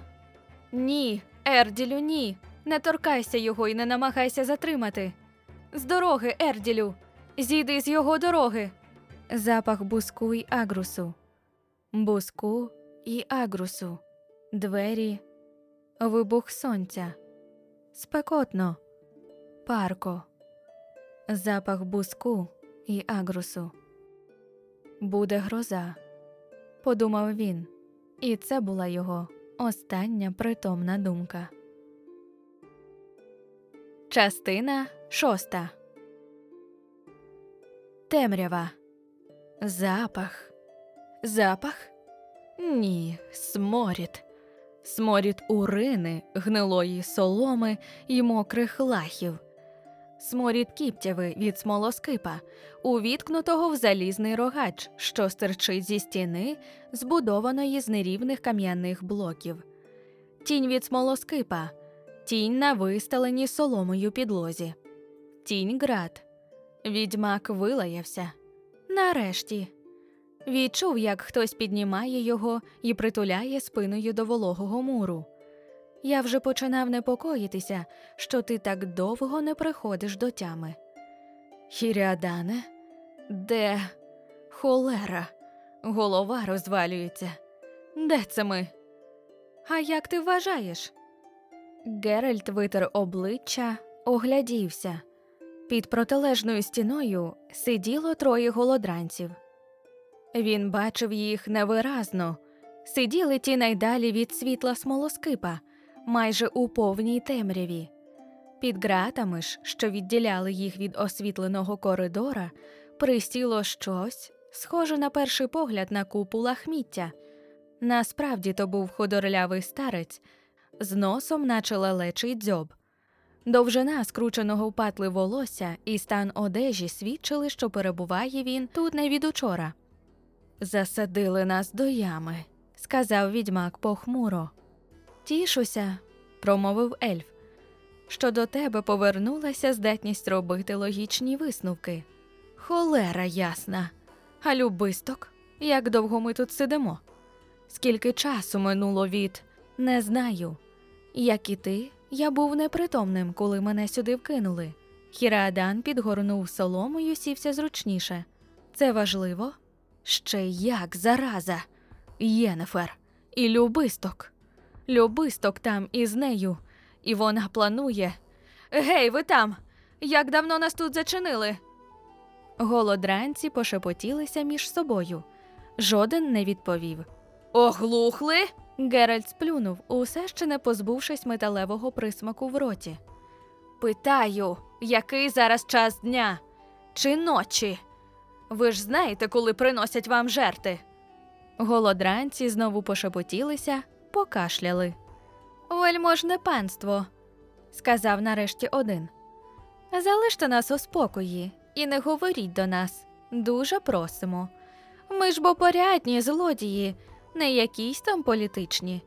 Ні, Ерділю, ні. Не торкайся його і не намагайся затримати. З дороги, Ерділю, зійди з його дороги. Запах буску і агрусу, буску і агрусу, двері, вибух сонця, спекотно, парко, запах буску і агрусу. Буде гроза, подумав він, і це була його остання притомна думка. Частина шоста. Темрява. Запах. Запах? Ні, сморід. сморід урини, гнилої соломи і мокрих лахів, сморід кіптяви від смолоскипа, увіткнутого в залізний рогач, що стирчить зі стіни, збудованої з нерівних кам'яних блоків, тінь від смолоскипа, тінь на вистеленій соломою підлозі, тінь град. Відьмак вилаявся. Нарешті. Відчув, як хтось піднімає його і притуляє спиною до вологого муру. Я вже починав непокоїтися, що ти так довго не приходиш до тями. Хіріадане, де холера, голова розвалюється. Де це ми? А як ти вважаєш? Геральт витер обличчя, оглядівся. Під протилежною стіною сиділо троє голодранців. Він бачив їх невиразно, сиділи ті найдалі від світла смолоскипа, майже у повній темряві. Під ґратами ж, що відділяли їх від освітленого коридора, пристіло щось, схоже на перший погляд на купу лахміття. Насправді то був худорлявий старець з носом, наче лелечий дзьоб. Довжина скрученого в патли волосся і стан одежі свідчили, що перебуває він тут не від учора. Засадили нас до ями, сказав відьмак похмуро. Тішуся, промовив ельф, що до тебе повернулася здатність робити логічні висновки. Холера ясна, а любисток, як довго ми тут сидимо? Скільки часу минуло від не знаю. Як і ти, я був непритомним, коли мене сюди вкинули. Хіраадан підгорнув соломою, сівся зручніше. Це важливо? Ще як зараза. Єнефер і любисток. Любисток там із нею, і вона планує. Гей, ви там! Як давно нас тут зачинили? Голодранці пошепотілися між собою. Жоден не відповів. Оглухли? Геральт сплюнув, усе ще не позбувшись металевого присмаку в роті. Питаю, який зараз час дня чи ночі? Ви ж знаєте, коли приносять вам жерти. Голодранці знову пошепотілися, покашляли. Вельможне панство, сказав нарешті один. Залиште нас у спокої і не говоріть до нас. Дуже просимо. Ми ж бо порядні злодії, не якісь там політичні.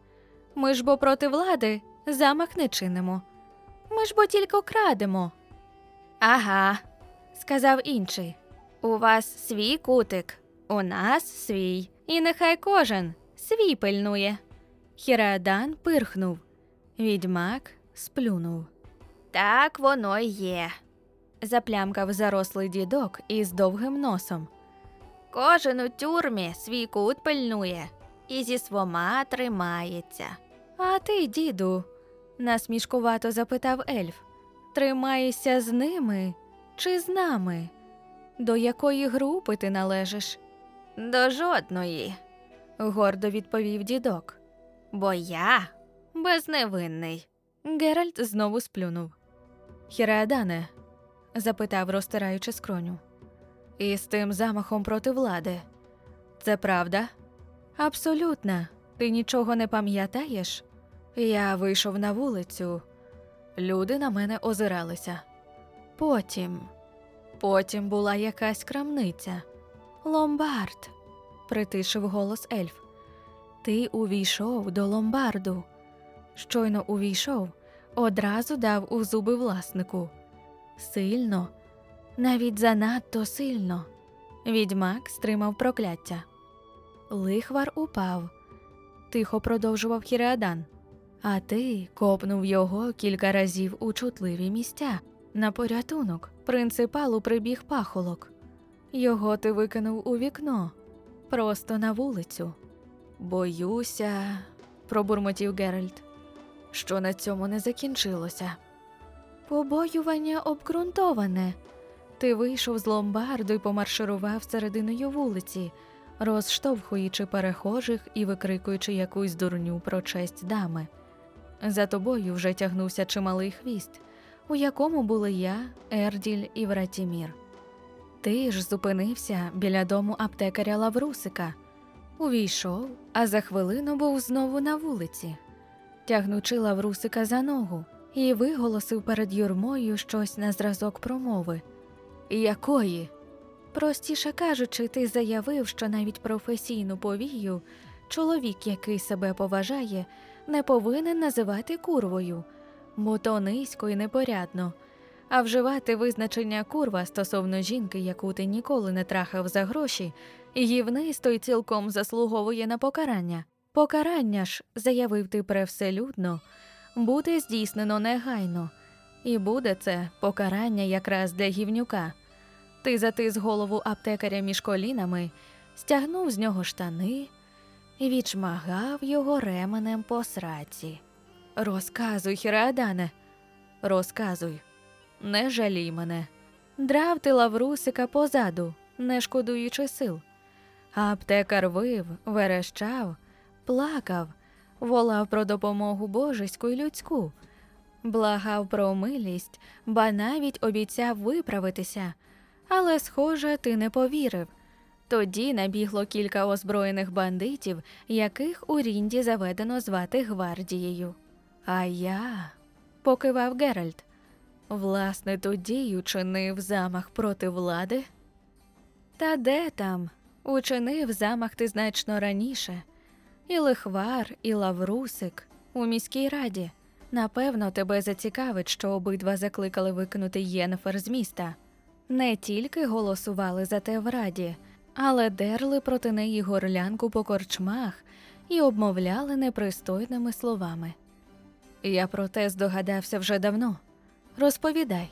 Ми ж бо проти влади замах не чинимо. Ми ж бо тільки крадемо. Ага, сказав інший. У вас свій кутик, у нас свій, і нехай кожен свій пильнує. Хірадан пирхнув, відьмак сплюнув. Так воно й є, заплямкав зарослий дідок із довгим носом. Кожен у тюрмі свій кут пильнує і зі свома тримається. А ти, діду, насмішкувато запитав ельф, тримаєшся з ними чи з нами? До якої групи ти належиш? До жодної, гордо відповів дідок. Бо я безневинний. Геральт знову сплюнув. Хіреадане, запитав, розтираючи скроню. І з тим замахом проти влади. Це правда? Абсолютно. Ти нічого не пам'ятаєш? Я вийшов на вулицю. Люди на мене озиралися. Потім. Потім була якась крамниця. Ломбард, притишив голос ельф. Ти увійшов до ломбарду. Щойно увійшов, одразу дав у зуби власнику. Сильно, навіть занадто сильно. Відьмак стримав прокляття. Лихвар упав, тихо продовжував Хіреадан. А ти копнув його кілька разів у чутливі місця. На порятунок принципалу прибіг пахолок. Його ти викинув у вікно, просто на вулицю. Боюся, пробурмотів Геральт, що на цьому не закінчилося. Побоювання обґрунтоване. Ти вийшов з ломбарду і помарширував серединою вулиці, розштовхуючи перехожих і викрикуючи якусь дурню про честь дами. За тобою вже тягнувся чималий хвіст, у якому були я, Ерділь і Вратімір. Ти ж зупинився біля дому аптекаря Лаврусика, увійшов, а за хвилину був знову на вулиці. тягнучи Лаврусика за ногу, і виголосив перед юрмою щось на зразок промови. Якої? Простіше кажучи, ти заявив, що навіть професійну повію чоловік, який себе поважає, не повинен називати курвою, бо то низько і непорядно. А вживати визначення курва стосовно жінки, яку ти ніколи не трахав за гроші, гівнисто й цілком заслуговує на покарання. Покарання ж, заявив ти превселюдно, буде здійснено негайно, і буде це покарання якраз для гівнюка. Ти затис голову аптекаря між колінами, стягнув з нього штани і відшмагав його ременем по сраці. Розказуй, Хіреадане, розказуй, не жалій мене. Драв ти лаврусика позаду, не шкодуючи сил. Аптекар вив, верещав, плакав, волав про допомогу божеську й людську, благав про милість, ба навіть обіцяв виправитися. Але, схоже, ти не повірив. Тоді набігло кілька озброєних бандитів, яких у Рінді заведено звати гвардією. А я, покивав Геральт, власне, тоді й учинив замах проти влади. Та де там? Учинив замах ти значно раніше. І лихвар, і лаврусик у міській раді. Напевно, тебе зацікавить, що обидва закликали викинути Єнфер з міста. Не тільки голосували за те в раді, але дерли проти неї горлянку по корчмах і обмовляли непристойними словами. Я про те здогадався вже давно. Розповідай,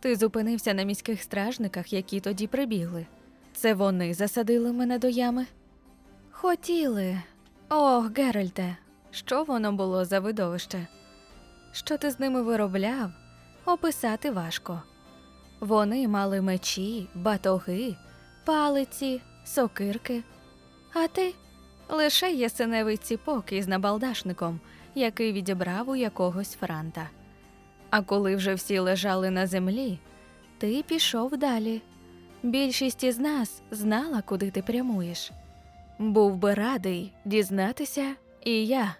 ти зупинився на міських стражниках, які тоді прибігли. Це вони засадили мене до ями? Хотіли. Ох, Геральте, що воно було за видовище? Що ти з ними виробляв? Описати важко. Вони мали мечі, батоги, палиці, сокирки, а ти лише ясеневий ціпок із набалдашником, який відібрав у якогось франта. А коли вже всі лежали на землі, ти пішов далі. Більшість із нас знала, куди ти прямуєш. Був би радий дізнатися, і я.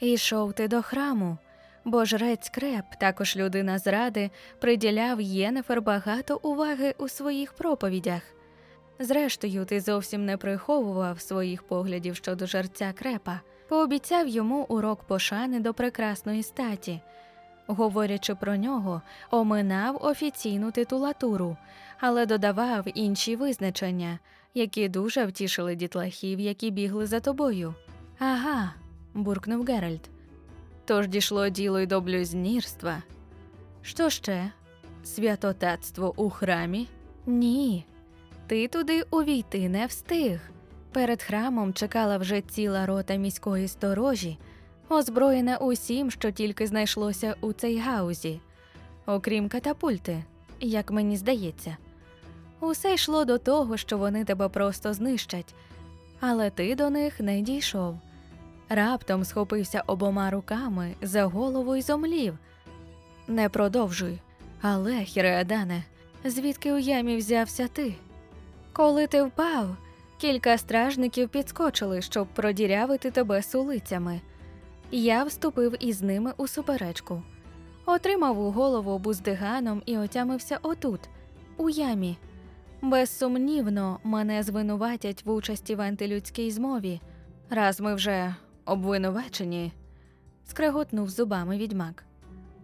Ішов ти до храму, бо жрець Креп, також людина зради, приділяв Єнефер багато уваги у своїх проповідях. Зрештою, ти зовсім не приховував своїх поглядів щодо жерця крепа, пообіцяв йому урок пошани до прекрасної статі. Говорячи про нього, оминав офіційну титулатуру, але додавав інші визначення, які дуже втішили дітлахів, які бігли за тобою. Ага, буркнув Геральт. Тож дійшло діло й до блюзнірства. Що ще? Святотатство у храмі? Ні. Ти туди увійти не встиг. Перед храмом чекала вже ціла рота міської сторожі, озброєна усім, що тільки знайшлося у цей гаузі, окрім катапульти, як мені здається. Усе йшло до того, що вони тебе просто знищать, але ти до них не дійшов. Раптом схопився обома руками за голову й зомлів. Не продовжуй, але, Хіреадане, звідки у ямі взявся ти? Коли ти впав, кілька стражників підскочили, щоб продірявити тебе сулицями. Я вступив із ними у суперечку, отримав у голову буздиганом і отямився отут, у ямі. Безсумнівно, мене звинуватять в участі в антилюдській змові. Раз ми вже обвинувачені, скреготнув зубами відьмак.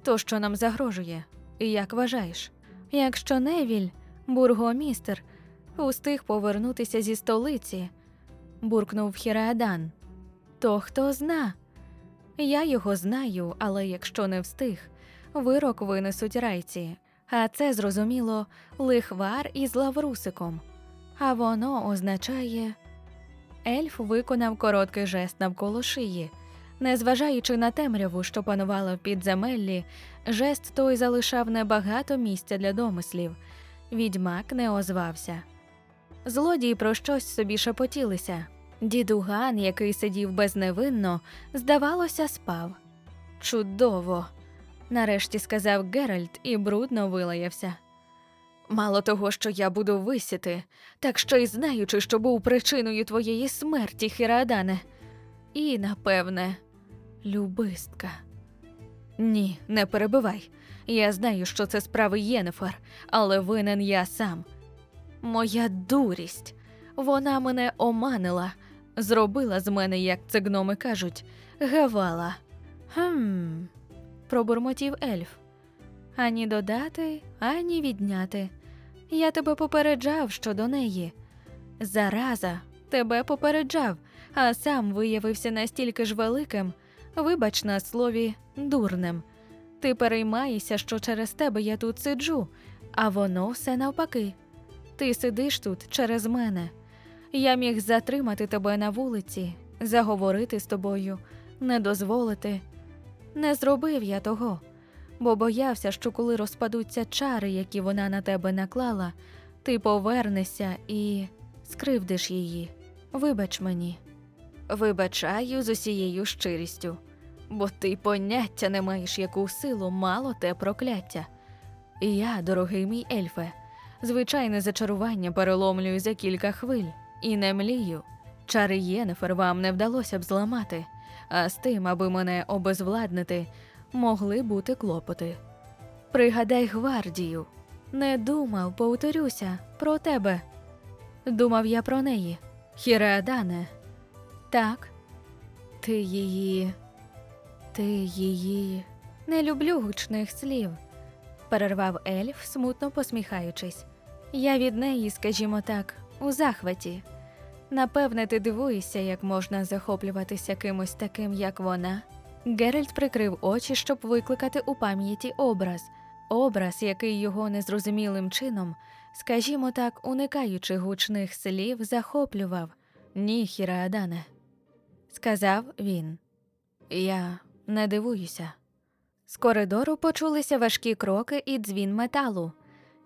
То що нам загрожує? І як вважаєш? Якщо Невіль, бургомістер, устиг повернутися зі столиці, буркнув Хіреадан, то хто зна? Я його знаю, але якщо не встиг, вирок винесуть райці, а це зрозуміло лихвар із лаврусиком. А воно означає. Ельф виконав короткий жест навколо шиї. Незважаючи на темряву, що панувала в підземеллі, жест той залишав небагато місця для домислів. Відьмак не озвався. Злодії про щось собі шепотілися. Дідуган, який сидів безневинно, здавалося, спав. Чудово, нарешті сказав Геральт і брудно вилаявся. Мало того, що я буду висіти, так що й знаючи, що був причиною твоєї смерті, Хірадане. І, напевне, Любистка. Ні, не перебивай. Я знаю, що це справи Єнефер, але винен я сам. Моя дурість. Вона мене оманила, зробила з мене, як це гноми кажуть, гавала. Хм, пробурмотів ельф. Ані додати, ані відняти. Я тебе попереджав щодо неї. Зараза, тебе попереджав, а сам виявився настільки ж великим, вибач на слові, дурним. Ти переймаєшся, що через тебе я тут сиджу, а воно все навпаки. Ти сидиш тут через мене. Я міг затримати тебе на вулиці, заговорити з тобою, не дозволити. Не зробив я того, бо боявся, що коли розпадуться чари, які вона на тебе наклала, ти повернешся і скривдиш її. Вибач мені. Вибачаю з усією щирістю, бо ти поняття не маєш, яку силу мало те прокляття. І я, дорогий мій ельфе, звичайне зачарування переломлюю за кілька хвиль і не млію. Чари Єнефер вам не вдалося б зламати, а з тим, аби мене обезвладнити, могли бути клопоти. Пригадай гвардію. Не думав, повторюся, про тебе. Думав я про неї. Хіреадане. Так. Ти її. Ти її. Не люблю гучних слів, перервав ельф, смутно посміхаючись. Я від неї, скажімо так, у захваті. Напевне, ти дивуєшся, як можна захоплюватися кимось таким, як вона. Геральт прикрив очі, щоб викликати у пам'яті образ, образ, який його незрозумілим чином, скажімо так, уникаючи гучних слів, захоплював. Ні, Хіраадане, сказав він. Я не дивуюся. З коридору почулися важкі кроки і дзвін металу.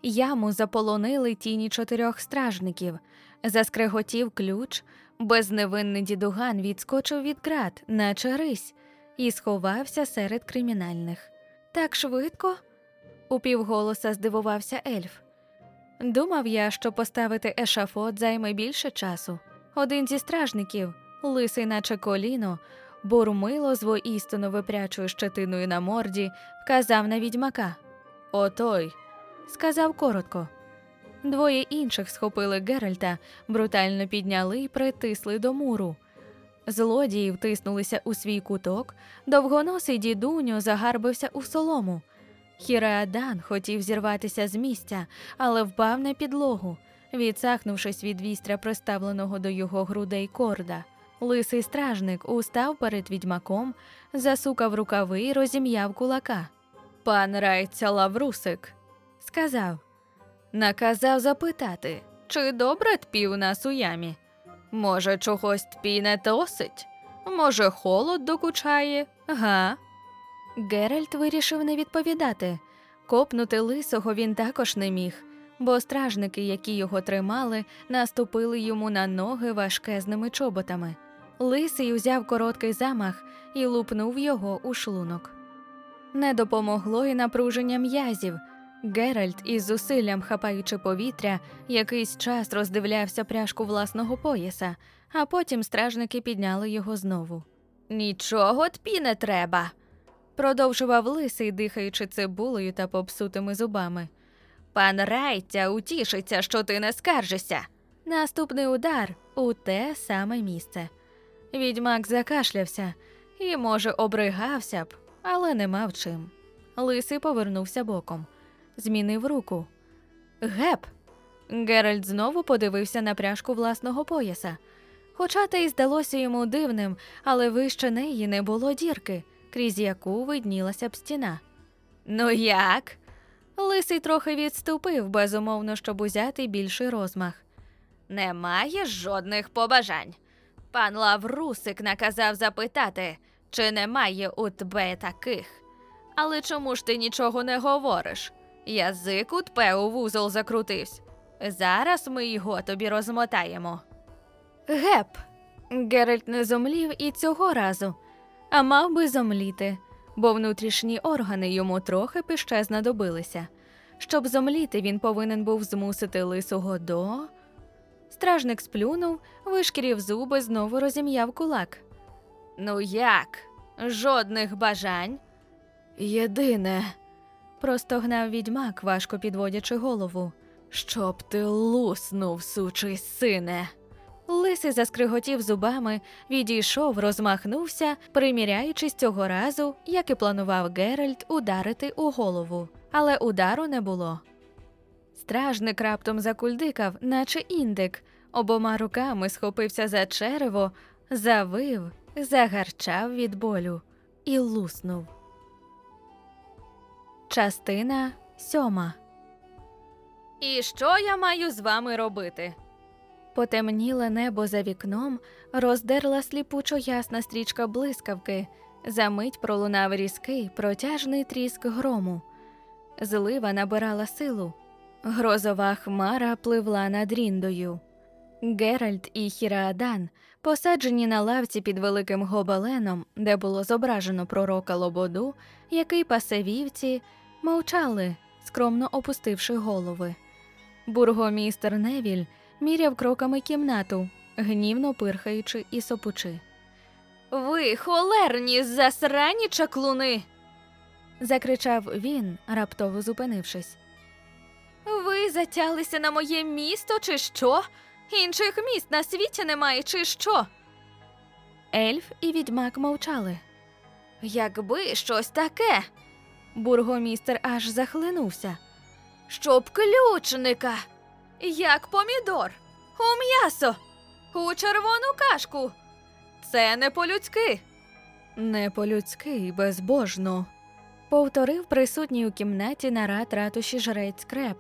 Яму заполонили тіні чотирьох стражників, заскреготів ключ, безневинний дідуган відскочив від град, наче рись, і сховався серед кримінальних. Так швидко? упівголоса здивувався ельф. Думав я, що поставити ешафот займе більше часу. Один зі стражників, лисий, наче коліно, бурмило з воістину випрячою щетиною на морді, вказав на відьмака. Отой, сказав коротко. Двоє інших схопили Геральта, брутально підняли і притисли до муру. Злодії втиснулися у свій куток, довгоносий дідуньо загарбився у солому. Хіреадан хотів зірватися з місця, але впав на підлогу, відсахнувшись від вістря, приставленого до його грудей корда. Лисий стражник устав перед відьмаком, засукав рукави і розім'яв кулака. Пан Райця Лаврусик, сказав, наказав запитати, чи добре тпів нас у ямі. Може, чогось тпі не тосить? Може, холод докучає? Га? Геральт вирішив не відповідати. Копнути лисого він також не міг, бо стражники, які його тримали, наступили йому на ноги важкезними чоботами. Лисий узяв короткий замах і лупнув його у шлунок. Не допомогло і напруження м'язів. Геральт із зусиллям хапаючи повітря, якийсь час роздивлявся пряжку власного пояса, а потім стражники підняли його знову. Нічого тобі не треба, продовжував лисий, дихаючи цибулею та попсутими зубами. Пан райця утішиться, що ти не скаржишся. Наступний удар у те саме місце. Відьмак закашлявся і, може, обригався б, але не мав чим. Лисий повернувся боком, змінив руку. Геп. Геральт знову подивився на пряжку власного пояса. Хоча те й здалося йому дивним, але вище неї не було дірки, крізь яку виднілася б стіна. Ну як? Лисий трохи відступив, безумовно, щоб узяти більший розмах. Немає жодних побажань. Пан Лаврусик наказав запитати, чи немає у тебе таких. Але чому ж ти нічого не говориш? Язик у тпе у вузол закрутився. Зараз ми його тобі розмотаємо. Геп. Геральт не зомлів і цього разу, а мав би зомліти, бо внутрішні органи йому трохи піще знадобилися. Щоб зомліти, він повинен був змусити лисого до. Стражник сплюнув, вишкірів зуби, знову розім'яв кулак. Ну як? Жодних бажань. Єдине, простогнав відьмак, важко підводячи голову. Щоб ти луснув, сучий сине. Лисий заскриготів зубами, відійшов, розмахнувся, приміряючись цього разу, як і планував Геральт, ударити у голову, але удару не було. Стражник раптом закульдикав, наче індик, обома руками схопився за черево, завив, загарчав від болю і луснув. Частина сьома. І що я маю з вами робити? Потемніле небо за вікном роздерла сліпучо ясна стрічка блискавки. Замить пролунав різкий, протяжний тріск грому. Злива набирала силу. Грозова хмара пливла над Ріндою. Геральт і Хіраадан, посаджені на лавці під великим гобеленом, де було зображено пророка Лободу, який пасе вівці, мовчали, скромно опустивши голови. Бургомістер Невіль міряв кроками кімнату, гнівно пирхаючи і сопучи. Ви холерні засрані чаклуни. закричав він, раптово зупинившись. Ви затялися на моє місто, чи що? Інших міст на світі немає, чи що? Ельф і відьмак мовчали. Якби щось таке. Бургомістер аж захлинувся. Щоб ключника, як помідор, у м'ясо, у червону кашку. Це не по-людськи. Не по-людськи, безбожно, повторив присутній у кімнаті нарад ратуші жрець креп.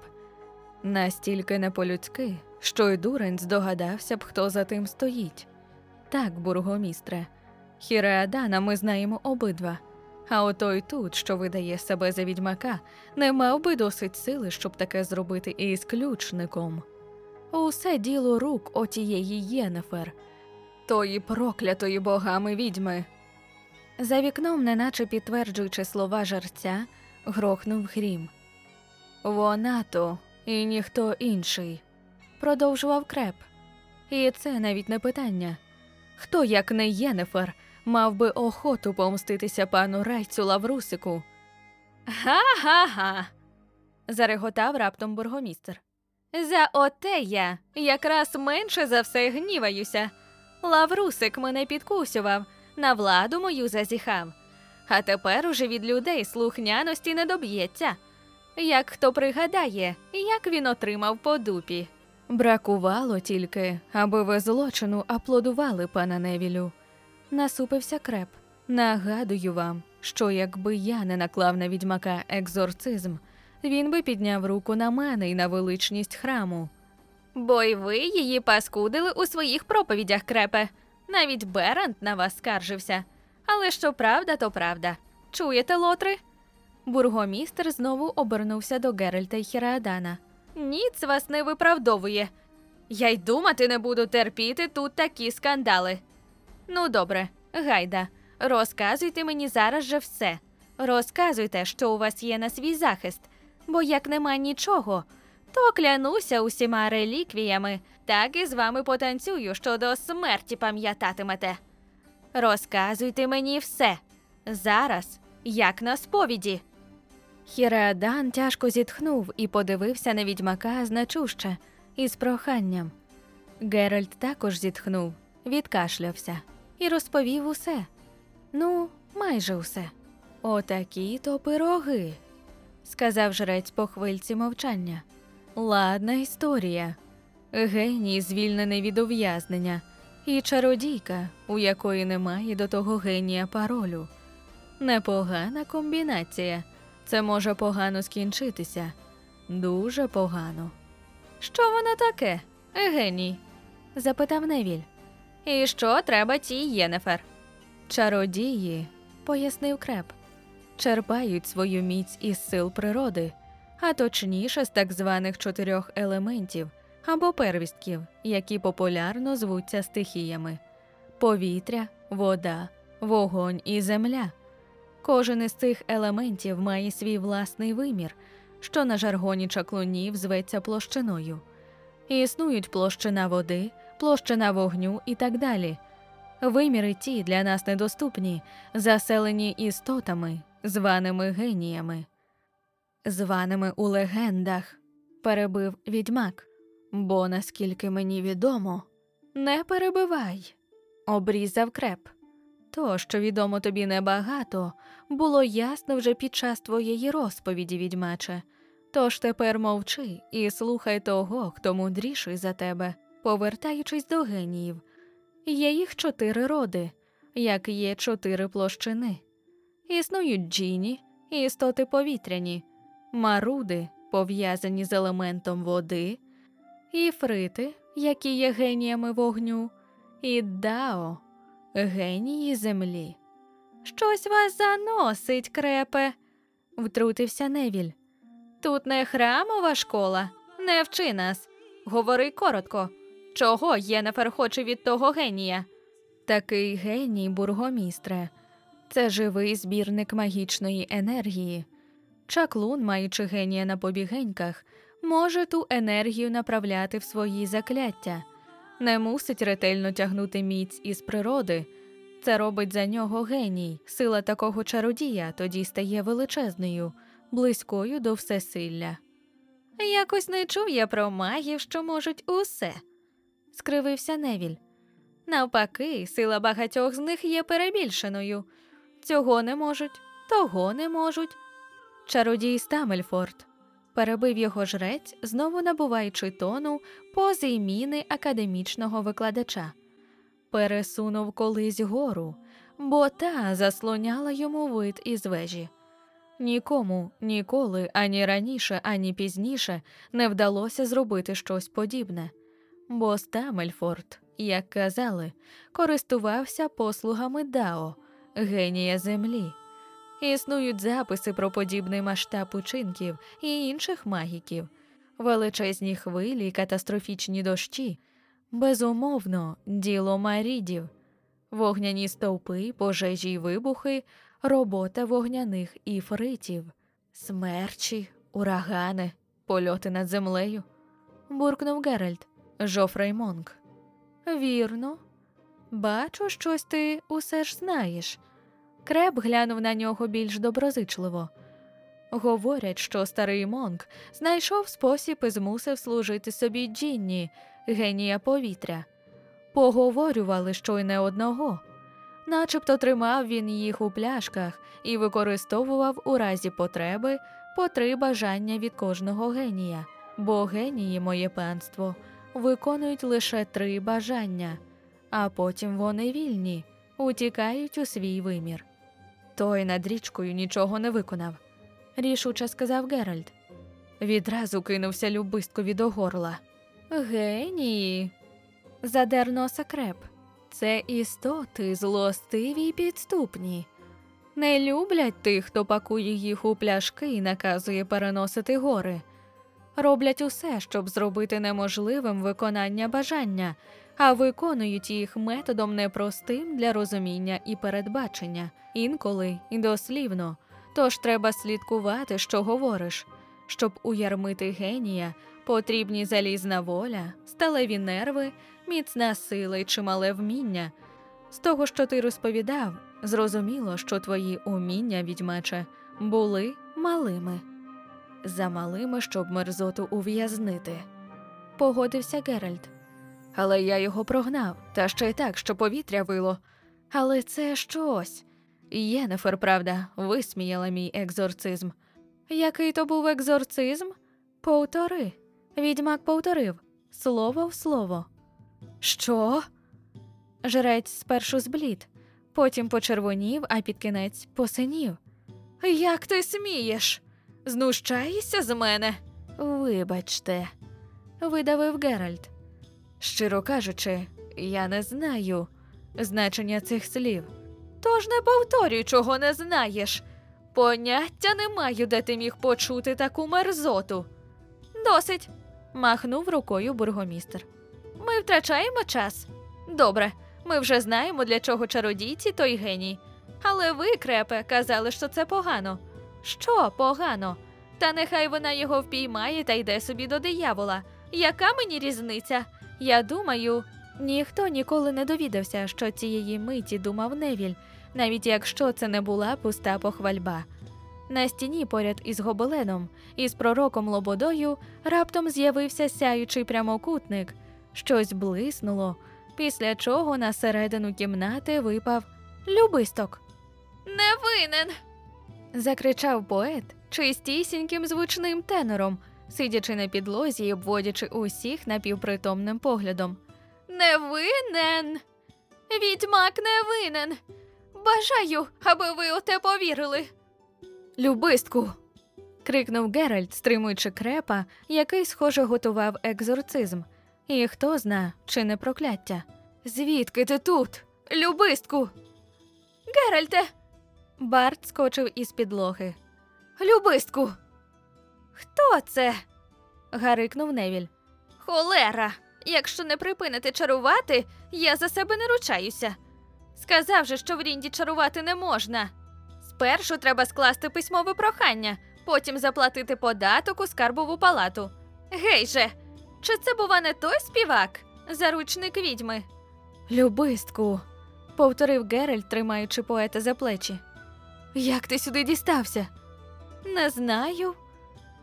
Настільки не по-людськи, що й дурень здогадався б, хто за тим стоїть. Так, бургомістре, Хіреадана ми знаємо обидва. А отой тут, що видає себе за відьмака, не мав би досить сили, щоб таке зробити і з ключником. Усе діло рук отієї Єнефер, тої проклятої богами відьми. За вікном, неначе підтверджуючи слова жарця, грохнув грім. Вона то і ніхто інший, продовжував креп. І це навіть не питання. Хто, як не Єнефер, мав би охоту помститися пану райцю Лаврусику? Га-га-га. зареготав раптом бургомістер. За оте я якраз менше за все гніваюся. Лаврусик мене підкусював, на владу мою зазіхав. А тепер уже від людей слухняності не доб'ється. Як хто пригадає, як він отримав по дупі. Бракувало тільки, аби ви злочину аплодували, пана Невілю. Насупився креп. Нагадую вам, що якби я не наклав на відьмака екзорцизм, він би підняв руку на мене і на величність храму. Бо й ви її паскудили у своїх проповідях, крепе. Навіть Берант на вас скаржився. Але що правда, то правда. Чуєте, лотри? Бургомістер знову обернувся до Геральта й Хіраадана. Ніц вас не виправдовує. Я й думати не буду терпіти тут такі скандали. Ну, добре, гайда, розказуйте мені зараз же все. Розказуйте, що у вас є на свій захист, бо як нема нічого, то клянуся усіма реліквіями, так і з вами потанцюю, що до смерті пам'ятатимете. Розказуйте мені все зараз, як на сповіді. Хіреадан тяжко зітхнув і подивився на відьмака значуще, із проханням. Геральт також зітхнув, відкашлявся і розповів усе. Ну, майже усе. Отакі то пироги, сказав жрець по хвильці мовчання. Ладна історія. Геній, звільнений від ув'язнення, і чародійка, у якої немає до того генія паролю. Непогана комбінація. Це може погано скінчитися. Дуже погано. Що воно таке, геній? запитав Невіль. І що треба тій Єнефер? Чародії, пояснив креп, черпають свою міць із сил природи, а точніше з так званих чотирьох елементів або первістків, які популярно звуться стихіями: повітря, вода, вогонь і земля. Кожен із цих елементів має свій власний вимір, що на жаргоні чаклунів зветься площиною. Існують площина води, площина вогню і так далі. Виміри ті для нас недоступні, заселені істотами, званими геніями, званими у легендах, перебив відьмак. Бо, наскільки мені відомо, не перебивай, обрізав креп. То, що відомо тобі небагато, було ясно вже під час твоєї розповіді, відьмаче. Тож тепер мовчи і слухай того, хто мудріший за тебе, повертаючись до геніїв. Є їх чотири роди, як є чотири площини. Існують джіні, істоти повітряні, маруди, пов'язані з елементом води, іфрити, які є геніями вогню, і дао, генії землі. Щось вас заносить, крепе, втрутився Невіль. Тут не храмова школа, не вчи нас. Говори коротко. Чого Єнефер хоче від того генія? Такий геній, бургомістре, це живий збірник магічної енергії. Чаклун, маючи генія на побігеньках, може ту енергію направляти в свої закляття, не мусить ретельно тягнути міць із природи. Це робить за нього геній. Сила такого чародія тоді стає величезною, близькою до всесилля. Якось не чув я про магів, що можуть усе, скривився Невіль. Навпаки, сила багатьох з них є перебільшеною. Цього не можуть, того не можуть. Чародій Стамельфорд перебив його жрець, знову набуваючи тону пози міни академічного викладача. Пересунув колись гору, бо та заслоняла йому вид із вежі. Нікому ніколи ані раніше, ані пізніше не вдалося зробити щось подібне, бо Стамельфорд, як казали, користувався послугами Дао, генія землі. Існують записи про подібний масштаб учинків і інших магіків, величезні хвилі, катастрофічні дощі, безумовно, діло марідів, вогняні стовпи, пожежі й вибухи, робота вогняних іфритів, смерчі, урагани, польоти над землею. буркнув Геральт, Жофрей Монк. Вірно, бачу, щось ти усе ж знаєш. Креб глянув на нього більш доброзичливо. Говорять, що старий Монк знайшов спосіб і змусив служити собі Джінні, генія повітря. Поговорювали, що й не одного, начебто тримав він їх у пляшках і використовував у разі потреби по три бажання від кожного генія, бо генії, моє панство, виконують лише три бажання, а потім вони вільні, утікають у свій вимір. Той над річкою нічого не виконав, рішуче сказав Геральт. Відразу кинувся любисткові до горла. Генії. задер носа креп. Це істоти злостиві й підступні. Не люблять тих, хто пакує їх у пляшки і наказує переносити гори. Роблять усе, щоб зробити неможливим виконання бажання, а виконують їх методом непростим для розуміння і передбачення, інколи і дослівно. Тож треба слідкувати, що говориш. Щоб уярмити генія, потрібні залізна воля, сталеві нерви, міцна сила й чимале вміння. З того, що ти розповідав, зрозуміло, що твої уміння, відьмаче, були малими, замалими, щоб мерзоту ув'язнити. Погодився Геральт. Але я його прогнав, та ще й так, що повітря вило. Але це щось. Єнефер, правда, висміяла мій екзорцизм. Який то був екзорцизм? Повтори. Відьмак повторив слово в слово. Що? Жрець спершу зблід, потім почервонів, а під кінець посинів. Як ти смієш? Знущаєшся з мене? Вибачте, видавив Геральт. Щиро кажучи, я не знаю значення цих слів. Тож не повторюй, чого не знаєш. Поняття не маю, де ти міг почути таку мерзоту. Досить, махнув рукою бургомістр. Ми втрачаємо час. Добре, ми вже знаємо, для чого чародійці той геній. Але ви, крепе, казали, що це погано. Що погано? Та нехай вона його впіймає та йде собі до диявола. Яка мені різниця? Я думаю, Ніхто ніколи не довідався, що цієї миті думав Невіль, навіть якщо це не була пуста похвальба. На стіні поряд із гобеленом із пророком Лободою раптом з'явився сяючий прямокутник, щось блиснуло, після чого на середину кімнати випав любисток. Не винен. закричав поет чистісіньким звучним тенором, сидячи на підлозі і обводячи усіх напівпритомним поглядом. Не винен. Відьмак не винен. Бажаю, аби ви у те повірили. Любистку. крикнув Геральт, стримуючи крепа, який, схоже, готував екзорцизм. І хто зна, чи не прокляття. Звідки ти тут? Любистку. Геральте. Барт скочив із підлоги. Любистку. Хто це? гарикнув Невіль. Холера. Якщо не припините чарувати, я за себе не ручаюся. Сказав же, що в Рінді чарувати не можна. Спершу треба скласти письмове прохання, потім заплатити податок у скарбову палату. Гей же, чи це бува не той співак, заручник відьми? Любистку, повторив Геральт, тримаючи поета за плечі. Як ти сюди дістався? Не знаю,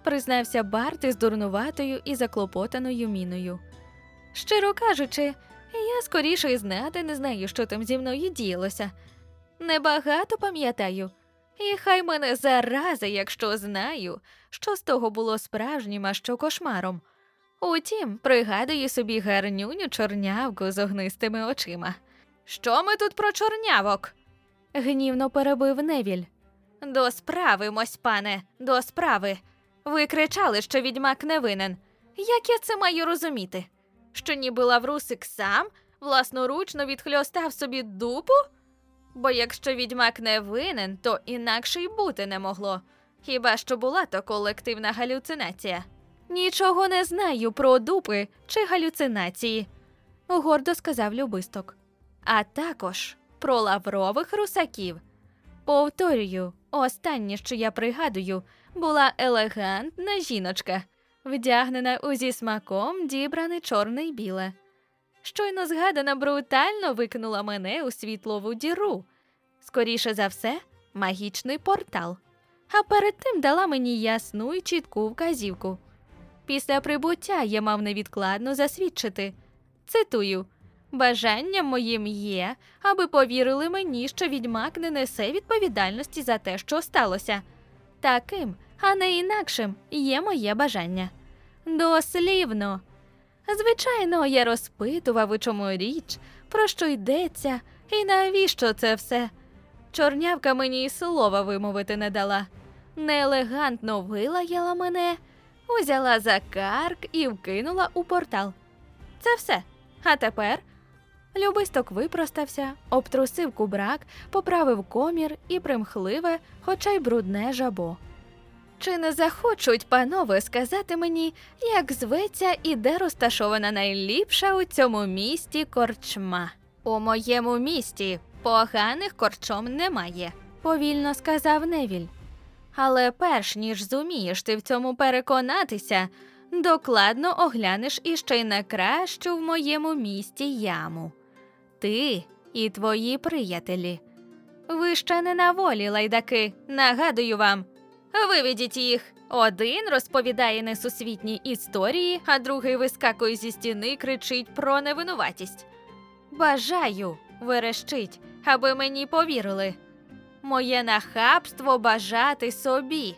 признався Барт із дурнуватою і заклопотаною міною. Щиро кажучи, я скоріше і знати не знаю, що там зі мною діялося. Небагато пам'ятаю, і хай мене зарази, якщо знаю, що з того було справжнім, а що кошмаром. Утім, пригадую собі гарнюню чорнявку з огнистими очима. Що ми тут про чорнявок? гнівно перебив Невіль. До справи, мось пане, до справи. Ви кричали, що відьмак не винен. Як я це маю розуміти? Що ніби Лаврусик сам власноручно відхльостав собі дупу? Бо якщо відьмак не винен, то інакше й бути не могло. Хіба що була то колективна галюцинація? Нічого не знаю про дупи чи галюцинації, гордо сказав Любисток. А також про лаврових русаків. Повторюю, останнє, що я пригадую, була елегантна жіночка, вдягнена у зі смаком дібране чорне й біле. Щойно згадана брутально викинула мене у світлову діру. Скоріше за все, магічний портал. А перед тим дала мені ясну і чітку вказівку. Після прибуття я мав невідкладно засвідчити. Цитую Бажанням моїм є, аби повірили мені, що відьмак не несе відповідальності за те, що сталося. Таким, а не інакшим, є моє бажання. Дослівно. Звичайно, я розпитував, у чому річ, про що йдеться, і навіщо це все. Чорнявка мені й слова вимовити не дала. Неелегантно вилаяла мене, узяла за карк і вкинула у портал. Це все. А тепер Любисток випростався, обтрусив кубрак, поправив комір і примхливе, хоча й брудне жабо. Чи не захочуть, панове, сказати мені, як зветься і де розташована найліпша у цьому місті корчма? У моєму місті поганих корчом немає, повільно сказав Невіль. Але перш ніж зумієш ти в цьому переконатися, докладно оглянеш іще й на кращу в моєму місті яму ти і твої приятелі. Ви ще не на волі, лайдаки, нагадую вам. Виведіть їх. Один розповідає несусвітні історії, а другий вискакує зі стіни кричить про невинуватість. Бажаю, верещить, аби мені повірили. Моє нахабство бажати собі.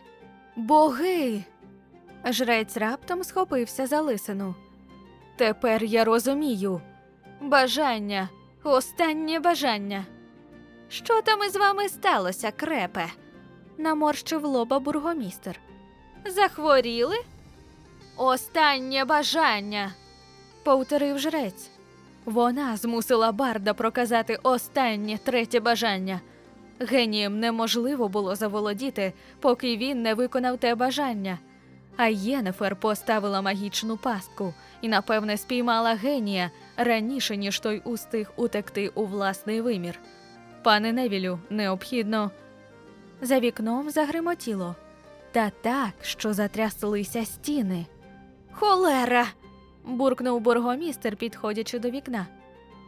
Боги. Жрець раптом схопився за лисину. Тепер я розумію. Бажання Останнє бажання. Що там із вами сталося, крепе? Наморщив лоба бургомістер. Захворіли? Останнє бажання, повторив жрець. Вона змусила барда проказати останнє третє бажання. Генієм неможливо було заволодіти, поки він не виконав те бажання. А Єнефер поставила магічну пастку і, напевне, спіймала генія раніше, ніж той устиг утекти у власний вимір. Пане Невілю, необхідно. За вікном загримотіло, та так, що затряслися стіни. Холера. буркнув бургомістер, підходячи до вікна.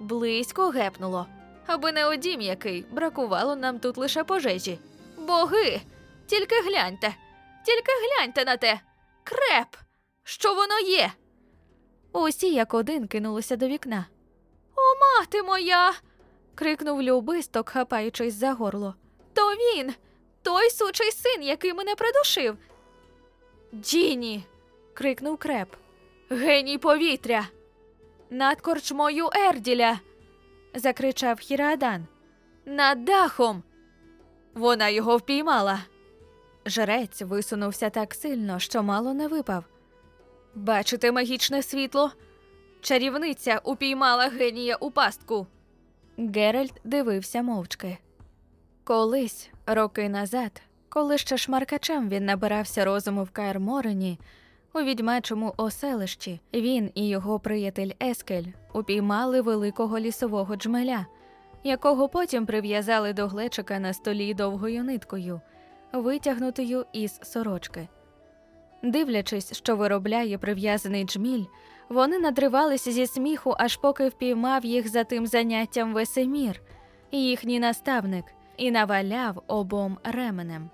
Близько гепнуло. Аби не одім який, бракувало нам тут лише пожежі. Боги! Тільки гляньте, тільки гляньте на те. Креп! Що воно є? Усі як один кинулися до вікна. О, мати моя. крикнув любисток, хапаючись за горло. То він, той сучий син, який мене придушив. Джіні. крикнув креп. Геній повітря. Над корчмою Ерділя. закричав Хіраадан. Над дахом. Вона його впіймала. Жрець висунувся так сильно, що мало не випав. Бачите магічне світло? Чарівниця упіймала генія у пастку. Геральт дивився мовчки. Колись, роки назад, коли ще шмаркачем він набирався розуму в Каерморені, у відьмачому оселищі він і його приятель Ескель упіймали великого лісового джмеля, якого потім прив'язали до глечика на столі довгою ниткою, витягнутою із сорочки. Дивлячись, що виробляє прив'язаний джміль, вони надривалися зі сміху, аж поки впіймав їх за тим заняттям Весемір, їхній наставник, і наваляв обом ременем.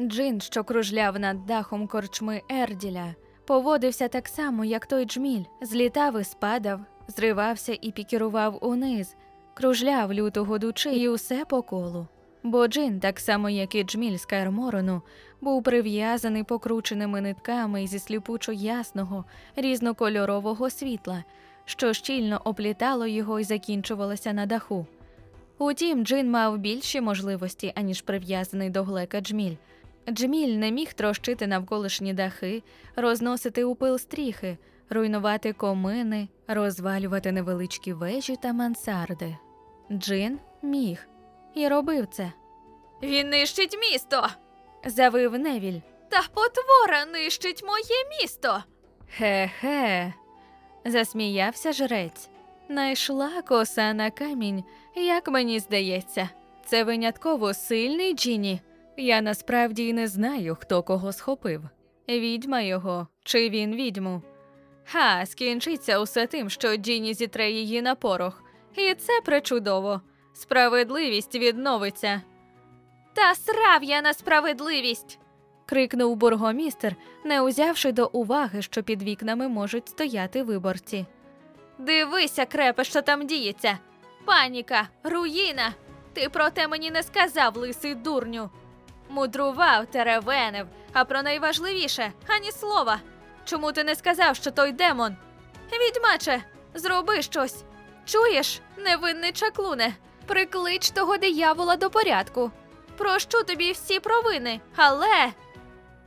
Джин, що кружляв над дахом корчми Ерділя, поводився так само, як той джміль, злітав і спадав, зривався і пікірував униз, кружляв люто годучи і усе по колу. Бо Джин, так само як і джміль з Каерморону, був прив'язаний покрученими нитками зі сліпучо ясного, різнокольорового світла, що щільно оплітало його і закінчувалося на даху. Утім, Джин мав більші можливості, аніж прив'язаний до глека джміль. Джміль не міг трощити навколишні дахи, розносити у пил стріхи, руйнувати комини, розвалювати невеличкі вежі та мансарди. Джин міг і робив це. Він нищить місто. завив Невіль. Та потвора нищить моє місто. Хе-хе, засміявся жрець. Найшла коса на камінь, як мені здається. Це винятково сильний Джіні. Я насправді й не знаю, хто кого схопив. Відьма його, чи він відьму. Ха, скінчиться усе тим, що Джіні зітре її на порох. І це причудово. Справедливість відновиться. Та срав я на справедливість. крикнув бургомістер, не узявши до уваги, що під вікнами можуть стояти виборці. Дивися, крепе, що там діється. Паніка, руїна. Ти про те мені не сказав, лисий дурню. Мудрував, теревенив, а про найважливіше ані слова. Чому ти не сказав, що той демон? Відьмаче, зроби щось. Чуєш, невинний чаклуне, приклич того диявола до порядку. Прощу тобі всі провини, але.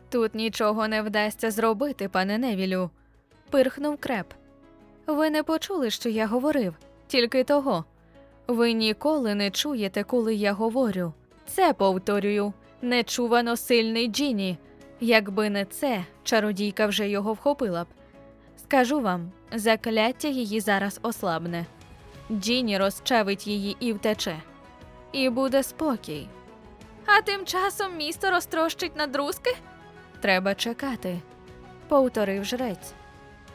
Тут нічого не вдасться зробити, пане Невілю, пирхнув креп. Ви не почули, що я говорив, тільки того. Ви ніколи не чуєте, коли я говорю. Це повторюю, нечувано сильний Джіні. Якби не це, чародійка вже його вхопила б. Скажу вам, закляття її зараз ослабне. Джіні розчавить її і втече. І буде спокій. А тим часом місто розтрощить на друзки? Треба чекати, повторив жрець.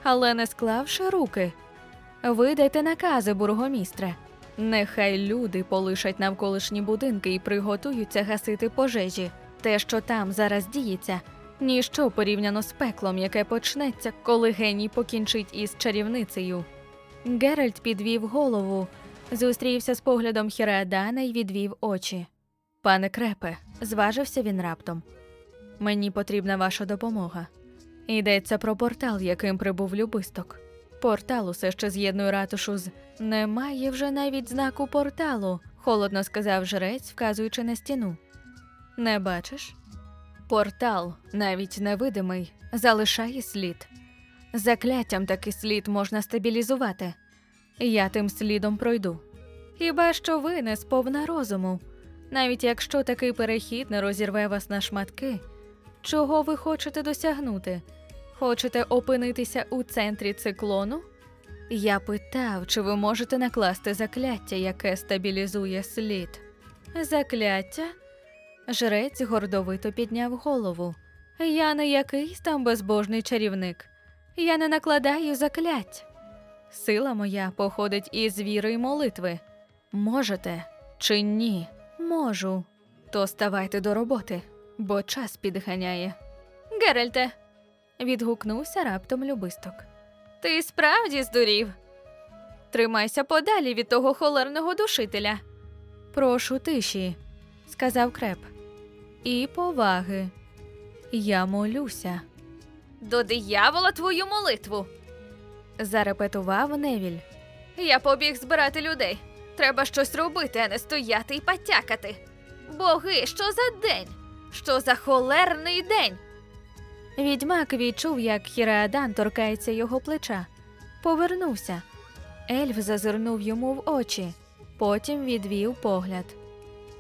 Але не склавши руки. Видайте накази, бургомістре. Нехай люди полишать навколишні будинки і приготуються гасити пожежі. Те, що там зараз діється, ніщо порівняно з пеклом, яке почнеться, коли геній покінчить із чарівницею. Геральт підвів голову, зустрівся з поглядом Хіреадана і відвів очі. Пане Креппе, зважився він раптом. Мені потрібна ваша допомога. Йдеться про портал, яким прибув Любисток. Портал усе ще з'єднує ратушу з немає вже навіть знаку порталу, холодно сказав жрець, вказуючи на стіну. Не бачиш? Портал, навіть невидимий, залишає слід. Закляттям такий слід можна стабілізувати. Я тим слідом пройду. Хіба що ви не сповна розуму, навіть якщо такий перехід не розірве вас на шматки, чого ви хочете досягнути? Хочете опинитися у центрі циклону? Я питав, чи ви можете накласти закляття, яке стабілізує слід. Закляття? Жрець гордовито підняв голову. Я не якийсь там безбожний чарівник. Я не накладаю заклять. Сила моя походить із віри й молитви. Можете чи ні? Можу. То ставайте до роботи, бо час підганяє. Геральте. відгукнувся раптом любисток. Ти справді здурів. Тримайся подалі від того холерного душителя. Прошу тиші, сказав креп. І поваги. Я молюся. До диявола твою молитву. зарепетував Невіль. Я побіг збирати людей. Треба щось робити, а не стояти і потякати. Боги, що за день? Що за холерний день? Відьмак відчув, як Хіреадан торкається його плеча. Повернувся. Ельф зазирнув йому в очі, потім відвів погляд.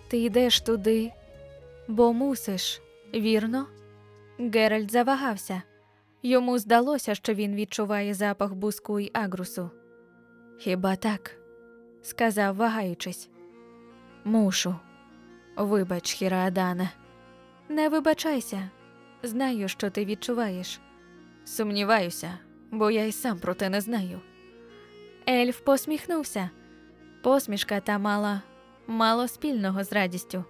Ти йдеш туди, бо мусиш, вірно? Геральт завагався. Йому здалося, що він відчуває запах буску й агрусу. Хіба так? сказав, вагаючись. Мушу. Вибач, Хіраадане. Не вибачайся. Знаю, що ти відчуваєш. Сумніваюся, бо я й сам про те не знаю. Ельф посміхнувся. Посмішка та мала мало спільного з радістю.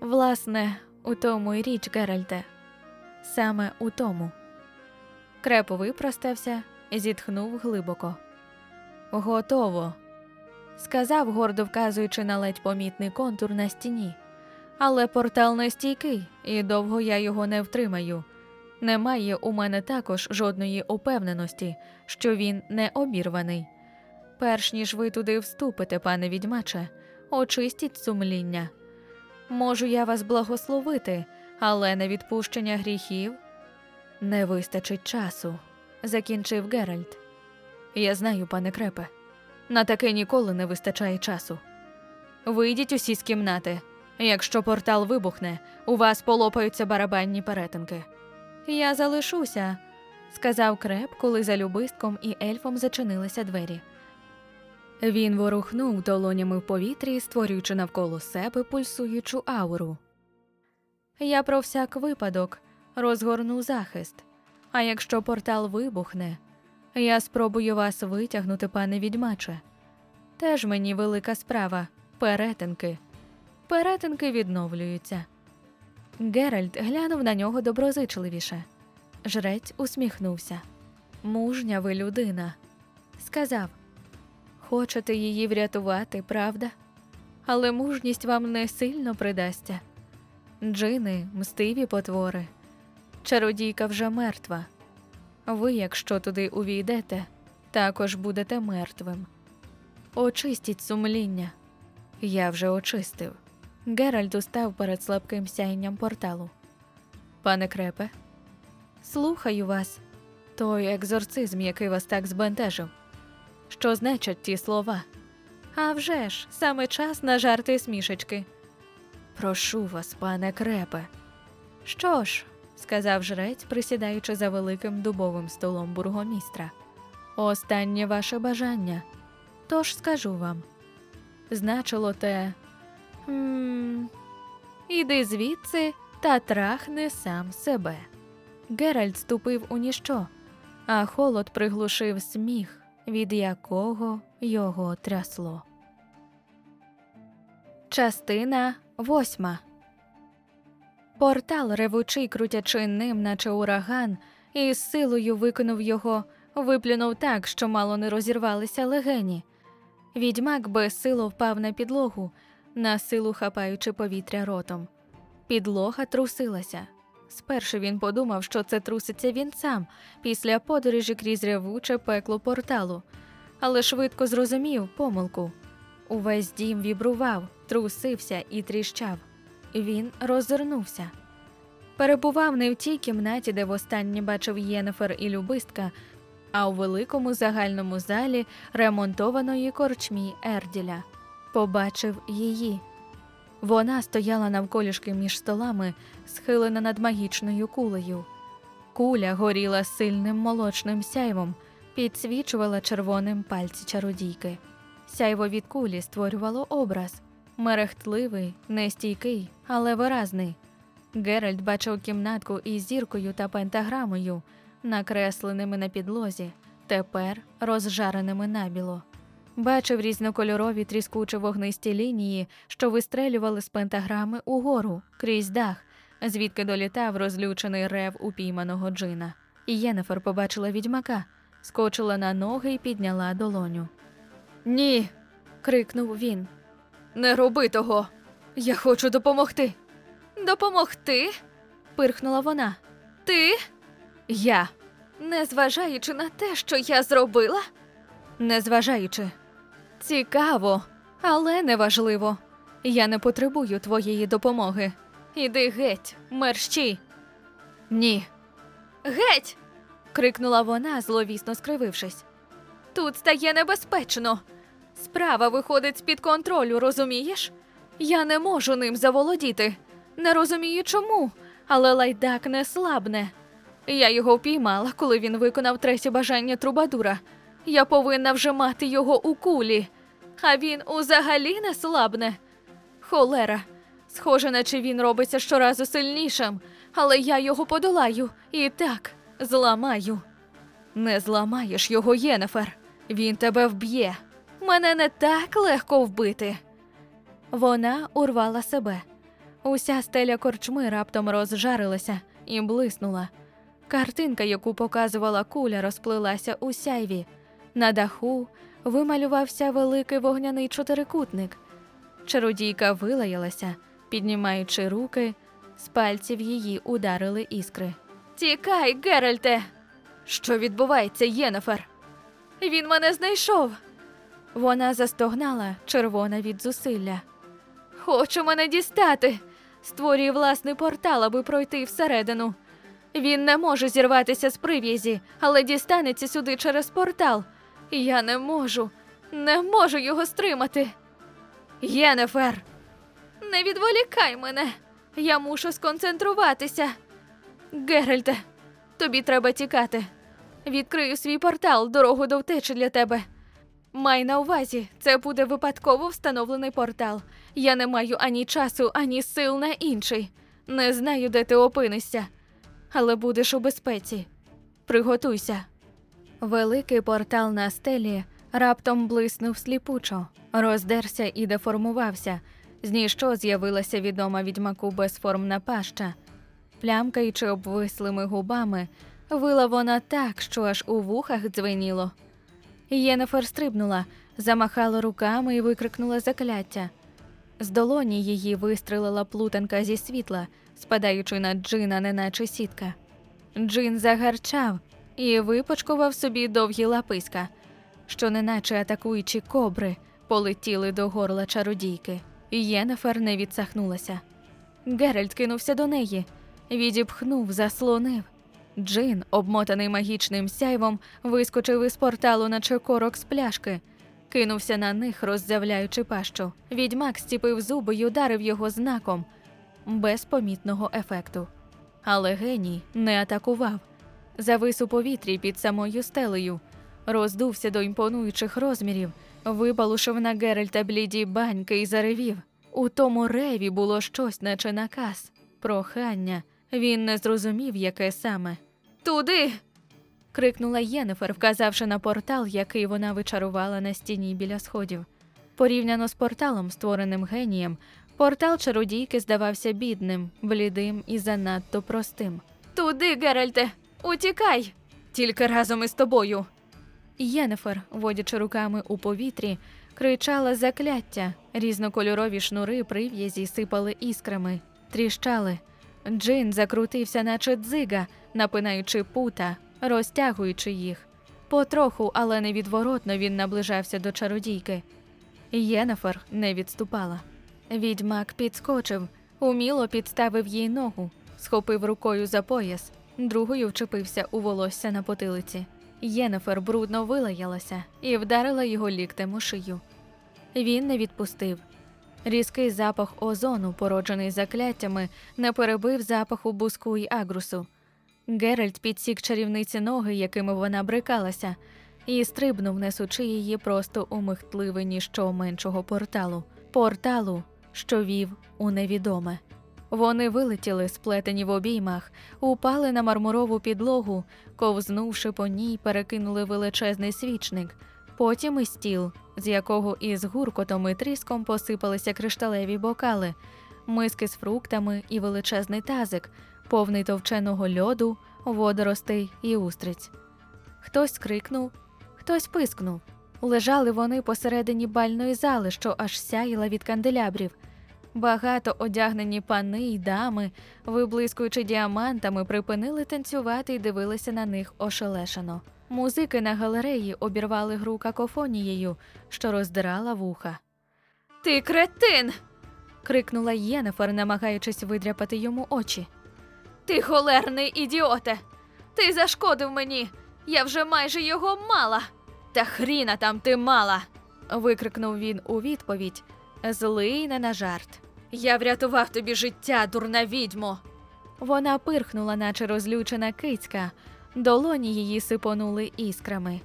Власне, у тому й річ, Геральте. Саме у тому. Крепо випростався зітхнув глибоко. Готово, сказав, гордо вказуючи на ледь помітний контур на стіні. Але портал не стійкий, і довго я його не втримаю. Немає у мене також жодної упевненості, що він не обірваний. Перш ніж ви туди вступите, пане відьмаче, очистіть сумління. Можу я вас благословити, але на відпущення гріхів не вистачить часу, закінчив Геральт. Я знаю, пане крепе, на таке ніколи не вистачає часу. Вийдіть усі з кімнати. Якщо портал вибухне, у вас полопаються барабанні перетинки. Я залишуся, сказав креп, коли за любистком і ельфом зачинилися двері. Він ворухнув долонями в повітрі, створюючи навколо себе пульсуючу ауру. Я про всяк випадок розгорну захист, а якщо портал вибухне, я спробую вас витягнути, пане відьмаче. Теж мені велика справа перетинки. Перетинки відновлюються. Геральт глянув на нього доброзичливіше. Жрець усміхнувся. Мужня ви людина. Сказав Хочете її врятувати, правда? Але мужність вам не сильно придасться. Джини, мстиві потвори. Чародійка вже мертва. Ви, якщо туди увійдете, також будете мертвим. Очистіть сумління. Я вже очистив. Геральт устав перед слабким сяйнням порталу. Пане крепе, слухаю вас. Той екзорцизм, який вас так збентежив. Що значать ті слова? А вже ж, саме час на жарти смішечки. Прошу вас, пане крепе. Що ж, сказав жрець, присідаючи за великим дубовим столом бургомістра. Останнє ваше бажання. Тож скажу вам. Значило те. «М, Іди звідси та трахни сам себе. Геральт ступив у ніщо, а холод приглушив сміх, від якого його трясло. Частина восьма. Портал, ревучий, крутячи ним, наче ураган, і з силою викинув його, виплюнув так, що мало не розірвалися легені. Відьмак безсило впав на підлогу, на силу хапаючи повітря ротом. Підлога трусилася. Спершу він подумав, що це труситься він сам після подорожі крізь ревуче пекло порталу, але швидко зрозумів помилку. Увесь дім вібрував, трусився і тріщав. Він роззирнувся. Перебував не в тій кімнаті, де востаннє бачив Єнефер і Любистка, а у великому загальному залі ремонтованої корчмі Ерділя. Побачив її. Вона стояла навколішки між столами, схилена над магічною кулею. Куля горіла сильним молочним сяйвом, підсвічувала червоним пальці чародійки. Сяйво від кулі створювало образ мерехтливий, нестійкий, але виразний. Геральт бачив кімнатку із зіркою та пентаграмою, накресленими на підлозі, тепер розжареними набіло. Бачив різнокольорові тріскучі вогнисті лінії, що вистрелювали з пентаграми угору крізь дах, звідки долітав розлючений рев упійманого джина. І Єнефер побачила відьмака, скочила на ноги і підняла долоню. Ні. крикнув він. Не роби того. Я хочу допомогти. Допомогти? пирхнула вона. Ти? Я. Незважаючи на те, що я зробила? Незважаючи. Цікаво, але неважливо. Я не потребую твоєї допомоги. Іди геть, мерщій. Ні. Геть. крикнула вона, зловісно скривившись. Тут стає небезпечно. Справа виходить з-під контролю, розумієш? Я не можу ним заволодіти. Не розумію чому, але лайдак не слабне. Я його впіймала, коли він виконав третє бажання трубадура. Я повинна вже мати його у кулі, а він узагалі не слабне. Холера. Схоже, наче він робиться щоразу сильнішим, але я його подолаю і так зламаю. Не зламаєш його, Єнефер. Він тебе вб'є. Мене не так легко вбити. Вона урвала себе. Уся стеля корчми раптом розжарилася і блиснула. Картинка, яку показувала куля, розплилася у сяйві. На даху вималювався великий вогняний чотирикутник. Чародійка вилаялася, піднімаючи руки, з пальців її ударили іскри. Тікай, Геральте! Що відбувається, Єнефер? Він мене знайшов. Вона застогнала, червона від зусилля. Хочу мене дістати. Створює власний портал, аби пройти всередину. Він не може зірватися з прив'язі, але дістанеться сюди через портал. Я не можу, не можу його стримати. Єнефер, не відволікай мене. Я мушу сконцентруватися. Геральте, тобі треба тікати. Відкрию свій портал, дорогу до втечі для тебе. Май на увазі, це буде випадково встановлений портал. Я не маю ані часу, ані сил на інший. Не знаю, де ти опинишся, але будеш у безпеці. Приготуйся. Великий портал на стелі раптом блиснув сліпучо, роздерся і деформувався. З ніщо з'явилася відома відьмаку безформна паща. Плямкаючи обвислими губами, вила вона так, що аж у вухах дзвеніло. Єнефер стрибнула, замахала руками і викрикнула закляття. З долоні її вистрелила плутанка зі світла, спадаючи на джина, неначе сітка. Джин загарчав і випочкував собі довгі лаписька, що, неначе атакуючі кобри, полетіли до горла чародійки. Єнефер не відсахнулася. Геральт кинувся до неї, відіпхнув, заслонив. Джин, обмотаний магічним сяйвом, вискочив із порталу, наче корок з пляшки, кинувся на них, роззявляючи пащу. Відьмак стіпив зуби й ударив його знаком без помітного ефекту. Але геній не атакував. Завис у повітрі під самою стелею, роздувся до імпонуючих розмірів, вибалушив на Геральта бліді баньки і заревів. У тому реві було щось, наче наказ, прохання. Він не зрозумів, яке саме. Туди. крикнула Єнефер, вказавши на портал, який вона вичарувала на стіні біля сходів. Порівняно з порталом, створеним генієм, портал чародійки здавався бідним, блідим і занадто простим. Туди, Геральте, утікай! Тільки разом із тобою. Єнефер, водячи руками у повітрі, кричала закляття, різнокольорові шнури прив'язі сипали іскрами, тріщали. Джин закрутився, наче дзига, напинаючи пута, розтягуючи їх. Потроху, але невідворотно він наближався до чародійки. Єнефер не відступала. Відьмак підскочив, уміло підставив їй ногу, схопив рукою за пояс, другою вчепився у волосся на потилиці. Єнефер брудно вилаялася і вдарила його ліктем у шию. Він не відпустив. Різкий запах озону, породжений закляттями, не перебив запаху буску й агрусу. Геральт підсік чарівниці ноги, якими вона брикалася, і стрибнув, несучи її просто у михтливе ніщо меншого порталу, порталу, що вів у невідоме. Вони вилетіли, сплетені в обіймах, упали на мармурову підлогу, ковзнувши по ній, перекинули величезний свічник, потім і стіл, з якого із гуркотом і тріском посипалися кришталеві бокали, миски з фруктами і величезний тазик, повний товченого льоду, водоростей і устриць. Хтось крикнув, хтось пискнув. Лежали вони посередині бальної зали, що аж сяїла від канделябрів. Багато одягнені пани й дами, виблискуючи діамантами, припинили танцювати і дивилися на них ошелешено. Музики на галереї обірвали гру какофонією, що роздирала вуха. Ти кретин. крикнула Єнефер, намагаючись видряпати йому очі. Ти холерний ідіоте! Ти зашкодив мені! Я вже майже його мала. Та хріна там ти мала. викрикнув він у відповідь, злий не на жарт. Я врятував тобі життя, дурна відьмо. Вона пирхнула, наче розлючена кицька, долоні її сипонули іскрами.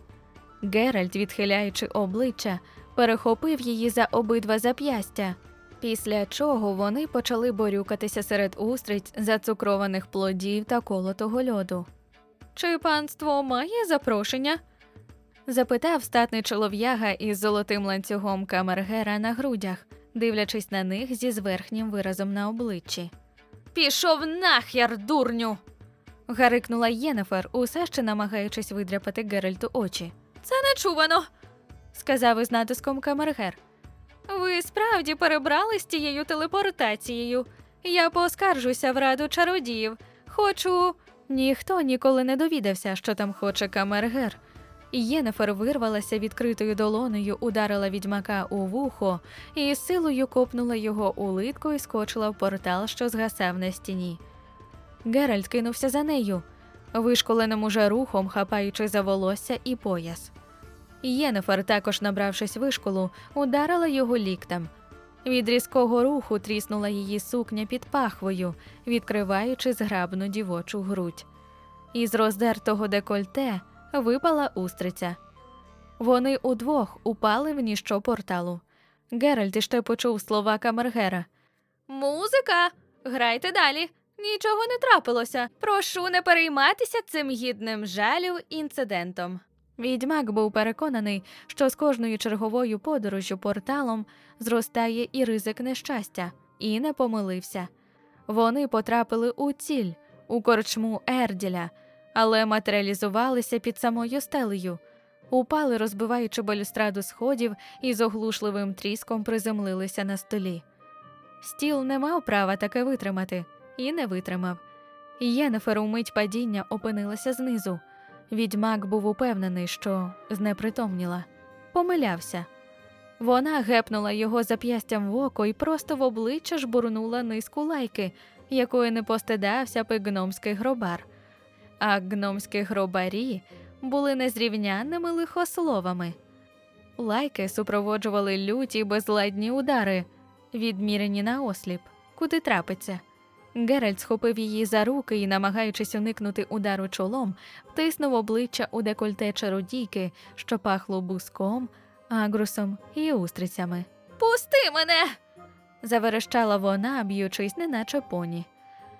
Геральт, відхиляючи обличчя, перехопив її за обидва зап'ястя, після чого вони почали борюкатися серед устриць, зацукрованих плодів та колотого льоду. Чи панство має запрошення? запитав статний чолов'яга із золотим ланцюгом камергера на грудях, дивлячись на них зі зверхнім виразом на обличчі. Пішов нахер, дурню. гарикнула Єнефер, усе ще намагаючись видряпати Геральту очі. Це нечувано, сказав із натиском камергер. Ви справді перебрали з тією телепортацією. Я поскаржуся в раду чародіїв. Хочу. Ніхто ніколи не довідався, що там хоче камергер. Єнефер вирвалася відкритою долонею, ударила відьмака у вухо і силою копнула його у литку і скочила в портал, що згасав на стіні. Геральт кинувся за нею, вишколеним уже рухом, хапаючи за волосся і пояс. Єнефер, також набравшись вишколу, ударила його ліктем. Від різкого руху тріснула її сукня під пахвою, відкриваючи зграбну дівочу грудь. Із роздертого декольте випала устриця. Вони удвох упали в ніщо порталу. Геральт іще почув слова камергера. Музика, грайте далі. Нічого не трапилося. Прошу не перейматися цим гідним жалю інцидентом. Відьмак був переконаний, що з кожною черговою подорожю порталом зростає і ризик нещастя, і не помилився. Вони потрапили у ціль, у корчму Ерділя, але матеріалізувалися під самою стелею, упали, розбиваючи балюстраду сходів і з оглушливим тріском приземлилися на столі. Стіл не мав права таке витримати і не витримав. Єнефер у мить падіння опинилася знизу. Відьмак був упевнений, що знепритомніла, помилявся. Вона гепнула його зап'ястям в око і просто в обличчя жбурнула низку лайки, якої не постидався б і гномський гробар. А гномські гробарі були незрівнянними лихословами. Лайки супроводжували люті безладні удари, відмірені на осліп, куди трапиться. Геральт схопив її за руки і, намагаючись уникнути удару чолом, втиснув обличчя у декольте чародійки, що пахло буском, агрусом і устрицями. Пусти мене. заверещала вона, б'ючись, неначе поні.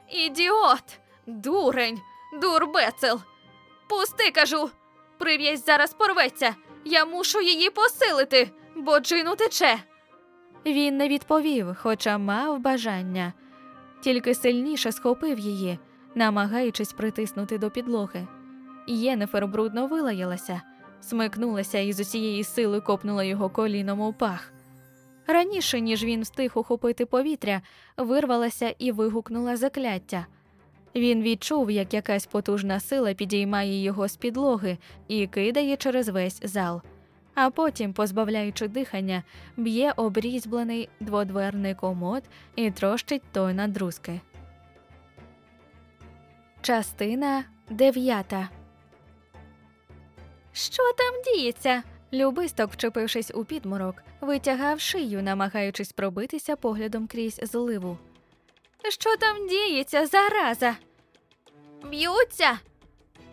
Ідіот, дурень, дурбецел. Пусти, кажу. Прив'язь зараз порветься. Я мушу її посилити, бо джин утече. Він не відповів, хоча мав бажання тільки сильніше схопив її, намагаючись притиснути до підлоги. Єнефер брудно вилаялася, смикнулася і з усієї сили копнула його коліном у пах. Раніше, ніж він встиг ухопити повітря, вирвалася і вигукнула закляття. Він відчув, як якась потужна сила підіймає його з підлоги і кидає через весь зал а потім, позбавляючи дихання, б'є обрізблений дводверний комод і трощить той на друзки. Частина дев'ята. Що там діється? Любисток, вчепившись у підморок, витягав шию, намагаючись пробитися поглядом крізь зливу. Що там діється, зараза? Б'ються.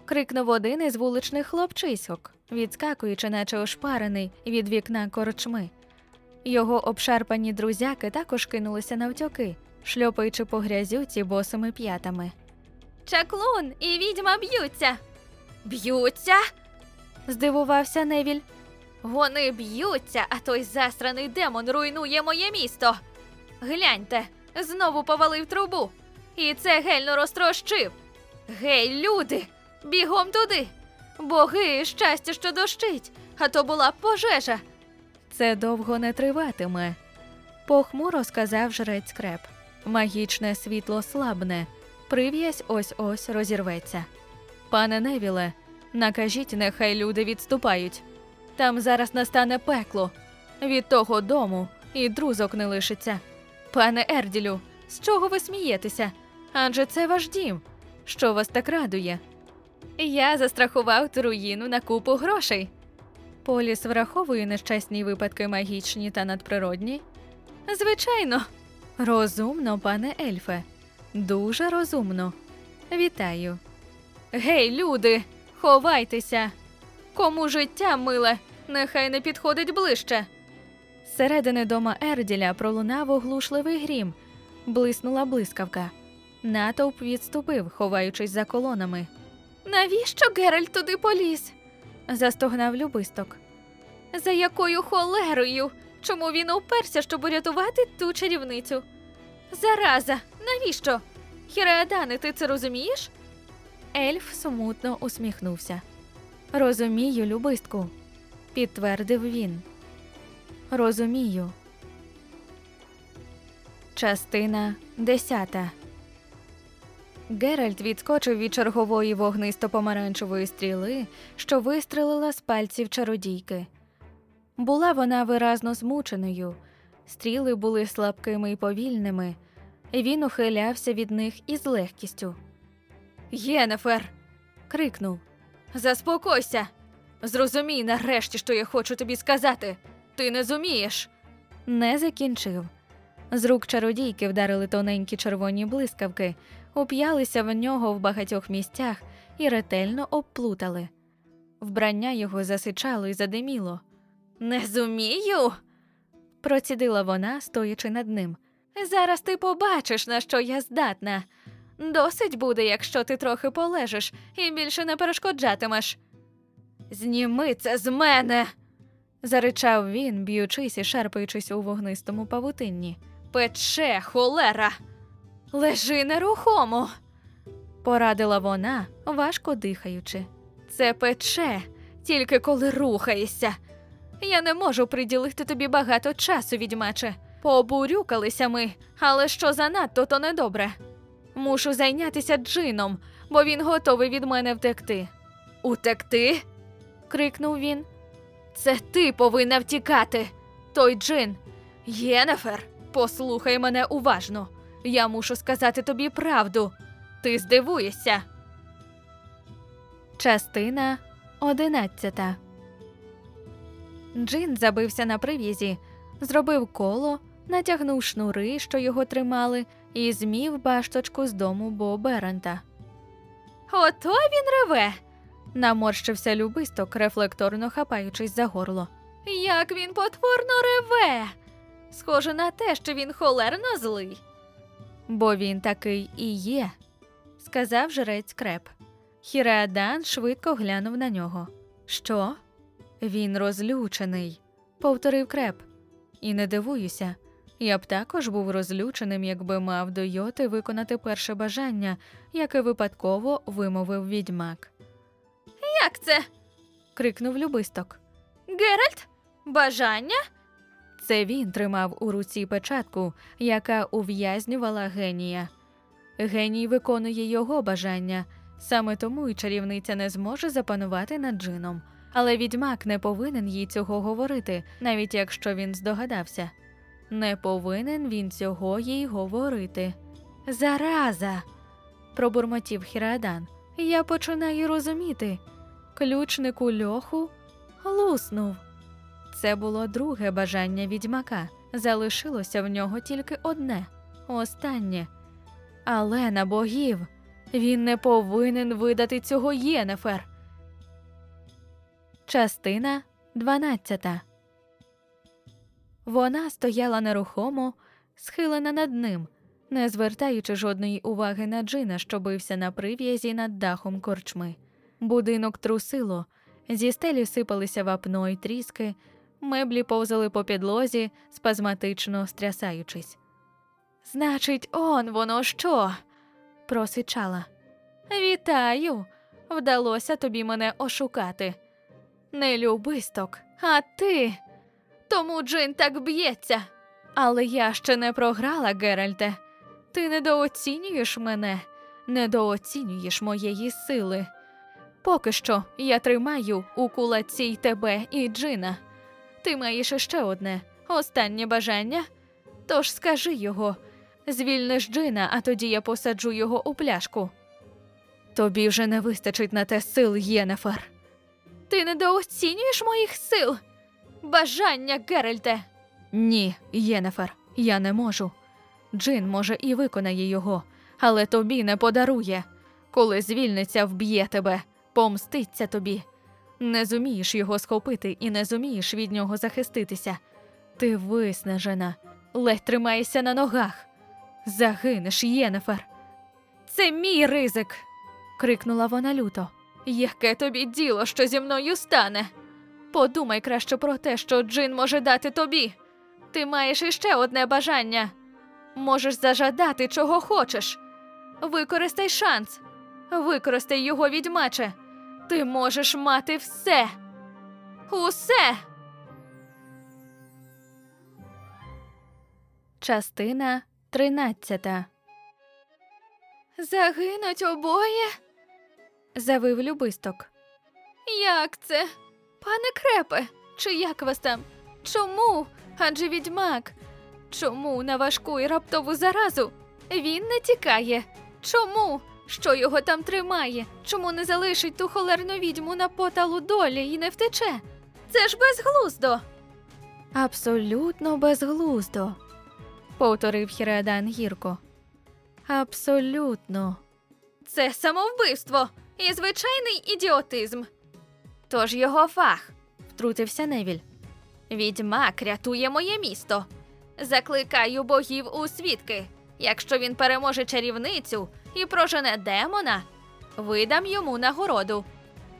крикнув один із вуличних хлопчиськок відскакуючи, наче ошпарений від вікна корчми. Його обшарпані друзяки також кинулися навтьоки, шльопаючи по грязюці босими п'ятами. Чаклун і відьма б'ються. Б'ються? здивувався Невіль. Вони б'ються, а той засраний демон руйнує моє місто. Гляньте, знову повалив трубу. І це гельно розтрощив. Гей, люди, бігом туди. Боги, щастя, що дощить, а то була б пожежа. Це довго не триватиме, похмуро сказав жрець креп. Магічне світло слабне, прив'язь ось ось розірветься. Пане Невіле, накажіть, нехай люди відступають. Там зараз настане пекло. Від того дому і друзок не лишиться. Пане Ерділю, з чого ви смієтеся? Адже це ваш дім. Що вас так радує? Я застрахував руїну на купу грошей. Поліс враховує нещасні випадки магічні та надприродні. Звичайно, розумно, пане ельфе. Дуже розумно. Вітаю. Гей, люди, ховайтеся. Кому життя миле, нехай не підходить ближче. З середини дома Ерділя пролунав оглушливий грім, блиснула блискавка. Натовп відступив, ховаючись за колонами. Навіщо Геральт туди поліз? застогнав любисток. За якою холерою? Чому він уперся, щоб урятувати ту чарівницю? Зараза, навіщо? Хіреадане, ти це розумієш? Ельф смутно усміхнувся. Розумію, любистку, підтвердив він. Розумію. Частина десята. Геральт відскочив від чергової вогнисто-помаранчевої стріли, що вистрелила з пальців чародійки. Була вона виразно змученою, стріли були слабкими і повільними, він ухилявся від них із легкістю. Єнефер. крикнув. Заспокойся. Зрозумій нарешті, що я хочу тобі сказати. Ти не зумієш. Не закінчив. З рук чародійки вдарили тоненькі червоні блискавки, уп'ялися в нього в багатьох місцях і ретельно обплутали. Вбрання його засичало і задиміло. Не зумію. процідила вона, стоячи над ним. Зараз ти побачиш, на що я здатна. Досить буде, якщо ти трохи полежиш і більше не перешкоджатимеш. Зніми це з мене. Заричав він, б'ючись і шарпаючись у вогнистому павутинні. Пече, холера. Лежи нерухомо, порадила вона, важко дихаючи. Це пече, тільки коли рухаєшся. Я не можу приділити тобі багато часу, відьмаче. Побурюкалися ми, але що занадто, то недобре. Мушу зайнятися джином, бо він готовий від мене втекти. Утекти? крикнув він. Це ти повинна втікати. Той джин. Єнефер, послухай мене уважно. Я мушу сказати тобі правду. Ти здивуєшся. Частина одинадцята. Джин забився на прив'язі, зробив коло, натягнув шнури, що його тримали, і змів башточку з дому Бо Берента. Ото він реве. Наморщився любисток, рефлекторно хапаючись за горло. Як він потворно реве. Схоже на те, що він холерно злий. Бо він такий і є, сказав жрець креп. Хіреадан швидко глянув на нього. Що? Він розлючений, повторив креп. І не дивуюся. Я б також був розлюченим, якби мав до Йоти виконати перше бажання, яке випадково вимовив відьмак. Як це? крикнув любисток. Геральт? Бажання? Це він тримав у руці печатку, яка ув'язнювала генія. Геній виконує його бажання, саме тому і чарівниця не зможе запанувати над джином. Але відьмак не повинен їй цього говорити, навіть якщо він здогадався. Не повинен він цього їй говорити. Зараза. пробурмотів Хірадан. Я починаю розуміти. Ключнику льоху луснув. Це було друге бажання відьмака. Залишилося в нього тільки одне останнє. Але на богів він не повинен видати цього Єнефер. Частина 12 Вона стояла нерухомо, схилена над ним, не звертаючи жодної уваги на Джина, що бився на прив'язі над дахом корчми. Будинок трусило, зі стелі сипалися вапно й тріски, меблі повзали по підлозі, спазматично стрясаючись. Значить, он воно що? просичала. Вітаю! Вдалося тобі мене ошукати. Не любисток, а ти. Тому Джин так б'ється. Але я ще не програла, Геральте. Ти недооцінюєш мене, недооцінюєш моєї сили. Поки що я тримаю у кулаці й тебе і Джина. Ти маєш іще одне останнє бажання. Тож скажи його, звільниш Джина, а тоді я посаджу його у пляшку. Тобі вже не вистачить на те сил, Єнефер. Ти недооцінюєш моїх сил. Бажання, Геральте. Ні, Єнефер, я не можу. Джин, може, і виконає його, але тобі не подарує. Коли звільниться, вб'є тебе, помститься тобі. Не зумієш його схопити і не зумієш від нього захиститися. Ти виснажена, ледь тримаєшся на ногах. Загинеш, Єнефер. Це мій ризик. крикнула вона люто. Яке тобі діло, що зі мною стане? Подумай краще про те, що Джин може дати тобі. Ти маєш іще одне бажання. Можеш зажадати, чого хочеш. Використай шанс, використай його відьмаче. Ти можеш мати все. Усе. Частина тринадцята. Загинуть обоє. завив любисток. Як це? Пане крепе, чи як вас там? Чому? Адже відьмак. Чому на важку і раптову заразу? Він не тікає. Чому? Що його там тримає? Чому не залишить ту холерну відьму на поталу долі і не втече? Це ж безглуздо. Абсолютно безглуздо, повторив Хіреадан гірко. Абсолютно. Це самовбивство і звичайний ідіотизм. Тож його фах, втрутився Невіль. Відьмак рятує моє місто. Закликаю богів у свідки. Якщо він переможе чарівницю і прожене демона, видам йому нагороду.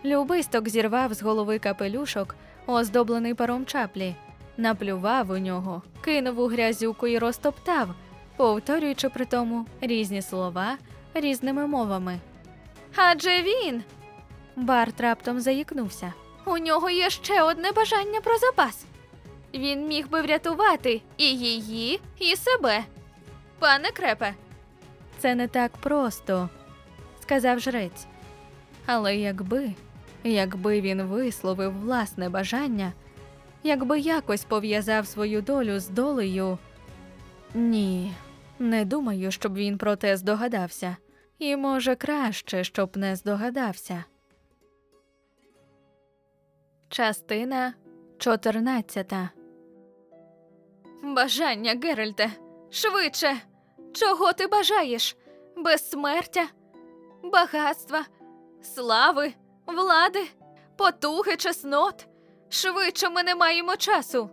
Любисток зірвав з голови капелюшок, оздоблений паром чаплі, наплював у нього, кинув у грязюку і розтоптав, повторюючи при тому різні слова різними мовами. Адже він. Барт раптом заїкнувся. У нього є ще одне бажання про запас. Він міг би врятувати і її, і себе. Пане крепе. Це не так просто, сказав жрець. Але якби, якби він висловив власне бажання, якби якось пов'язав свою долю з долею. Ні, не думаю, щоб він про те здогадався. І може краще, щоб не здогадався. Частина 14 Бажання, Геральте, швидше. Чого ти бажаєш? Безсмертя, багатства, слави, влади, потуги, чеснот. Швидше ми не маємо часу.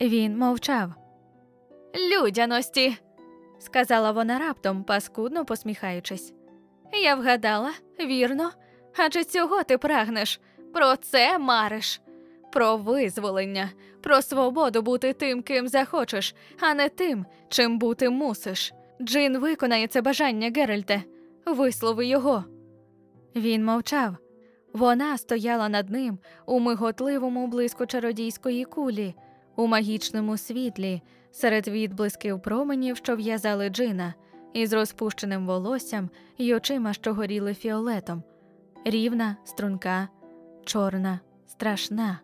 Він мовчав. Людяності, сказала вона раптом, паскудно посміхаючись. Я вгадала, вірно, адже цього ти прагнеш, про це мариш, про визволення, про свободу бути тим, ким захочеш, а не тим, чим бути мусиш. Джин виконає це бажання Геральте, вислови його. Він мовчав. Вона стояла над ним у миготливому блиску чародійської кулі, у магічному світлі, серед відблисків променів, що в'язали Джина, із розпущеним волоссям і очима, що горіли фіолетом, рівна, струнка, чорна, страшна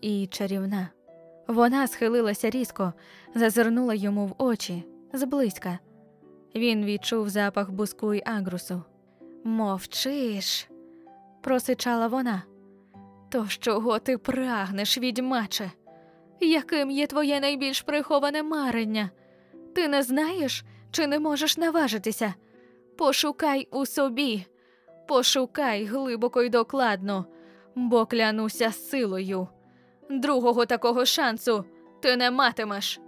і чарівна. Вона схилилася різко, зазирнула йому в очі зблизька. Він відчув запах буску й агрусу. Мовчиш, просичала вона. То чого ти прагнеш, відьмаче? Яким є твоє найбільш приховане марення? Ти не знаєш чи не можеш наважитися? Пошукай у собі, пошукай глибоко й докладно, бо клянуся силою. Другого такого шансу ти не матимеш.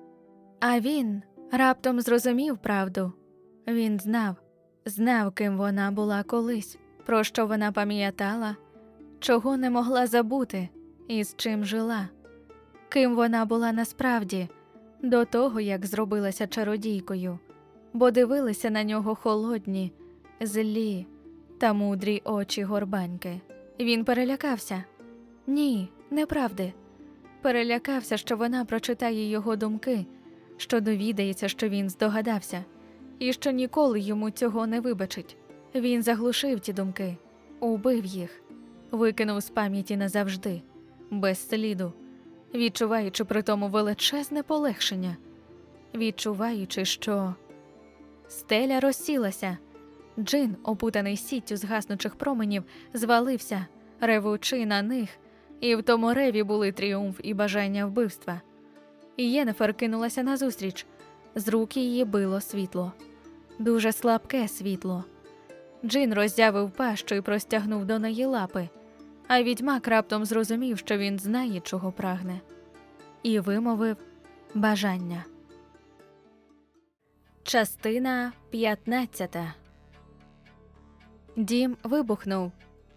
А він Раптом зрозумів правду. Він знав, знав, ким вона була колись, про що вона пам'ятала, чого не могла забути і з чим жила, ким вона була насправді, до того, як зробилася чародійкою, бо дивилися на нього холодні, злі та мудрі очі горбаньки. Він перелякався. Ні, неправди. Перелякався, що вона прочитає його думки, що довідається, що він здогадався, і що ніколи йому цього не вибачить. Він заглушив ті думки, убив їх, викинув з пам'яті назавжди, без сліду, відчуваючи при тому величезне полегшення, відчуваючи, що стеля розсілася. Джин, опутаний сіттю згаснучих променів, звалився, ревучи на них, і в тому реві були тріумф і бажання вбивства. І Єнефер кинулася назустріч. З рук її било світло, дуже слабке світло. Джин роззявив пащу і простягнув до неї лапи, а відьмак раптом зрозумів, що він знає, чого прагне, і вимовив бажання. Частина 15 Дім вибухнув.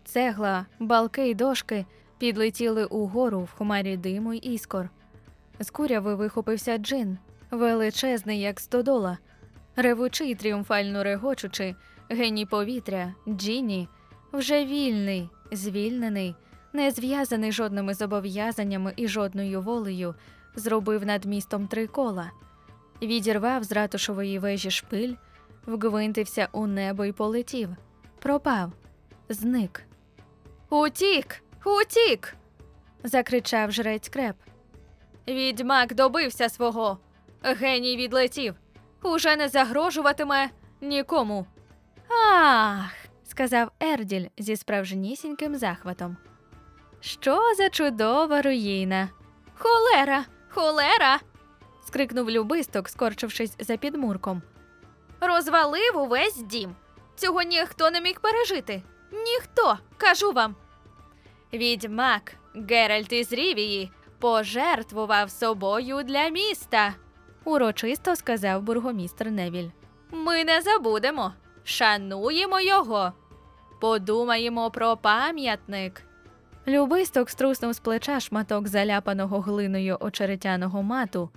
Цегла, балки й дошки підлетіли угору в хмарі диму й іскор. З куряви вихопився джин, величезний, як стодола, ревучи тріумфально регочучи, геній повітря, Джіні, вже вільний, звільнений, не зв'язаний жодними зобов'язаннями і жодною волею, зробив над містом три кола, відірвав з ратушової вежі шпиль, вгвинтився у небо й полетів, пропав, зник. Утік, утік. закричав жрець креп. Відьмак добився свого. Геній відлетів. Уже не загрожуватиме нікому. Ах, сказав Ерділь зі справжнісіньким захватом. Що за чудова руїна? Холера, холера. скрикнув любисток, скорчившись за підмурком. Розвалив увесь дім. Цього ніхто не міг пережити. Ніхто, кажу вам. Відьмак Геральт із Рівії пожертвував собою для міста, урочисто сказав бургомістр Невіль. Ми не забудемо, шануємо його, подумаємо про пам'ятник. Любисток струснув з плеча шматок заляпаного глиною очеретяного мату,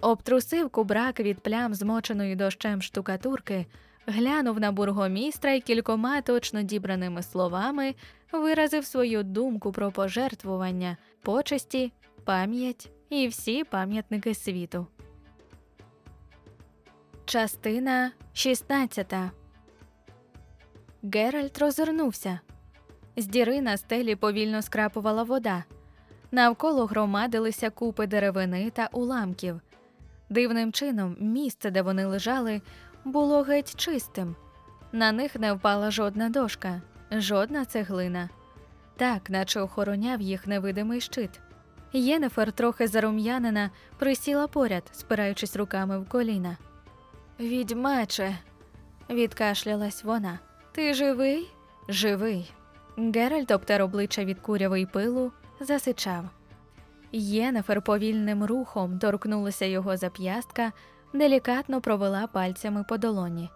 обтрусив кубрак від плям змоченої дощем штукатурки, глянув на бургомістра і кількома точно дібраними словами виразив свою думку про пожертвування, почесті, пам'ять і всі пам'ятники світу. Частина 16 Геральт розвернувся. З діри на стелі повільно скрапувала вода. Навколо громадилися купи деревини та уламків. Дивним чином, місце, де вони лежали, було геть чистим. На них не впала жодна дошка, жодна цеглина. Так, наче охороняв їх невидимий щит. Єнефер, трохи зарум'янена, присіла поряд, спираючись руками в коліна. Відьмаче, відкашлялась вона. Ти живий? Живий. Геральт обтер обличчя від куряви й пилу, засичав. Єнефер повільним рухом торкнулася його зап'ястка, делікатно провела пальцями по долоні.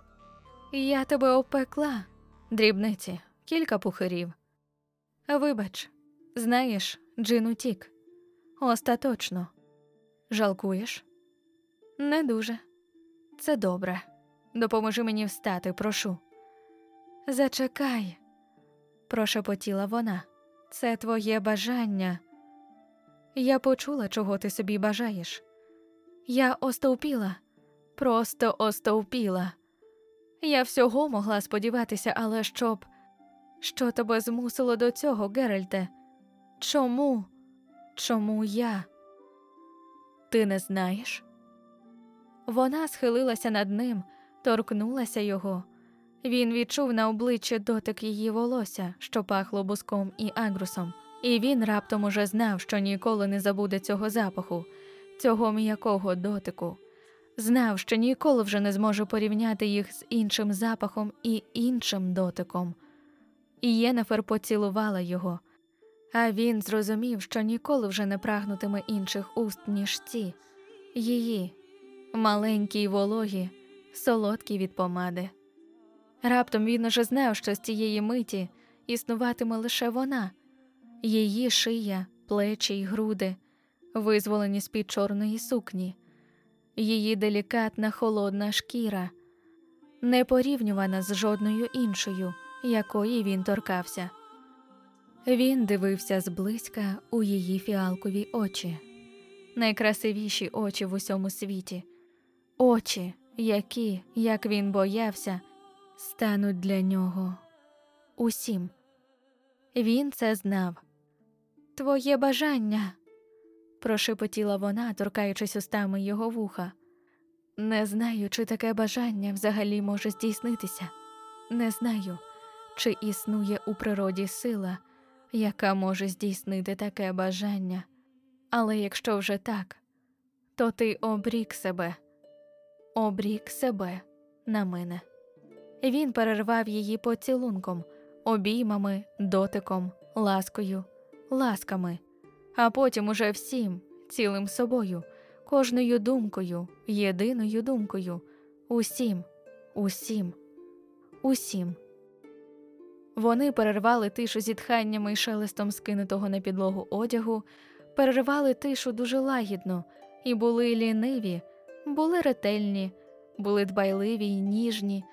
Я тебе опекла, дрібниці, кілька пухирів. Вибач, знаєш, Джин утік. Остаточно. Жалкуєш? Не дуже. Це добре. Допоможи мені встати, прошу. Зачекай, прошепотіла вона. Це твоє бажання. Я почула, чого ти собі бажаєш. Я остовпіла, просто остовпіла. Я всього могла сподіватися, але щоб. Що тебе змусило до цього, Геральте? Чому? Чому я? Ти не знаєш? Вона схилилася над ним, торкнулася його. Він відчув на обличчі дотик її волосся, що пахло буском і агрусом, і він раптом уже знав, що ніколи не забуде цього запаху, цього м'якого дотику. Знав, що ніколи вже не зможе порівняти їх з іншим запахом і іншим дотиком. І Єнефер поцілувала його, а він зрозумів, що ніколи вже не прагнутиме інших уст, ніж ці її, маленькі й вологі, солодкі від помади. Раптом він уже знав, що з цієї миті існуватиме лише вона, її шия, плечі й груди, визволені з під чорної сукні, її делікатна холодна шкіра, не порівнювана з жодною іншою, якої він торкався. Він дивився зблизька у її фіалкові очі, найкрасивіші очі в усьому світі, очі, які, як він боявся, стануть для нього усім. Він це знав. Твоє бажання, прошепотіла вона, торкаючись устами його вуха. Не знаю, чи таке бажання взагалі може здійснитися. Не знаю, чи існує у природі сила, яка може здійснити таке бажання. Але якщо вже так, то ти обрік себе, обрік себе на мене. Він перервав її поцілунком, обіймами, дотиком, ласкою, ласками, а потім уже всім, цілим собою, кожною думкою, єдиною думкою, усім, усім, усім. Вони перервали тишу зітханнями й шелестом скинутого на підлогу одягу, перервали тишу дуже лагідно і були ліниві, були ретельні, були дбайливі й ніжні.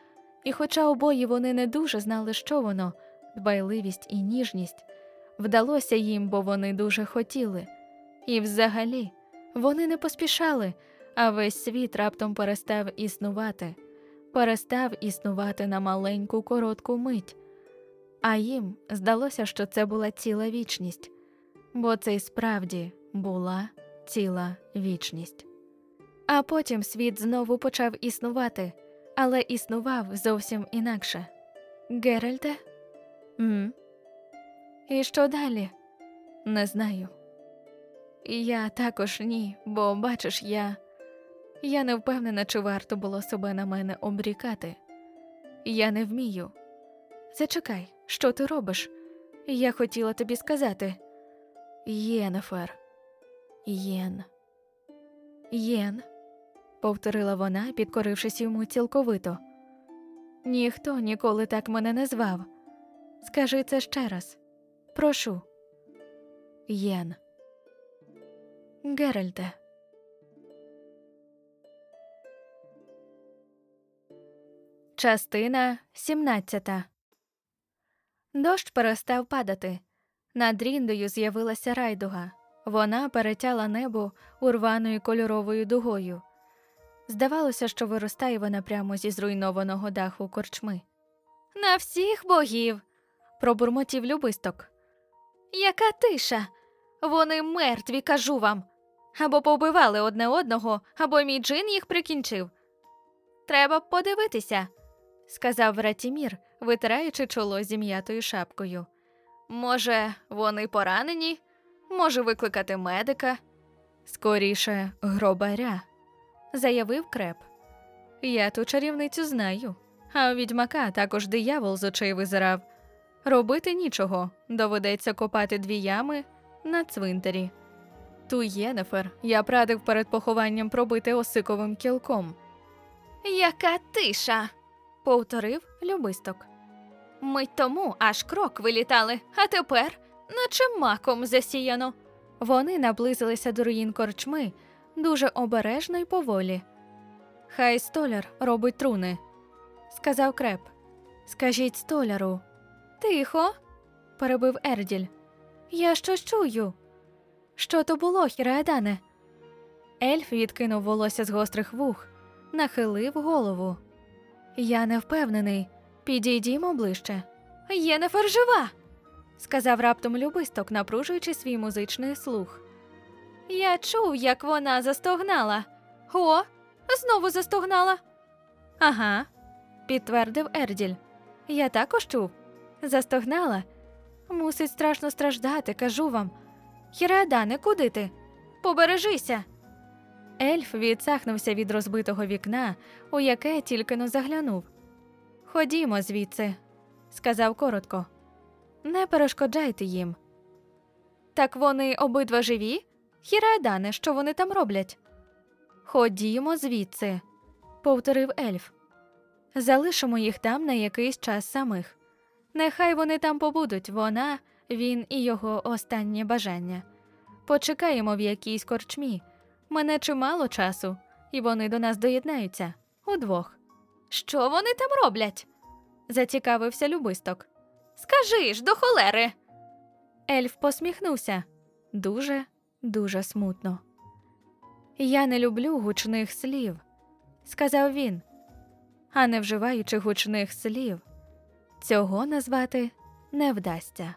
І, хоча обоє вони не дуже знали, що воно, дбайливість і ніжність, вдалося їм, бо вони дуже хотіли. І взагалі вони не поспішали, а весь світ раптом перестав існувати, перестав існувати на маленьку коротку мить. А їм здалося, що це була ціла вічність, бо це й справді була ціла вічність. А потім світ знову почав існувати але існував зовсім інакше. Геральте? М? І що далі? Не знаю. Я також ні, бо бачиш, я. Я не впевнена, чи варто було себе на мене обрікати. Я не вмію. Зачекай, що ти робиш? Я хотіла тобі сказати. Єнефер. Єн. Єн повторила вона, підкорившись йому цілковито. Ніхто ніколи так мене не звав. Скажи це ще раз. Прошу. Єн. Геральте. Частина 17 Дощ перестав падати. Над ріндою з'явилася райдуга. Вона перетяла небо урваною кольоровою дугою. Здавалося, що виростає вона прямо зі зруйнованого даху корчми. На всіх богів. пробурмотів любисток. Яка тиша? Вони мертві, кажу вам. Або побивали одне одного, або мій джин їх прикінчив. Треба подивитися, сказав Ратімір, витираючи чоло зім'ятою шапкою. Може, вони поранені? Може, викликати медика? Скоріше, гробаря заявив креп. Я ту чарівницю знаю, а у відьмака також диявол з очей визирав. Робити нічого, доведеться копати дві ями на цвинтарі. Ту Єнефер я прадив перед похованням пробити осиковим кілком. Яка тиша, повторив любисток. Мить тому аж крок вилітали, а тепер, наче маком засіяно. Вони наблизилися до руїн корчми, дуже обережно й поволі. Хай столяр робить труни, сказав креп. Скажіть столяру. Тихо, перебив Ерділь. Я щось чую. Що то було, Хіраедане? Ельф відкинув волосся з гострих вух, нахилив голову. Я не впевнений. Підійдімо ближче. Єнефер жива, сказав раптом любисток, напружуючи свій музичний слух. Я чув, як вона застогнала. О, знову застогнала. Ага, підтвердив Ерділь. Я також чув. Застогнала. Мусить страшно страждати, кажу вам. Хірадане, куди ти? Побережися. Ельф відсахнувся від розбитого вікна, у яке тільки но заглянув. Ходімо звідси, сказав коротко. Не перешкоджайте їм. Так вони обидва живі? Хіраедане, що вони там роблять? Ходімо звідси, повторив ельф. Залишимо їх там на якийсь час самих. Нехай вони там побудуть, вона, він і його останнє бажання. Почекаємо в якійсь корчмі. Мене чимало часу, і вони до нас доєднаються удвох. Що вони там роблять? зацікавився любисток. Скажи ж до холери. Ельф посміхнувся дуже, дуже смутно. Я не люблю гучних слів, сказав він, а не вживаючи гучних слів, цього назвати не вдасться.